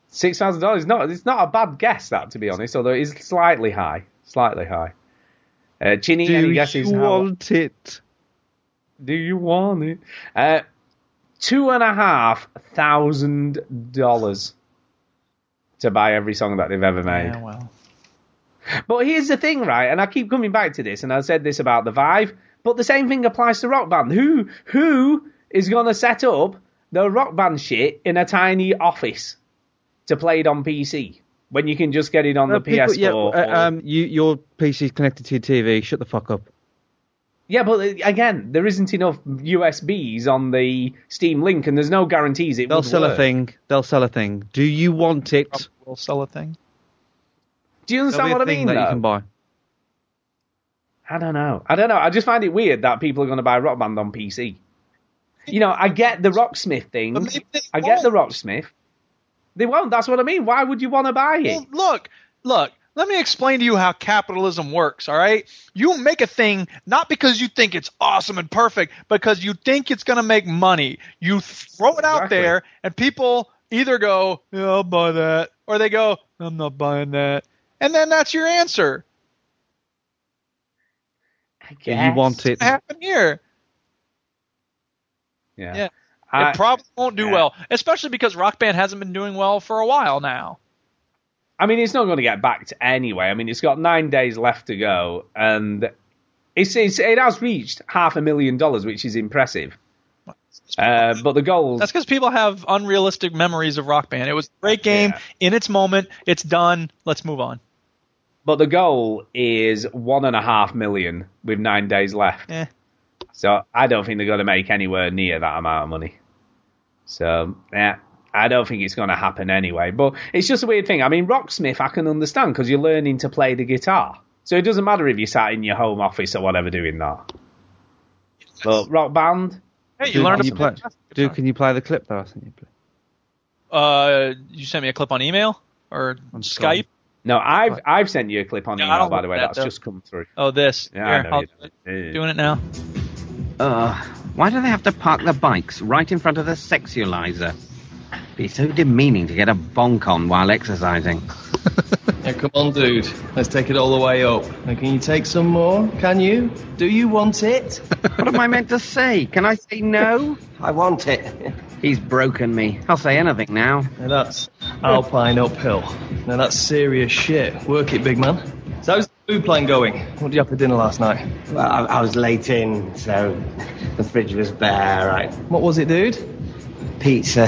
Six thousand dollars. No, it's not a bad guess. That, to be honest, although it is slightly high, slightly high. Uh, Chinny, Do any guesses? you how- want it? Do you want it? Uh, two and a half thousand dollars to buy every song that they've ever made. Yeah, well. But here's the thing, right? And I keep coming back to this, and I said this about the Vive, but the same thing applies to Rock Band. Who who is going to set up the Rock Band shit in a tiny office to play it on PC when you can just get it on Uh, the people- PS4? yeah, or- uh, um, you, your PC's connected to your TV. Shut the fuck up. Yeah, but uh, again, there isn't enough USBs on the Steam Link, and there's no guarantees it They'll would sell work. a thing. They'll sell a thing. Do you want it? We'll sell a thing. Do you understand be a what I mean? that you can buy. I don't know. I don't know. I just find it weird that people are going to buy Rock Band on PC. You know, I get the Rocksmith thing. But maybe they I get the won't. Rocksmith. They won't. That's what I mean. Why would you want to buy it? Well, look, look. Let me explain to you how capitalism works. All right, you make a thing not because you think it's awesome and perfect, because you think it's going to make money. You throw it out Exactly. there, and people either go, "Yeah, I'll buy that," or they go, "I'm not buying that," and then that's your answer. I Do you want it? What happened here? Yeah. Yeah. I- it probably won't do yeah. well, especially because Rock Band hasn't been doing well for a while now. I mean, it's not going to get backed anyway. I mean, it's got nine days left to go, and it's, it's it has reached half a million dollars, which is impressive. Uh, but the goal. That's because people have unrealistic memories of Rock Band. It was a great game Yeah. in its moment. It's done. Let's move on. but the goal is one and a half million with nine days left. Eh. So I don't think they're going to make anywhere near that amount of money. So yeah, I don't think it's going to happen anyway. But it's just a weird thing. I mean, Rocksmith I can understand because you're learning to play the guitar, so it doesn't matter if you're sat in your home office or whatever doing that. But Rock Band, Hey, you Dude, learned to play. play? Dude, can you play the clip that I sent you? Please? Uh, you sent me a clip on email or On Skype. no, I've I've sent you a clip on Yeah, email by the way. that, That's though. just come through. Oh, this. Yeah, Here, I know I'll you do it. don't. doing it now. Ugh, why do they have to park the bikes right in front of the sexualizer? Be so demeaning to get a bonk on while exercising. <laughs> Yeah, come on, dude. Let's take it all the way up. Now, can you take some more? Can you? Do you want it? <laughs> What am I meant to say? Can I say no? <laughs> I want it. He's broken me. I'll say anything now. Now, that's Alpine uphill. Now, that's serious shit. Work it, big man. So, how's food plan going? What did you have for dinner last night? Well, I, I was late in, so the fridge was bare. Right, What was it, dude? pizza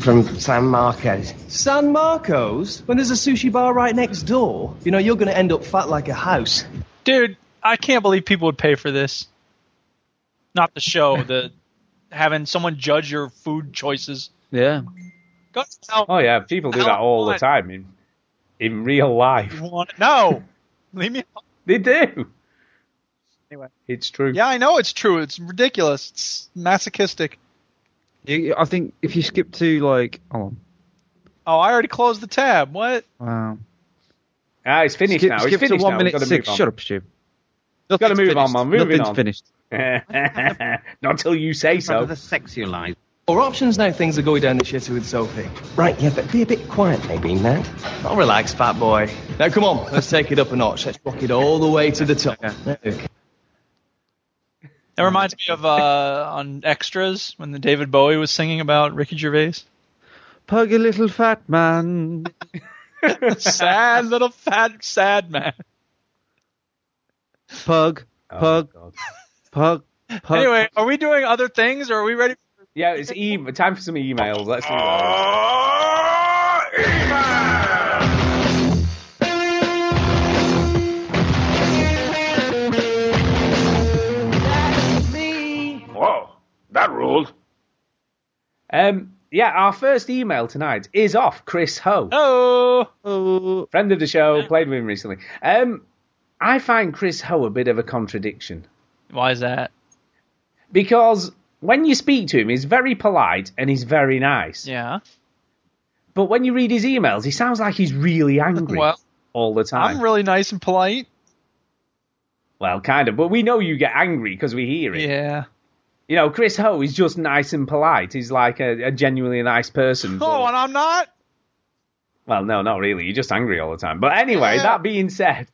from San Marcos. San Marcos? When there's a sushi bar right next door? You know, you're going to end up fat like a house. Dude, I can't believe people would pay for this. Not the show, the <laughs> having someone judge your food choices. Yeah. Go tell Oh yeah, people do that all the time in in real life. you want it. No, leave me. alone. They do. Anyway, It's true. yeah, I know it's true. It's ridiculous. It's masochistic. You- I think if you skip to like, oh, Oh, I already closed the tab. What? wow. Ah, it's finished skip now. skip it's finished to one now. minute got to six. move on. Shut up, Stu. Gotta Nothing's move on, finished. man. Moving Nothing's on. finished. <laughs> Not until you say So so. the sexualize. Or options now things are going down the shitter with Sophie. Right, yeah, but be a bit quiet, maybe, Nat. Oh, relax, fat boy. Now, come on, let's take it up a notch. Let's rock it all the way to the top. Okay. That reminds me of uh, on extras when the David Bowie was singing about Ricky Gervais. Puggy little fat man. <laughs> sad little fat sad man. Pug. Oh, Pug. God. Pug. Pug. Anyway, are we doing other things or are we ready? Yeah, it's e- time for some emails. Let's do that. Whoa, that ruled. Um, yeah, our first email tonight is off Chris Ho, Oh, Oh, friend of the show, played with him recently. Um, I find Chris Ho a bit of a contradiction why is that? because when you speak to him, he's very polite and he's very nice. Yeah. But when you read his emails, he sounds like he's really angry Well, all the time. I'm really nice and polite. well, kind of, but we know you get angry because we hear it. Yeah. You know, Chris Ho is just nice and polite. He's like a, a genuinely nice person. but- <laughs> Oh, and I'm not. Well, no, not really. You're just angry all the time. But anyway, Yeah. that being said,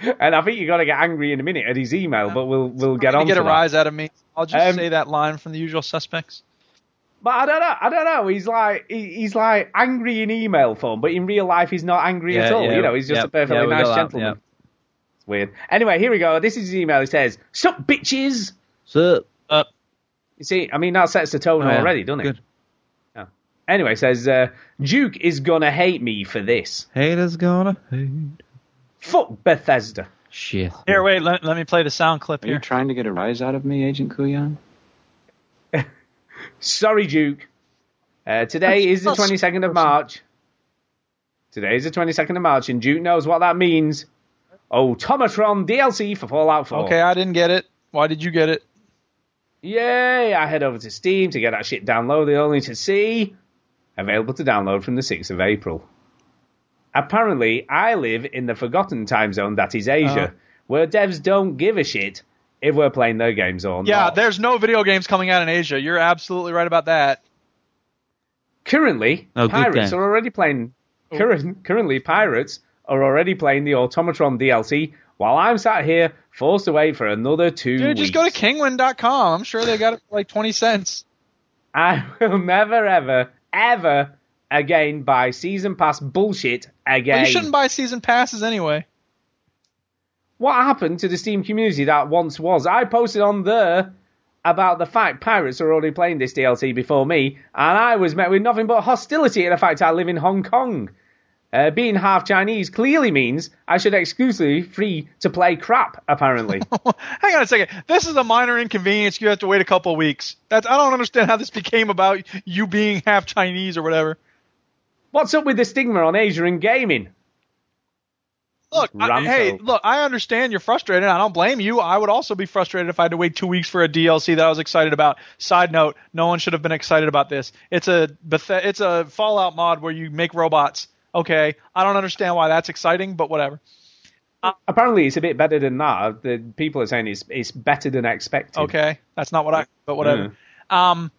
<laughs> and I think you're gonna get angry in a minute at his email, but we'll we'll get Gonna on get to a that. rise out of me. I'll just Um, say that line from The Usual Suspects. But I don't know. I don't know. He's like he, he's like angry in email form, but in real life he's not angry at all. yeah, You know, he's just yeah, a perfectly yeah, nice gentleman. yeah. It's weird. Anyway, here we go. This is his email. He says, "Sup, bitches." so Up. You see, I mean that sets the tone Oh, yeah. already, doesn't it? Good. Yeah. Anyway, says uh, Duke is gonna hate me for this. haters gonna hate. Fuck Bethesda. Shit. Here, wait. Let, let me play the sound clip Are you here. trying to get a rise out of me, Agent Kuyan? <laughs> Sorry, Duke. Uh, today is the That's- 22nd of March. Today is the 22nd of March, and Duke knows what that means. Oh, Tomatron DLC for Fallout 4. Okay, I didn't get it. Why did you get it? Yay! I head over to Steam to get that shit downloaded, only to see available to download from the 6th of April. Apparently, I live in the forgotten time zone that is Asia, Uh-huh. where devs don't give a shit if we're playing their games or Yeah, not. Yeah, there's no video games coming out in Asia. You're absolutely right about that. Currently, Oh, pirates are already playing. Current, currently, pirates are already playing the Automatron DLC, while I'm sat here forced to wait for another two Dude, weeks. just go to kinguin.com. I'm sure they got it for like 20 cents. I will never, ever, ever again by season pass bullshit again. Well, you shouldn't buy season passes anyway. what happened to the Steam community that once was? I posted on there about the fact pirates are already playing this DLC before me, and I was met with nothing but hostility at the fact I live in Hong Kong. Uh, being half Chinese clearly means I should exclusively free to play crap, apparently. <laughs> Hang on a second. This is a minor inconvenience. You have to wait a couple of weeks. That's I don't understand how this became about you being half Chinese or whatever. What's up with the stigma on Asia and gaming? Look, I, hey, look, I understand you're frustrated. I don't blame you. I would also be frustrated if I had to wait two weeks for a DLC that I was excited about. Side note: No one should have been excited about this. It's a Beth- it's a Fallout mod where you make robots. Okay, I don't understand why that's exciting, but whatever. Apparently, it's a bit better than that. The people are saying it's it's better than expected. Okay, that's not what I. But whatever. Um,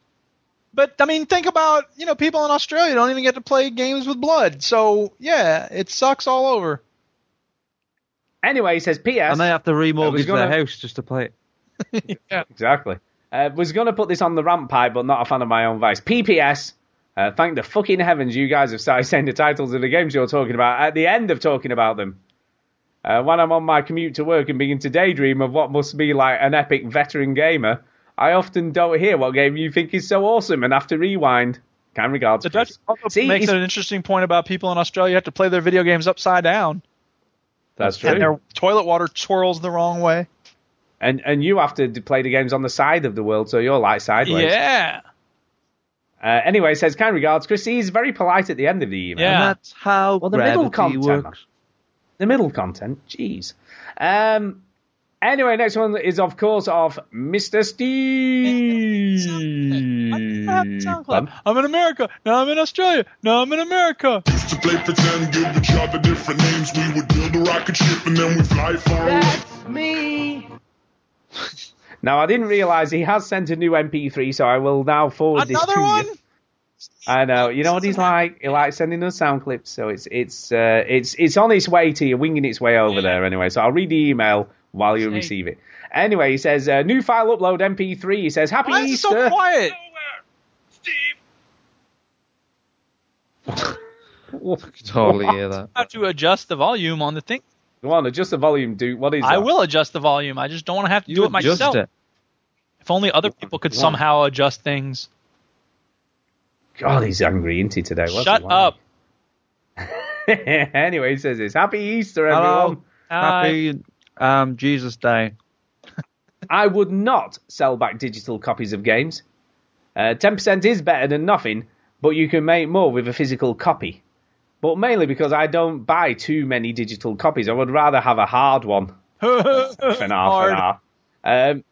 But I mean, think about you know people in Australia don't even get to play games with blood. So yeah, it sucks all over. Anyway, he says P.S. And they have to remortgage gonna- their house just to play it. <laughs> <laughs> yeah. Exactly. Uh, was going to put this on the ramp pipe, but not a fan of my own vice. PPS. Uh, thank the fucking heavens you guys have started <laughs> saying the titles of the games you're talking about at the end of talking about them. Uh, when I'm on my commute to work and begin to daydream of what must be like an epic veteran gamer, I often don't hear what game you think is so awesome and have to rewind. Kind regards. The Dutch Chris. See, makes an interesting point about people in Australia have to play their video games upside down. That's true. And their toilet water twirls the wrong way. And and you have to play the games on the side of the world, so you're like sideways. Yeah. Uh, anyway, says kind regards, Chris. He's very polite at the end of the email. And that's how Well, the middle content. works. The middle content, jeez. Um. Anyway, next one is of course of Mr. Steve. SoundCloud. I'm in America. Now I'm in Australia. Now I'm in America. to play pretend, give each other different names. We would build a rocket ship and then we fly far away. me. <laughs> Now I didn't realise he has sent a new MP3, so I will now forward this Another to one? you. I know. You know what he's like? He likes sending us sound clips, so it's it's uh, it's it's on its way to you, winging its way over there anyway. So I'll read the email while you Say- receive it. Anyway, he says uh, new file upload MP3. He says happy Easter! Why is it Easter. so quiet? Steve! <laughs> I can totally hear that. I have to adjust the volume on the thing. Go on, adjust the volume, dude. What is I that? will adjust the volume. I just don't want to have to do it myself. it. If only other people could somehow adjust things. God, he's angry, isn't he, today? What's Shut he up. <laughs> anyway, he says this. Happy Easter, Hello. everyone. Happy um, Jesus Day. I would not sell back digital copies of games. Uh, 10% is better than nothing, but you can make more with a physical copy. But mainly because I don't buy too many digital copies. I would rather have a hard one for now, for now. Um,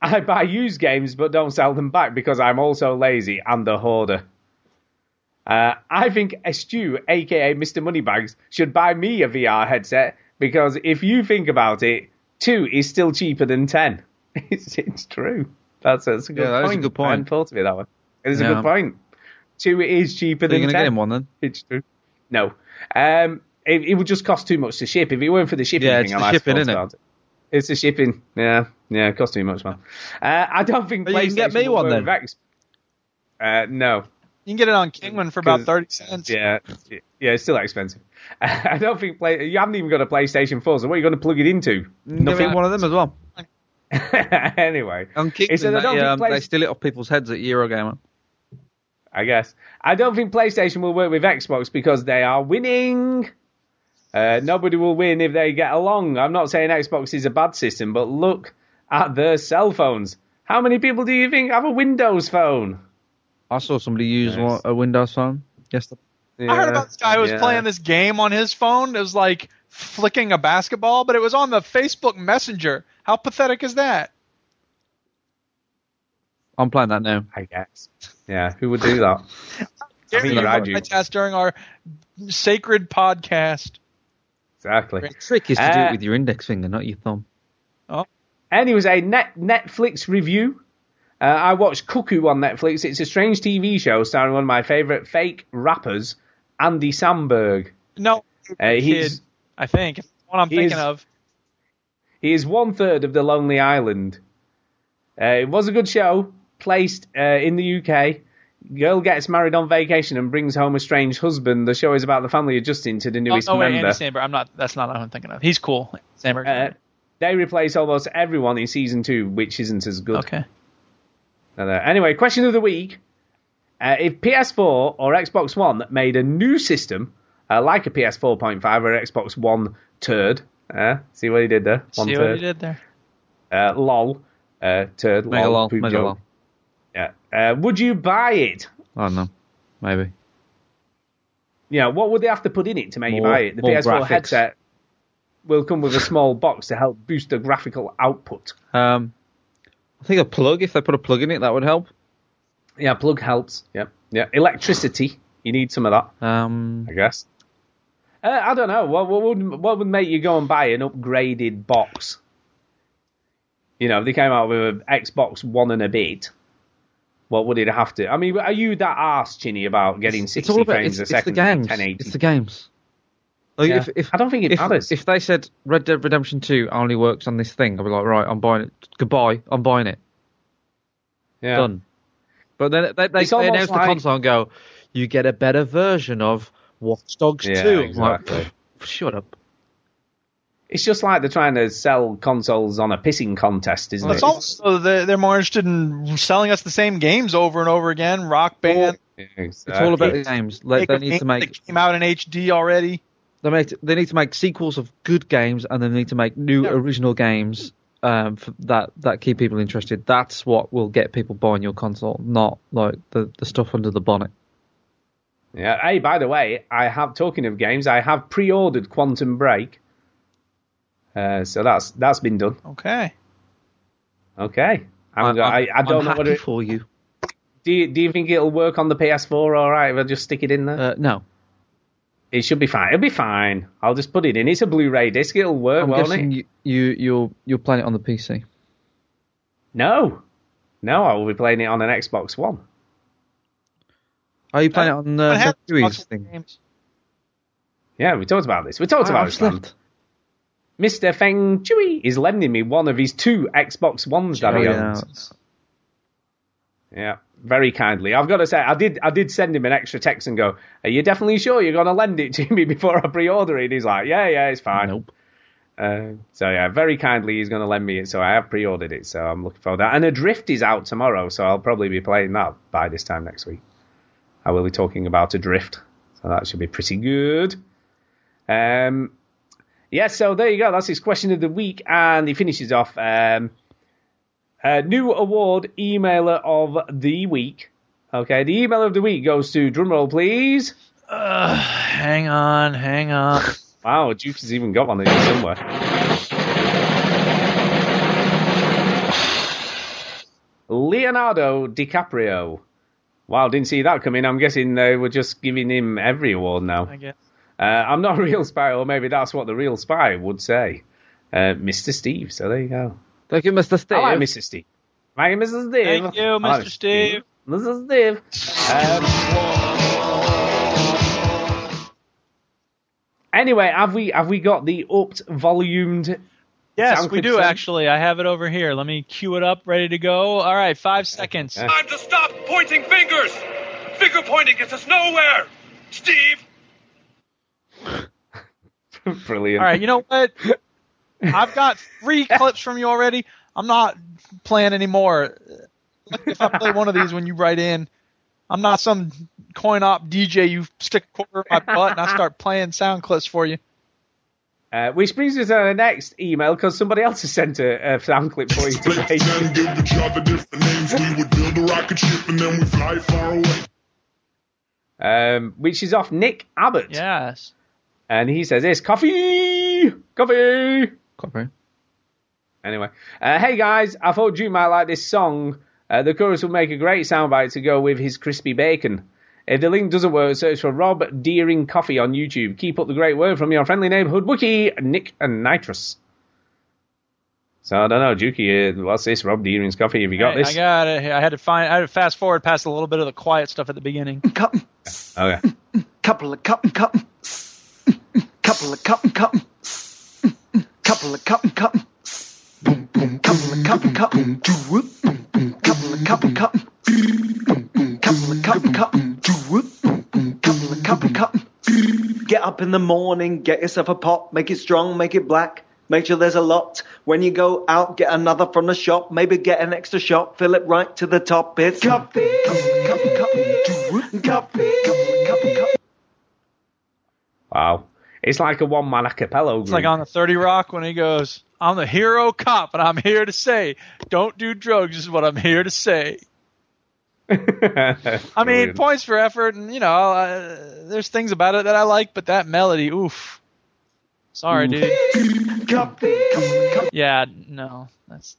I buy used games but don't sell them back because I'm also lazy and a hoarder. Uh, I think Stu, aka Mr. Moneybags, should buy me a VR headset because if you think about it, two is still cheaper than ten. <laughs> It's, it's true. That's, that's a good Yeah, that is point. a good point. I hadn't thought of it that way. It is a good point. Two is cheaper So you're than gonna ten. get him one then? It's true. No. Um, it, it would just cost too much to ship. If it weren't for the shipping Yeah, it's I the have shipping, isn't it? it. It's the shipping. Yeah, yeah, it costs too much, man. Uh, I don't think But you can get me one then. Uh, no. You can get it on Kinguin for about 30 cents. Yeah, yeah, it's still expensive. <laughs> I don't think play. You haven't even got a PlayStation 4, so what are you going to plug it into? Nothing. one of them as well. <laughs> anyway, On Kickman, I don't they, um, Play- they steal it off people's heads at Eurogamer. I guess. I don't think PlayStation will work with Xbox because they are winning. Uh, nobody will win if they get along. I'm not saying Xbox is a bad system, but look at their cell phones. How many people do you think have a Windows phone? I saw somebody use Nice. one, a Windows phone yesterday. I heard about this guy who was yeah. playing this game on his phone. It was like flicking a basketball, but it was on the Facebook Messenger. How pathetic is that? I'm playing that now. I guess. Yeah, who would do that? I mean, you're I Jude. test during our sacred podcast. Exactly. The trick is to do Uh, it with your index finger, not your thumb. And it was a net Netflix review. Uh, I watched Cuckoo on Netflix. It's a strange TV show starring one of my favourite fake rappers, Andy Samberg. No, Uh, he's kid, I think. It's the one I'm thinking is- of. he is one third of the Lonely Island. Uh, it was a good show, placed uh, in the UK. Girl gets married on vacation and brings home a strange husband. The show is about the family adjusting to the newest oh wait, member. Andy Samberg. I'm not. That's not what I'm thinking of. He's cool. Samberg. Uh, they replace almost everyone in season two, which isn't as good. okay. Uh, Anyway, question of the week. Uh, if PS4 or Xbox One made a new system, uh, like a PS4.5 or Xbox One turd, uh, see what he did there? One See turd. what he did there. Uh, lol, uh, turd, Mega lol, lol, poop mega joke. lol. Yeah. Uh, would you buy it? I don't know. Maybe. Yeah, what would they have to put in it to make you buy it? The PS4 graphics. headset will come with a small box to help boost the graphical output. Um, I think a plug, if they put a plug in it, that would help. Yeah, plug helps. Yeah, yeah. Electricity, you need some of that. Um, I guess. Uh, I don't know. What, what would what would make you go and buy an upgraded box? You know, if they came out with an Xbox One and a bit, What would it have to? I mean, are you that arse, Chinny, about getting It's 60 all about frames it's, a it's the games. 1080? It's the games. Like Yeah. if, if, I don't think it if, matters. If they said Red Dead Redemption 2 only works on this thing, I'd be like, right, I'm buying it. Goodbye, I'm buying it. Yeah. Done. But then they, they, they announce like- the console and go, you get a better version of Watch Dogs Yeah, 2. I'm like, exactly. Shut up. It's just like they're trying to sell consoles on a pissing contest, isn't It's it? also they're, they're more interested in selling us the same games over and over again. Rock Band. It's all about the games. Like, they need game to make that came out in HD already. They make they need to make sequels of good games and they need to make new original games um, for that that keep people interested. That's what will get people buying your console, not like the the stuff under the bonnet. Yeah. Hey, by the way, I have talking of games, I have pre-ordered Quantum Break. Uh, so that's that's been done. Okay. Okay. I'm, I, I, I'm don't know happy whether. for you. Do you, do you think it'll work on the PS4 all right if I just stick it in there? Uh, no, it should be fine. It'll be fine. I'll just put it in. It's a Blu-ray disc. It'll work, I'm won't guessing it? you, you you'll you'll play it on the PC. No. No, I will be playing it on an Xbox One. Are you playing it on What uh, happened to Xbox thing? games? Yeah, we talked about this. We talked I- about I've this. man. Mr. Feng Chui is lending me one of his two Xbox Ones that he owns. Yeah, very kindly. I've got to say, I did, I did send him an extra text and go, "Are you definitely sure you're going to lend it to <laughs> me before I pre-order it?" He's like, "Yeah, yeah, it's fine." Nope. Uh, so yeah, very kindly, he's going to lend me it. So I have pre-ordered it. So I'm looking forward to that. And Adrift is out tomorrow, so I'll probably be playing that by this time next week. I will be talking about Adrift, so that should be pretty good. Um, yeah, so there you go. That's his question of the week, and he finishes off. Um, uh, new award emailer of the week. Okay, the email of the week goes to drumroll, please. Uh, hang on, hang on. Wow, Duke has even got one in here somewhere. Leonardo DiCaprio. Wow, didn't see that coming. I'm guessing they were just giving him every award now. I guess. Uh, I'm not a real spy, or maybe that's what the real spy would say. Uh, Mr. Steve, so there you go. Thank you, Mr. Steve. I like Mr. Steve. Thank you, Mr. Steve. Thank you, I like Mr. Steve. Mr. Steve. Um, anyway, have we have we got the upped, volumed? Yes, sound we do then? actually. I have it over here. Let me cue it up, ready to go. All right, five seconds. Time to stop pointing fingers! Finger pointing gets us nowhere! Steve! <laughs> Brilliant. All right, you know what? <laughs> I've got three <laughs> clips from you already. I'm not playing anymore. If I play one of these when you write in, I'm not some coin op DJ. You stick a quarter in my butt and I start playing sound clips for you. Uh, which brings us to the next email because somebody else has sent a, a sound clip for you today. Then give each other different names. We would build a rocket ship and then we fly far away. um, which is off Nick Abbott. Yes. And he says this coffee, coffee. Copy. Anyway, uh, hey guys, I thought you might like this song. Uh, the chorus would make a great soundbite to go with his crispy bacon. If the link doesn't work, search for Rob Deering Coffee on YouTube. Keep up the great work from your friendly neighborhood Wookie, Nick and Nitrous. So I don't know, Juki, uh, what's this? Rob Deering's Coffee? Have you got Hey, this? I got it. I had to find. I had to fast forward past a little bit of the quiet stuff at the beginning. <laughs> Okay. Couple of cup and cup. Couple of cup and cup. Couple of cup and cup. Boom boom. Couple of cup and cup. Boom do whoop. Couple of cup and cup. Couple of cup and cup. Do whoop. Couple of cup and cup. Get up in the morning, get yourself a pot, make it strong, make it black. Make sure there's a lot. When you go out, get another from the shop. Maybe get an extra shot, fill it right to the top. It's coffee. Coffee, coffee, coffee, coffee, coffee. Wow. It's like a one man a cappella group. It's like on the 30 Rock when he goes, I'm the hero cop, and I'm here to say, don't do drugs, is what I'm here to say. <laughs> I mean, points for effort, and, you know, uh, there's things about it that I like, but that melody, oof. Sorry, dude. Yeah, no. That's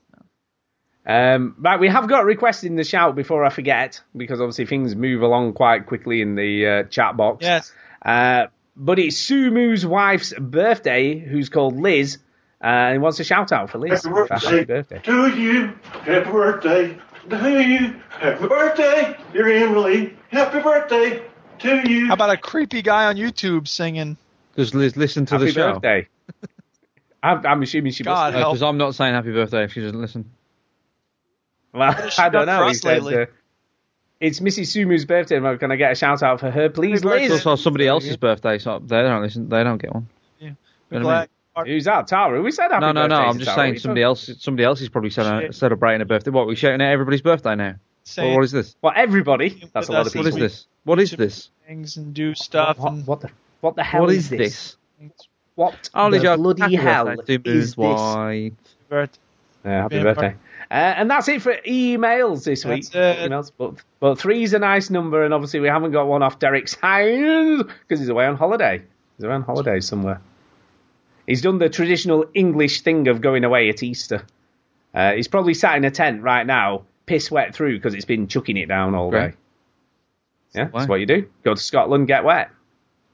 Um, right, we have got a request in the shout before I forget, because obviously things move along quite quickly in the uh, chat box. Yes. Uh, but it's Sumu's wife's birthday, who's called Liz, uh, and he wants a shout out for Liz. Happy for happy birthday. to you. Happy birthday to you. Happy birthday, dear Emily. Happy birthday to you. How about a creepy guy on YouTube singing? Because Liz listen to Happy the show. Happy birthday. <laughs> I'm, I'm assuming she God must. Because I'm not saying happy birthday if she doesn't listen. Well, I don't know. He us said, uh, it's Mrs. Sumu's birthday. Am I- Can I get a shout out for her, please, Happy birthday. Liz? It's also somebody else's birthday, so they don't listen. They don't get one. Yeah. You know I mean? Who's that? Tara? We said happy birthday. No, no, no. I'm just Tara. saying somebody else. Somebody else is probably Shit. celebrating a birthday. What? We're shouting at everybody's birthday now? saying Or what is this? talking- Well, everybody. That's a lot of people. What is this? What is this? things and do stuff What, and what the what the hell What is is this? What Only the bloody Happy hell birthday to is this? White. birth- Yeah, happy Yeah, birthday. Uh, and that's it for emails this week. Emails, but but three's a nice number, and obviously we haven't got one off Derek's hands because he's away on holiday. He's away on holiday somewhere. He's done the traditional English thing of going away at Easter. Uh, he's probably sat in a tent right now, piss wet through because it's been chucking it down all Great. day. Yeah, that's what you do. Go to Scotland, get wet.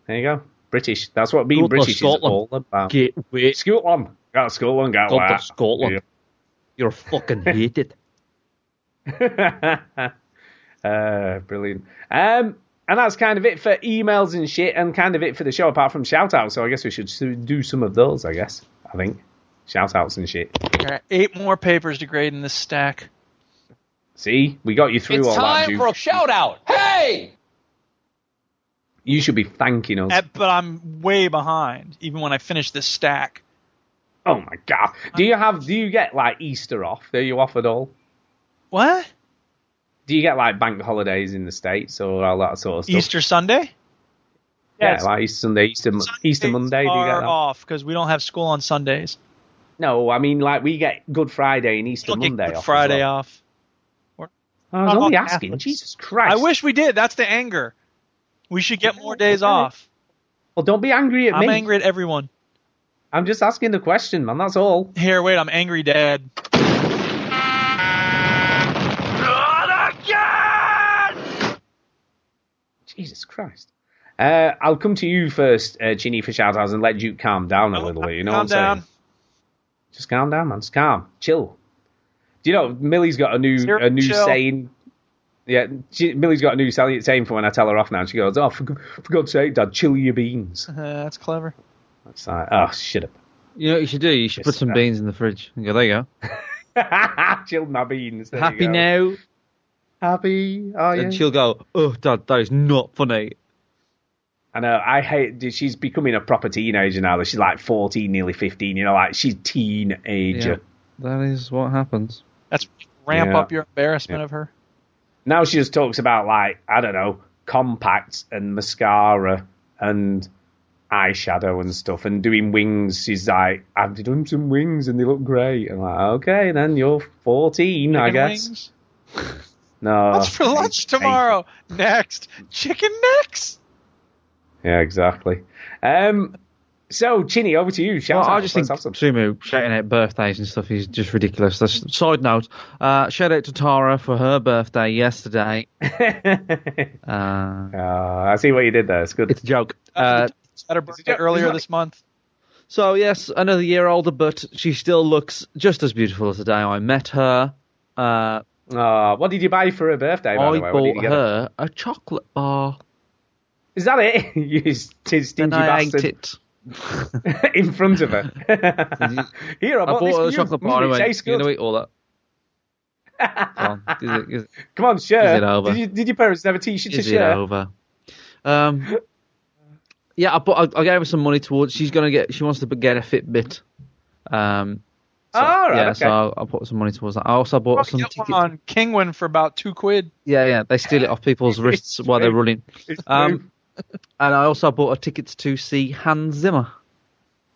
There you go. British. That's what being Go to British is Scotland. all about. Get wet. Scotland. Go to Scotland, get Go wet. to Scotland. You're fucking hated. <laughs> uh, brilliant. Um, and that's kind of it for emails and shit, and kind of it for the show, apart from shout outs. So I guess we should do some of those, I guess. I think. Shout outs and shit. All right, eight more papers to grade in this stack. See? We got you through all that, Duke. a shout out. Hey! You should be thanking us. But I'm way behind, even when I finish this stack. Oh my god. Do you have, do you get like Easter off? Are you off at all? What? Do you get like bank holidays in the States or all that sort of stuff? Easter Sunday? Yeah, Yes. like Easter Sunday, Easter, Easter Monday. Do you get that? off because we don't have school on Sundays. No, I mean like we get Good Friday and Easter Monday Good off. Friday well. off. I was only asking. Catholics. Jesus Christ. I wish we did. That's the anger. We should get more days off. Well, don't be angry at me. I'm angry at everyone. I'm just asking the question, man. That's all. Here, wait, I'm angry, Dad. Jesus Christ. Uh, I'll come to you first, uh, Chinny, for shout outs and let Duke calm down a little bit. You know Calm what I'm down. saying? Just calm down, man. Just calm. Chill. Do you know Millie's got a new Zero a new chill. saying? Yeah, she, Millie's got a new say- saying for when I tell her off now. She goes, "Oh, for, for God's sake, Dad, chill your beans." Uh, that's clever. It's like, oh, shut up. You know what you should do? You should put some uh, beans in the fridge and go, there you go. <laughs> chill my beans. There you Happy go. now? Happy? Oh, yeah. And she'll go, oh, Dad, that is not funny. I know. I hate. She's becoming a proper teenager now. That she's like 14, nearly 15. You know, like she's teenager. Yeah, that is what happens. That's ramp Yeah. up your embarrassment Yeah. of her. Now she just talks about like I don't know compacts and mascara and eyeshadow and stuff and doing wings. She's like, I've done some wings and they look great. I'm like, okay, then you're 14, I guess. wings? <laughs> No, What's for lunch tomorrow? Next, chicken necks. Yeah, exactly. Um, so Chinny, over to you. Shout Well, out. I just Let's think have. Sumu shouting out birthdays and stuff is just ridiculous. That's, side note, uh, shout out to Tara for her birthday yesterday. <laughs> uh, I see what you did there. It's good. It's a joke. Uh, Had her birthday earlier this month. so yes, another year older, but she still looks just as beautiful as the day I met her. Uh, Oh, what did you buy for her birthday? By I the way, what did bought you her a chocolate bar. Is that it? <laughs> you st- stingy and I ate it. <laughs> in front of her. <laughs> Here, I I bought, bought this her a you. chocolate bar it and I went, tastes you good. know, eat all that. Come on, is it- is- Come on, share. Did, you, did your parents never teach you to Is it share? over? Um, yeah, I, bought, I, I gave her some money towards. She's gonna get. She wants to get a Fitbit. Um, so, Oh, all right, yeah, okay. so I, I put some money towards that. I also bought some Get tickets. on Kinguin for about two quid. Yeah, yeah, they steal it off people's <laughs> wrists while they're running. Um, and I also bought a ticket to see Hans Zimmer,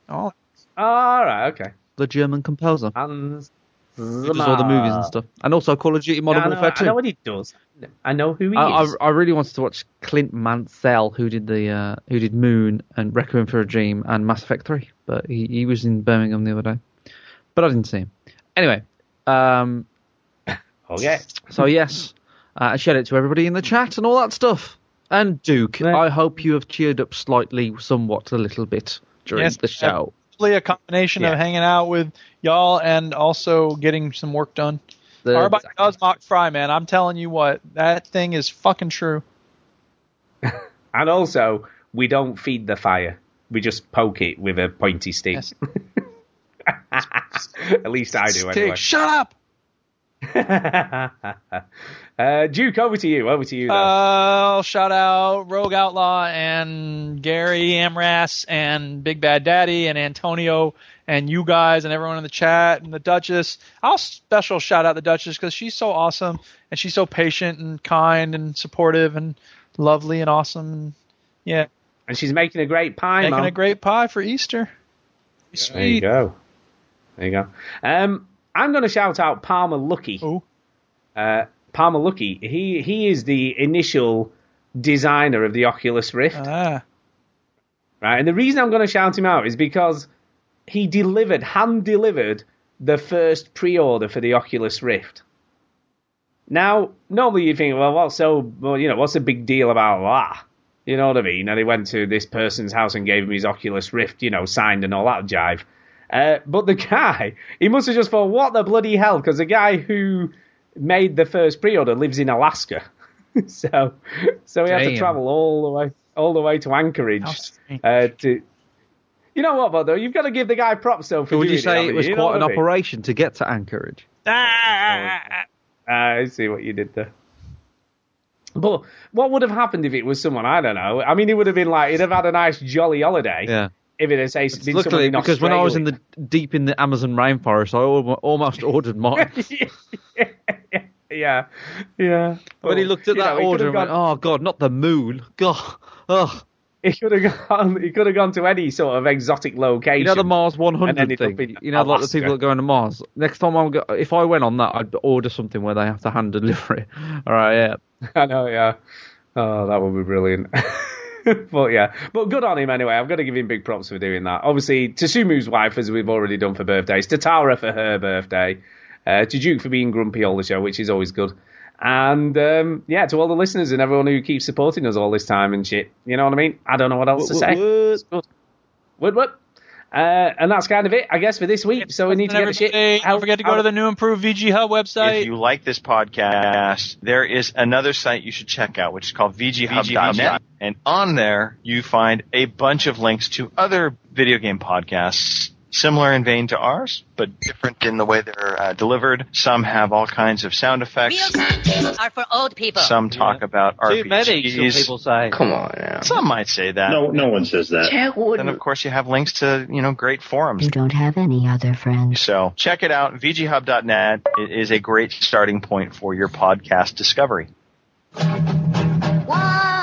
Oh, All right, okay. the German composer, Hans does all the movies and stuff, and also Call of Duty Modern Yeah, I, know, Warfare I know what he does. I know who he I, I, is. I really wanted to watch Clint Mansell, who did the uh, who did Moon and Requiem for a Dream and Mass Effect Three, but he, he was in Birmingham the other day, but I didn't see him. Anyway, um, <laughs> okay. so yes, uh, I shared it to everybody in the chat and all that stuff. And Duke, I hope you have cheered up slightly, somewhat, a little bit during Yes, the show. Hopefully a combination Yeah. of hanging out with y'all and also getting some work done. The- Carbide does mock Fry, man. I'm telling you what, that thing is fucking true. <laughs> And also, we don't feed the fire. We just poke it with a pointy stick. <laughs> At least I do, Stick, anyway. shut up. <laughs> uh, Duke, over to you. Over to you. Though. Uh, shout out Rogue Outlaw and Gary Amras and Big Bad Daddy and Antonio and you guys and everyone in the chat and the Duchess. I'll special shout out the Duchess because she's so awesome and she's so patient and kind and supportive and lovely and awesome. And yeah, and she's making a great pie, making man. a great pie for Easter. Sweet. There you go. There you go. Um, I'm going to shout out Palmer Luckey. Uh, Palmer Luckey. He he is the initial designer of the Oculus Rift. Ah. Right, and the reason I'm going to shout him out is because he delivered, hand delivered, the first pre-order for the Oculus Rift. Now, normally you think, well, what's so, well, you know, what's the big deal about that? You know what I mean? And he went to this person's house and gave him his Oculus Rift, you know, signed and all that jive. Uh, but the <laughs> guy, he must have just thought, what the bloody hell? Because the guy who made the first pre-order lives in Alaska, <laughs> so so he had to travel all the way all the way to Anchorage uh, to. You know what, though? You've got to give the guy props though for So would you say haven't it was You quite an I mean? operation to get to Anchorage? Ah, I see what you did there. But what would have happened if it was someone I don't know? I mean, it would have been like he'd have had a nice jolly holiday. Yeah. If it had say, been someone Luckily, in because when I was in the deep in the Amazon rainforest, I almost <laughs> ordered mine. yeah, <laughs> yeah. Yeah. When he oh, looked at that know, order and went, "Oh God, not the moon! God, ugh." He could have gone. He could have gone to any sort of exotic location. You know the Mars 100 thing. You know, like the Alaska. people that go into Mars. Next time I'm go- if I went on that, I'd order something where they have to hand deliver it. <laughs> All right, yeah. <laughs> I know, yeah. Oh, that would be brilliant. <laughs> but yeah, but good on him anyway. I've got to give him big props for doing that. Obviously, to Sumu's wife, as we've already done for birthdays, Tatara for her birthday, uh, to Duke for being grumpy all the show, which is always good. And um, yeah, to all the listeners and everyone who keeps supporting us all this time and shit. You know what I mean? I don't know what else to say. woot, It's good. Woot, woot. Uh, and that's kind of it, I guess, for this week. So we need to get the shit. Everybody, don't forget to go to the new improved VG Hub website. If you like this podcast, there is another site you should check out, which is called VGHub.net. And on there, you find a bunch of links to other video game podcasts, similar in vein to ours, but different in the way they're uh, delivered. Some have all kinds of sound effects. are for old people. Some talk about RPGs. Too many, some people say. Come on now. Some might say that. No, no one says that. And of course, you have links to you know great forums. You don't have any other friends. So check it out, VGHub.net. It is a great starting point for your podcast discovery. Won't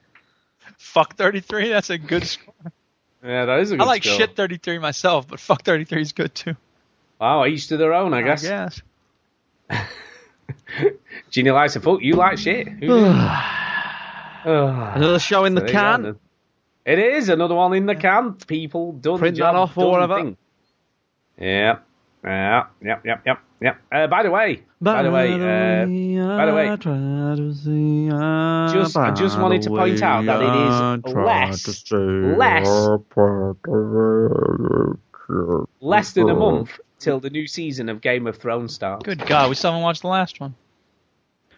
Fuck 33, that's a good score. Yeah, that is a good I like score. shit 33 myself, but fuck 33 is good too. Wow, each to their own, I guess. I guess. <laughs> Genie likes to fuck. You like shit. <sighs> <sighs> Another <sighs> show in the There can. It is another one in the can. People done Print the job, that off or done the whatever. thing. Yeah, yeah, yep, yep, yep, yep. Uh, by the way, by the way, uh, by the way, just I just wanted to point out that it is less, less, less than a month till the new season of Game of Thrones starts. Good God, we still haven't watched the last one.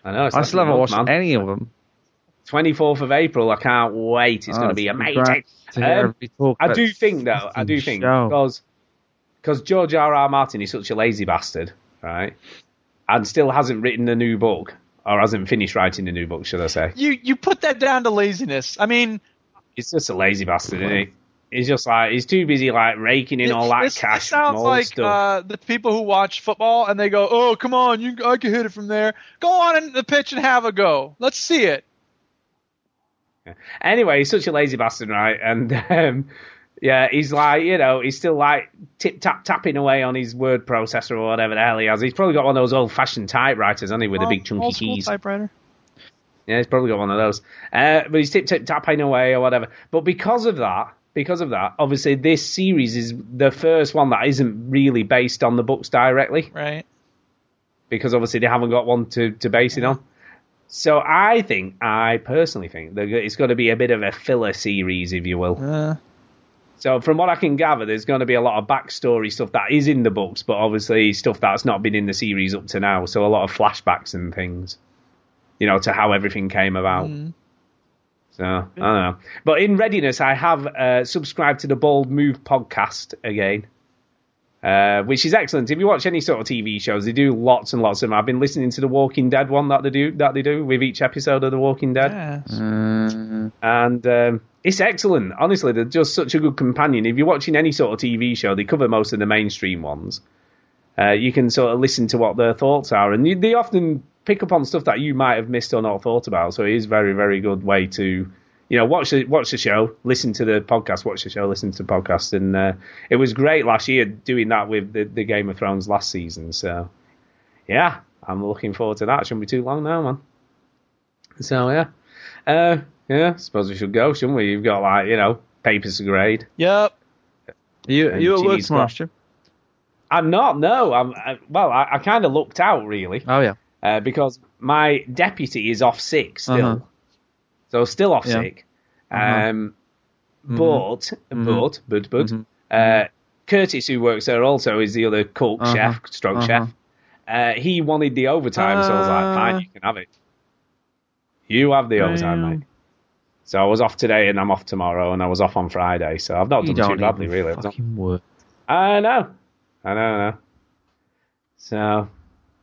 I know. It's I still haven't month, watched man. any of them. 24th of April. I can't wait. It's Oh, going to be amazing. to Um, I do think, though, I do think, show. because because George R. R. Martin is such a lazy bastard, right? And still hasn't written a new book, or hasn't finished writing a new book, should I say? You you put that down to laziness. I mean, He's just a lazy bastard, isn't he? He's just like he's too busy like raking in all that this, cash from sounds like stuff. uh, the people who watch football and they go, "Oh, come on, you, I can hit it from there. Go on in the pitch and have a go. Let's see it." Anyway, he's such a lazy bastard, right? And <laughs> um, yeah, he's like, you know, he's still like tip tap tapping away on his word processor or whatever the hell he has. He's probably got one of those old fashioned typewriters, hasn't he, with the big chunky keys. typewriter. Yeah, he's probably got one of those. Uh, but he's tip tip tapping away or whatever. But because of that, because of that, obviously this series is the first one that isn't really based on the books directly. Right. Because obviously they haven't got one to, to base it on. So I think, I personally think that it's going to be a bit of a filler series, if you will. Uh, So from what I can gather, there's going to be a lot of backstory stuff that is in the books, but obviously stuff that's not been in the series up to now. So a lot of flashbacks and things, you know, to how everything came about. mm. So I don't know. But in readiness, I have uh, subscribed to the Bald Move podcast again, uh, which is excellent. If you watch any sort of TV shows, they do lots and lots of them. I've been listening to the Walking Dead one that they do that they do with each episode of the Walking Dead Yes. and um, it's excellent. Honestly, they're just such a good companion. If you're watching any sort of TV show, they cover most of the mainstream ones. Uh, you can sort of listen to what their thoughts are, and you, they often pick up on stuff that you might have missed or not thought about. So it is a very, very good way to, you know, watch the watch the show, listen to the podcast, watch the show, listen to the podcast, and uh, it was great last year doing that with the, the Game of Thrones last season. So yeah, I'm looking forward to that. Shouldn't be too long now, man. So yeah, uh, yeah. Suppose we should go, shouldn't we? You've got like you know papers to grade. Yep. You And you at work tomorrow, got- I'm not. No, I'm. I, well, I, I kind of looked out really Oh yeah. uh, because my deputy is off sick still, Uh-huh. so still off Yeah. sick. Uh-huh. Um, Mhm. but Mhm. but but but Mhm. uh, Curtis, who works there also, is the other cook Uh-huh. chef, stroke Uh-huh. chef. Uh, he wanted the overtime, so I was like, Uh. fine, you can have it. You have the overtime, Damn. mate. So I was off today and I'm off tomorrow and I was off on Friday, so I've not You done too badly really. Fucking work. I know. I know, I know. So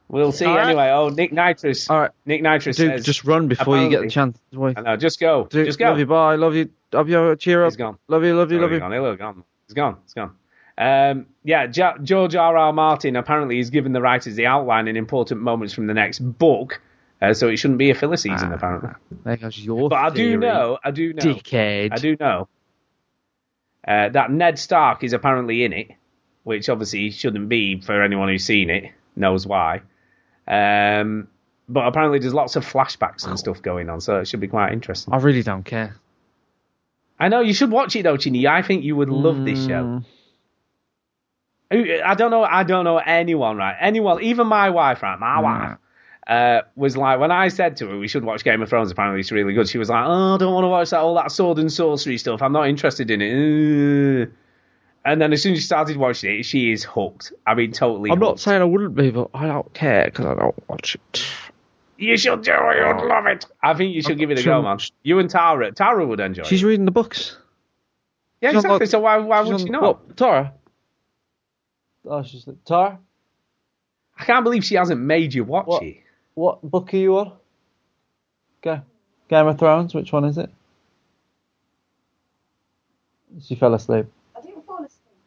we'll see right. anyway. Oh, Nick Nitrous. All right. Nick Nitrous Dude, says just run before you get the chance. I know, just go. Dude, just go. Love you. Bye. Love you. Love you. Cheer up. He's gone. Love you. Love you. Love he's you. gone. Have gone. He's gone. He's gone. Um, yeah, Ja- George R. R. Martin apparently has given the writers the outline and important moments from the next book, uh, so it shouldn't be a filler season Ah. apparently. There goes your But I do know, I do know, dickhead. I do know uh, that Ned Stark is apparently in it, which obviously shouldn't be for anyone who's seen it knows why. Um, but apparently there's lots of flashbacks and stuff going on, so it should be quite interesting. I really don't care. I know you should watch it though, Chinny. I think you would love this show. Mm. I don't know. I don't know anyone, right? Anyone, even my wife, right? My wife uh, was like, when I said to her we should watch Game of Thrones, apparently it's really good. She was like, "Oh, I don't want to watch that all that sword and sorcery stuff. I'm not interested in it." Ugh. And then as soon as she started watching it, she is hooked. I mean, totally. I'm not saying I wouldn't be, but I don't care because I don't watch it. You should do it. You'd love it. I think you should give it a go, man. You and Tara. Tara would enjoy She's it. She's reading the books. Yeah, she's exactly. the- so why, why would she not? Tara? Oh, she's Tara. I can't believe she hasn't made you watch What? it. What book are you on? Go. Game of Thrones. Which one is it? She fell asleep.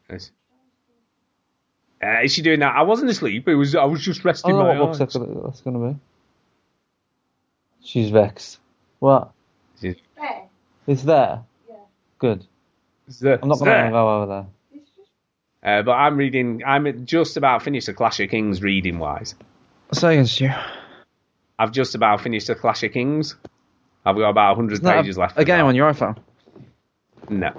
Yes. Uh, is she doing that? I wasn't asleep. It was. I was just I resting don't know my what book's eyes. that's gonna, that's gonna be. She's vexed. What? She's- It's there. Yeah. Good. there. I'm not gonna There. go over there. Uh, but I'm reading. I'm just about finished the Clash of Kings reading wise. Say against you. I've just about finished the Clash of Kings. I've got about 100 Isn't pages a, left. a game that. on your iPhone. No,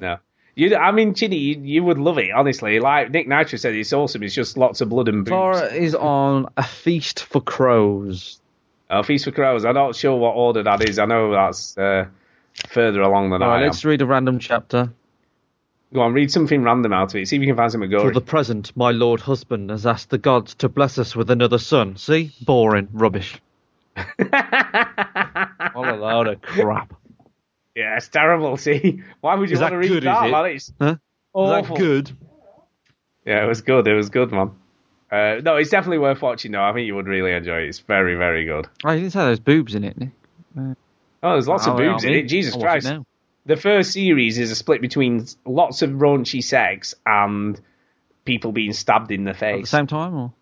no. You, I mean, Chinny, you, you would love it, honestly. Like Nick Nitro said, it's awesome. It's just lots of blood and boobs. Tara is on a feast for crows. A Feast for Crows. I'm not sure what order that is. I know that's uh, further along than All I right, am. let's read a random chapter. Go on, read something random out of it. See if you can find something good. For the present, my lord husband has asked the gods to bless us with another son. See? Boring. Rubbish. <laughs> What a load of crap. Yeah, it's terrible. See, why would you Is want to read good, is that? it? man? It's Huh? Is awful. that good? Yeah, it was good. It was good, man. Uh, no, it's definitely worth watching. though. I think you would really enjoy it. It's very, very good. Oh, you didn't say there's boobs in it, Nick. Oh, there's lots of Oh, boobs in it. Jesus I'll Christ. The first series is a split between lots of raunchy sex and people being stabbed in the face At the same time, or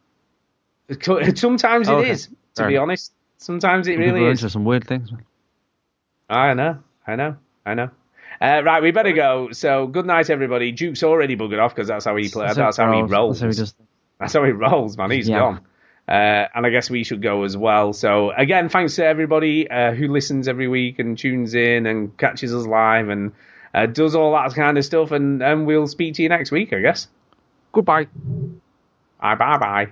<laughs> Sometimes Oh, it okay. is, to be honest. Sometimes it really is. some weird things. Man. I know, I know, I know. Uh, right, we better go. So good night, everybody. Duke's already buggered off because that's how he plays. That's, how he rolls. That's how he does. That's how he rolls, man. He's Yeah. gone. Uh, and I guess we should go as well. So again, thanks to everybody uh, who listens every week and tunes in and catches us live and uh, does all that kind of stuff. And, and we'll speak to you next week, I guess. Goodbye. Bye bye bye.